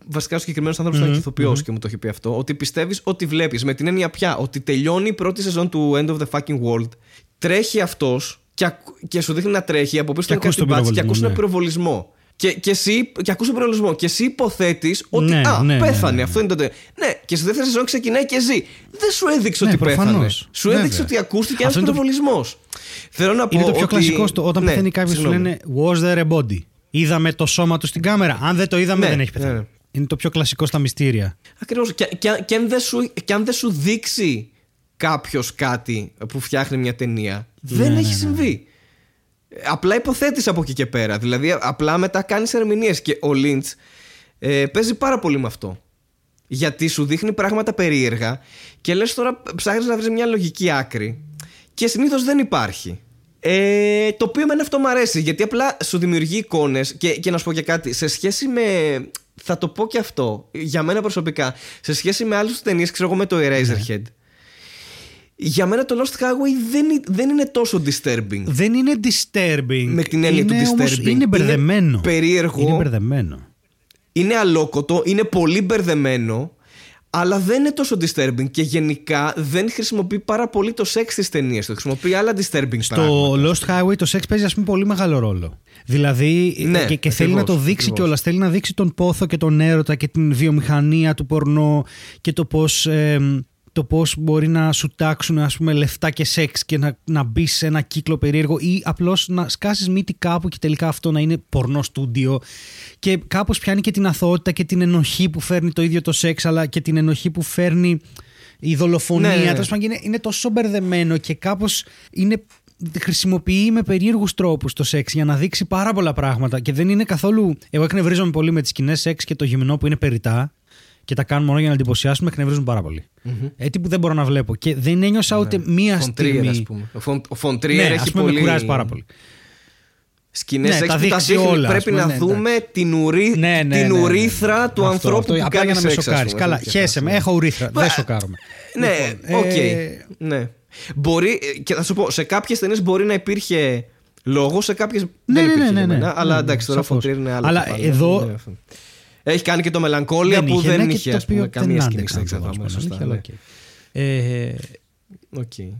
Βασικά ο συγκεκριμένος άνθρωπος ήταν ηθοποιό και μου το έχει πει αυτό. Ότι πιστεύεις ότι βλέπεις. Με την έννοια πια ότι τελειώνει η πρώτη σεζόν του End of the Fucking World. Τρέχει αυτός και, και σου δείχνει να τρέχει από πίσω και, και ακούς ένα πυροβολισμό. Και, και, εσύ, και ακούς τον πυροβολισμό. Και εσύ υποθέτεις ότι ναι, α, ναι, ναι πέθανε. Ναι, αυτό είναι το. Ναι, και στη δεύτερη σεζόν ξεκινάει και ζει. Δεν σου έδειξε ότι προφανώς. πέθανε. Σου έδειξε Βέβαια. ότι ακούστηκε ένας πυροβολισμό. Το... Θέλω να πω. Είναι το πιο ότι... κλασικό στο, όταν ναι, πεθαίνει κάποιος σου λένε Was there a body; Είδαμε το σώμα του στην κάμερα. Αν δεν το είδαμε, ναι, δεν έχει πεθάνει. Ναι. Είναι το πιο κλασικό στα μυστήρια. Ακριβώς. Και, και, και, αν δεν σου, και αν δεν σου δείξει κάποιος κάτι που φτιάχνει μια ταινία, δεν έχει συμβεί. Απλά υποθέτεις από εκεί και πέρα. Δηλαδή, απλά μετά κάνεις ερμηνείες. Και ο Λίντ ε, παίζει πάρα πολύ με αυτό. Γιατί σου δείχνει πράγματα περίεργα και λες τώρα ψάχνεις να βρεις μια λογική άκρη. Και συνήθως δεν υπάρχει. Ε, το οποίο με αυτό μου αρέσει γιατί απλά σου δημιουργεί εικόνες και, και να σου πω και κάτι. Σε σχέση με. Θα το πω και αυτό για μένα προσωπικά. Σε σχέση με άλλες ταινίες, ξέρω εγώ με το Eraserhead. Ναι για μένα το Lost Highway δεν, δεν είναι τόσο disturbing. Δεν είναι disturbing. Με την έννοια του disturbing. Όμως είναι μπερδεμένο. Είναι περίεργο. Είναι μπερδεμένο. Είναι αλόκοτο, είναι πολύ μπερδεμένο, αλλά δεν είναι τόσο disturbing και γενικά δεν χρησιμοποιεί πάρα πολύ το σεξ στις ταινίες του. Χρησιμοποιεί άλλα disturbing Στο πράγματα. Lost Highway το σεξ παίζει, ας πούμε, πολύ μεγάλο ρόλο. Δηλαδή, ναι, και, και θέλει να το δείξει κιόλας. Θέλει να δείξει τον πόθο και τον έρωτα και την βιομηχανία του πορνό και το πώς. Ε, το πώς μπορεί να σου τάξουν ας πούμε, λεφτά και σεξ και να, να μπει σε ένα κύκλο περίεργο ή απλώς να σκάσεις μύτη κάπου και τελικά αυτό να είναι πορνό στούντιο. Και κάπως πιάνει και την αθωότητα και την ενοχή που φέρνει το ίδιο το σεξ, αλλά και την ενοχή που φέρνει η δολοφονία. Ναι, ναι. ναι. Είναι, είναι τόσο μπερδεμένο και κάπως είναι χρησιμοποιεί με περίεργους τρόπους το σεξ για να δείξει πάρα πολλά πράγματα και δεν είναι καθόλου. Εγώ εκνευρίζομαι πολύ με τις σκηνές σεξ και το γυμνό που είναι περιτά και τα κάνουν μόνο για να εντυπωσιάσουμε, εκνευρίζουν πάρα πολύ. Mm-hmm. Έτσι που δεν μπορώ να βλέπω. Και δεν ένιωσα ναι. ούτε μία στιγμή. Ας πούμε. Ο, Φον, ο Φοντρίερ ναι, έχει πούμε, πολύ. Με κουράζει πάρα πολύ. Σκηνές ναι, τα δείξει όλα. Πρέπει πούμε, να ναι, δούμε την, ουρί... ναι, ναι, την ναι, ουρίθρα του ανθρώπου αυτό, που κάνει σεξ. Σοκάρεις. Καλά, χέσε με. Έχω ουρίθρα. Δεν σοκάρομαι. Ναι, λοιπόν, οκ. Ναι. Μπορεί, και θα σου πω, σε κάποιες ταινίες μπορεί να υπήρχε λόγο, σε κάποιες ναι, δεν υπήρχε. Ναι, ναι, ναι, αλλά εντάξει, τώρα ο φον Τρίερ είναι άλλος. Αλλά εδώ έχει κάνει και το Melancholia που δεν είχε ας πούμε, καμία σκηνή στην ναι. Ε,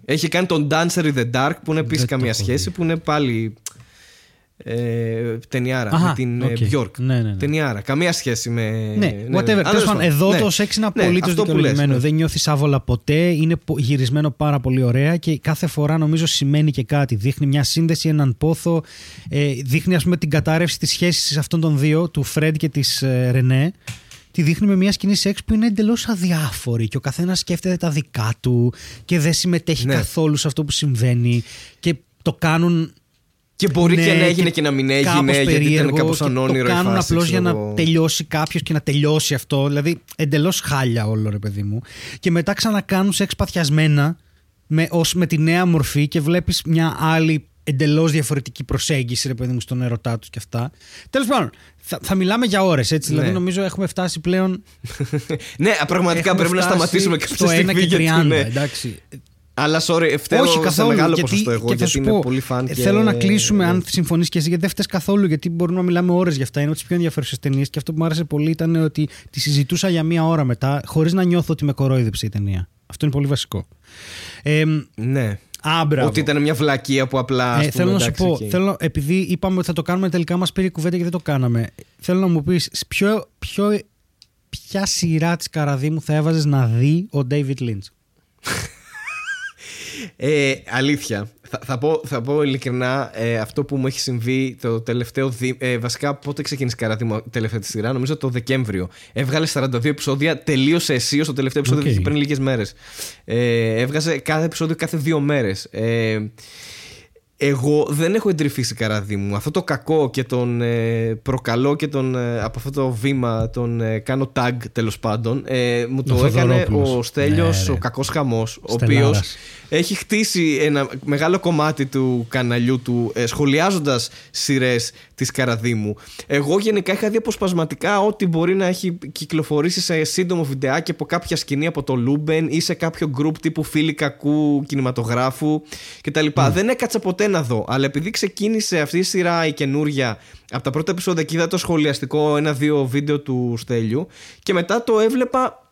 Έχει κάνει τον Dancer in the Dark που είναι επίσης καμία σχέση, που είναι πάλι ε, ταινιάρα Αχα, με την okay. Ε, Bjork. Ναι, ναι, ναι. Ταινιάρα. Καμία σχέση με. Ναι, ναι whatever. Ναι. εδώ ναι. το σεξ είναι απολύτως ναι, δικαιολογημένο. Ναι. Δεν νιώθεις άβολα ποτέ. Είναι γυρισμένο πάρα πολύ ωραία και κάθε φορά νομίζω σημαίνει και κάτι. Δείχνει μια σύνδεση, έναν πόθο. Ε, δείχνει ας πούμε την κατάρρευση της σχέσης αυτών των δύο, του Φρέντ και της ε, Ρενέ τη δείχνει με μια σκηνή σεξ που είναι εντελώς αδιάφορη και ο καθένας σκέφτεται τα δικά του και δεν συμμετέχει καθόλου σε αυτό που συμβαίνει και το κάνουν και μπορεί ναι, και να έγινε και, να μην έγινε, γιατί ήταν κάπως ανώνυρο. Το κάνουν απλώς για να τελειώσει κάποιος και να τελειώσει αυτό. Δηλαδή, εντελώς χάλια όλο, ρε παιδί μου. Και μετά ξανακάνουν σεξ παθιασμένα με, ως, με τη νέα μορφή και βλέπεις μια άλλη εντελώς διαφορετική προσέγγιση, ρε παιδί μου, στον ερωτά τους και αυτά. Τέλος πάντων, θα, θα μιλάμε για ώρες, έτσι. Δηλαδή, ναι. νομίζω έχουμε φτάσει πλέον. ναι, πραγματικά πρέπει να σταματήσουμε και στο 1 και 30. Ναι. Εντάξει. Αλλά sorry, φταίω Όχι, καθόλου, σε μεγάλο γιατί, ποσοστό εγώ, και γιατί είμαι πολύ φαν. Και... Θέλω να κλείσουμε, αν συμφωνείς και εσύ, γιατί δεν φταίει καθόλου, γιατί μπορούμε να μιλάμε ώρες για αυτά. Είναι από τις πιο ενδιαφέρουσες ταινίες. Και αυτό που μου άρεσε πολύ ήταν ότι τη συζητούσα για μία ώρα μετά, χωρίς να νιώθω ότι με κορόιδεψε η ταινία. Αυτό είναι πολύ βασικό. Ε, ναι. Α, ότι ήταν μια βλακεία που απλά. Ε, θέλω να σου πω, θέλω, επειδή είπαμε ότι θα το κάνουμε τελικά, μας πήρε κουβέντα και δεν το κάναμε. Θέλω να μου πεις ποιο, ποιο, ποια σειρά της Καραδίμου θα έβαζες να δει ο David Lynch; Ε, αλήθεια. Θα, θα, πω, θα πω ειλικρινά ε, αυτό που μου έχει συμβεί το τελευταίο. Δι... Ε, βασικά, πότε ξεκίνησε καράτη τελευταία τη σειρά, νομίζω το Δεκέμβριο. Έβγαλε 42 επεισόδια, τελείωσε εσύ το τελευταίο επεισόδιο okay. πριν λίγες μέρες. Ε, έβγαζε κάθε επεισόδιο κάθε δύο μέρες. Ε, εγώ δεν έχω εντρυφήσει Καραδίμου. Αυτό το κακό και τον ε, προκαλώ και τον, ε, από αυτό το βήμα τον ε, κάνω tag τέλος πάντων. Ε, μου το έκανε ο Στέλιος, ναι, ο κακός χαμός, ο οποίος έχει χτίσει ένα μεγάλο κομμάτι του καναλιού του ε, σχολιάζοντας σειρές της Καραδίμου. Εγώ γενικά είχα δει αποσπασματικά ό,τι μπορεί να έχει κυκλοφορήσει σε σύντομο βιντεάκι από κάποια σκηνή από το Λούμπεν ή σε κάποιο group τύπου φίλοι κακού κινηματογράφου κτλ. Mm. Δεν έκατσα ποτέ να δω, αλλά επειδή ξεκίνησε αυτή η σειρά η καινούρια από τα πρώτα επεισόδια και είδα το σχολιαστικό ένα-δύο βίντεο του Στέλιου και μετά το έβλεπα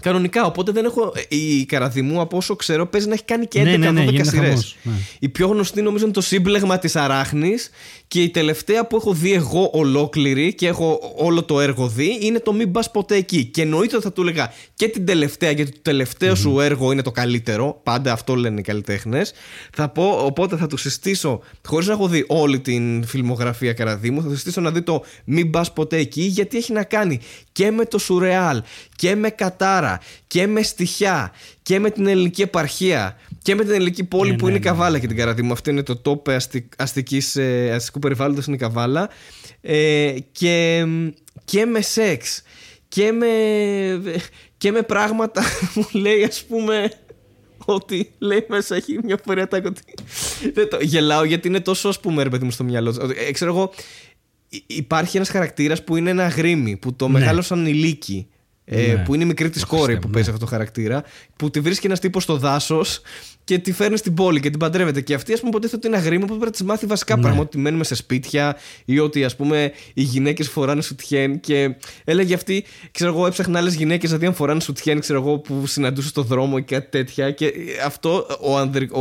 Κανονικά, οπότε δεν έχω. Ε, η Καραδιμού, από όσο ξέρω, παίζει να έχει κάνει και 11-12 ναι, ναι, ναι, σειρές. Ναι. Η πιο γνωστή νομίζω είναι το σύμπλεγμα της Αράχνης και η τελευταία που έχω δει εγώ ολόκληρη και έχω όλο το έργο δει είναι το Μην πας ποτέ εκεί. Και εννοείται ότι θα του έλεγα και την τελευταία, γιατί το τελευταιο σου έργο είναι το καλύτερο. Πάντα αυτό λένε οι καλλιτέχνες. Θα πω, οπότε θα του συστήσω, χωρίς να έχω δει όλη την φιλμογραφία Καραδίμου, θα του συστήσω να δει το Μην πας ποτέ εκεί, γιατί έχει να κάνει και με το σουρεάλ και με κατάρα και με στοιχιά και με την ελληνική επαρχία και με την ελληνική πόλη ναι, που ναι, είναι η ναι. Καβάλα και την Καραδίμου. Αυτό είναι το τόπο αστικής, ε, αστικού περιβάλλοντος είναι η Καβάλα. Ε, και, και με σεξ και με, και με πράγματα που λέει ας πούμε ότι λέει μέσα έχει μια φορά τα ότι δεν το γελάω γιατί είναι τόσο ας πούμε ρε παιδί μου στο μυαλό ε, ξέρω εγώ υπάρχει ένας χαρακτήρας που είναι ένα γρήμι που το ναι. μεγάλωσαν οι λύκοι ε, ναι. που είναι η μικρή της κόρη που παίζει ναι. αυτό το χαρακτήρα, που τη βρίσκει ένας τύπος στο δάσος και τη φέρνει στην πόλη και την παντρεύεται. Και αυτή, ας πούμε, υποτίθεται ότι είναι αγρίμη που πρέπει να της μάθει βασικά ναι. πράγματα. Ότι μένουμε σε σπίτια ή ότι, ας πούμε, οι γυναίκες φοράνε σουτιέν. Και έλεγε αυτή, ξέρω εγώ, έψαχνα άλλες γυναίκες δηλαδή αν φοράνε σουτιέν, ξέρω εγώ, που συναντούσε στο δρόμο και κάτι τέτοια. Και αυτό ο, ανδρ, ο,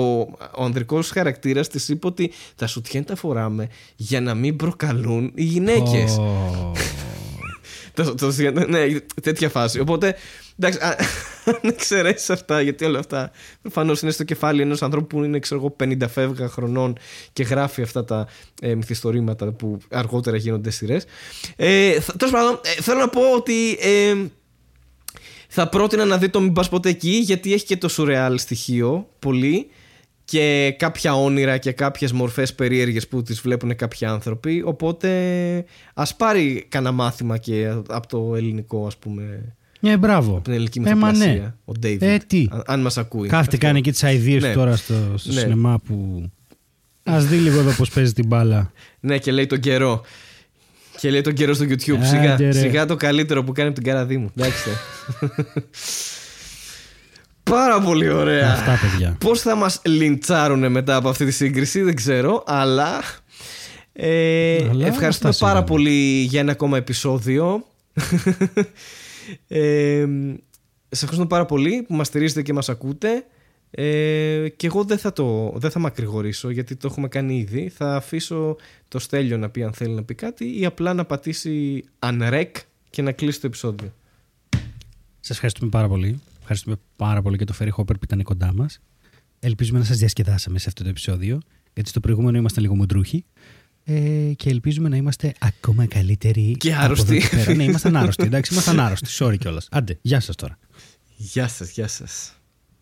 ο ανδρικός χαρακτήρας της είπε ότι τα σουτιέν τα φοράμε για να μην προκαλούν οι γυναίκες. Oh. Το, το, ναι, τέτοια φάση. Οπότε, εντάξει, αν εξαιρέσεις αυτά, γιατί όλα αυτά προφανώς είναι στο κεφάλι ενός ανθρώπου που είναι, ξέρω εγώ, 50 φεύγα χρονών και γράφει αυτά τα ε, μυθιστορήματα που αργότερα γίνονται σειρές. Ε, Τέλος πάντων, ε, θέλω να πω ότι. Ε, θα πρότεινα να δει το Μην πας ποτέ εκεί γιατί έχει και το σουρεάλ στοιχείο πολύ και κάποια όνειρα και κάποιες μορφές περίεργες που τις βλέπουν κάποιοι άνθρωποι οπότε ας πάρει κανένα μάθημα και από το ελληνικό ας πούμε ναι, μπράβο. Από την ελληνική ναι. μυθοπλασία. Ο David. Ε, τι. Αν, αν μας ακούει. Κάθεται, κάνει και τις αειδίε ναι. τώρα στο, στο ναι. σινεμά που. Α δει λίγο εδώ πώς παίζει την μπάλα. ναι, και λέει τον καιρό. Και λέει τον καιρό στο YouTube. σιγά, σιγά το καλύτερο που κάνει από την Καραδίμου. Εντάξει. Πάρα πολύ ωραία. Αυτά, παιδιά. Πώς θα μας λιντσάρουν μετά από αυτή τη σύγκριση, δεν ξέρω, αλλά. Ε, αλλά ευχαριστούμε πάρα πολύ για ένα ακόμα επεισόδιο. ε, σε ευχαριστούμε πάρα πολύ που μας στηρίζετε και μας ακούτε. Ε, και εγώ δεν θα, το, δεν θα μακρηγορήσω γιατί το έχουμε κάνει ήδη. Θα αφήσω το Στέλιο να πει αν θέλει να πει κάτι ή απλά να πατήσει unrec και να κλείσει το επεισόδιο. Σας ευχαριστούμε πάρα πολύ. Ευχαριστούμε πάρα πολύ και το Ferry Hopper που ήταν κοντά μας. Ελπίζουμε να σας διασκεδάσαμε σε αυτό το επεισόδιο, γιατί στο προηγούμενο ήμασταν λίγο μουντρούχοι. Ε, και ελπίζουμε να είμαστε ακόμα καλύτεροι. Και άρρωστοι. ναι, ήμασταν άρρωστοι. Εντάξει, ήμασταν άρρωστοι. Sorry κιόλας. Άντε, γεια σας τώρα. Γεια σας, γεια σας.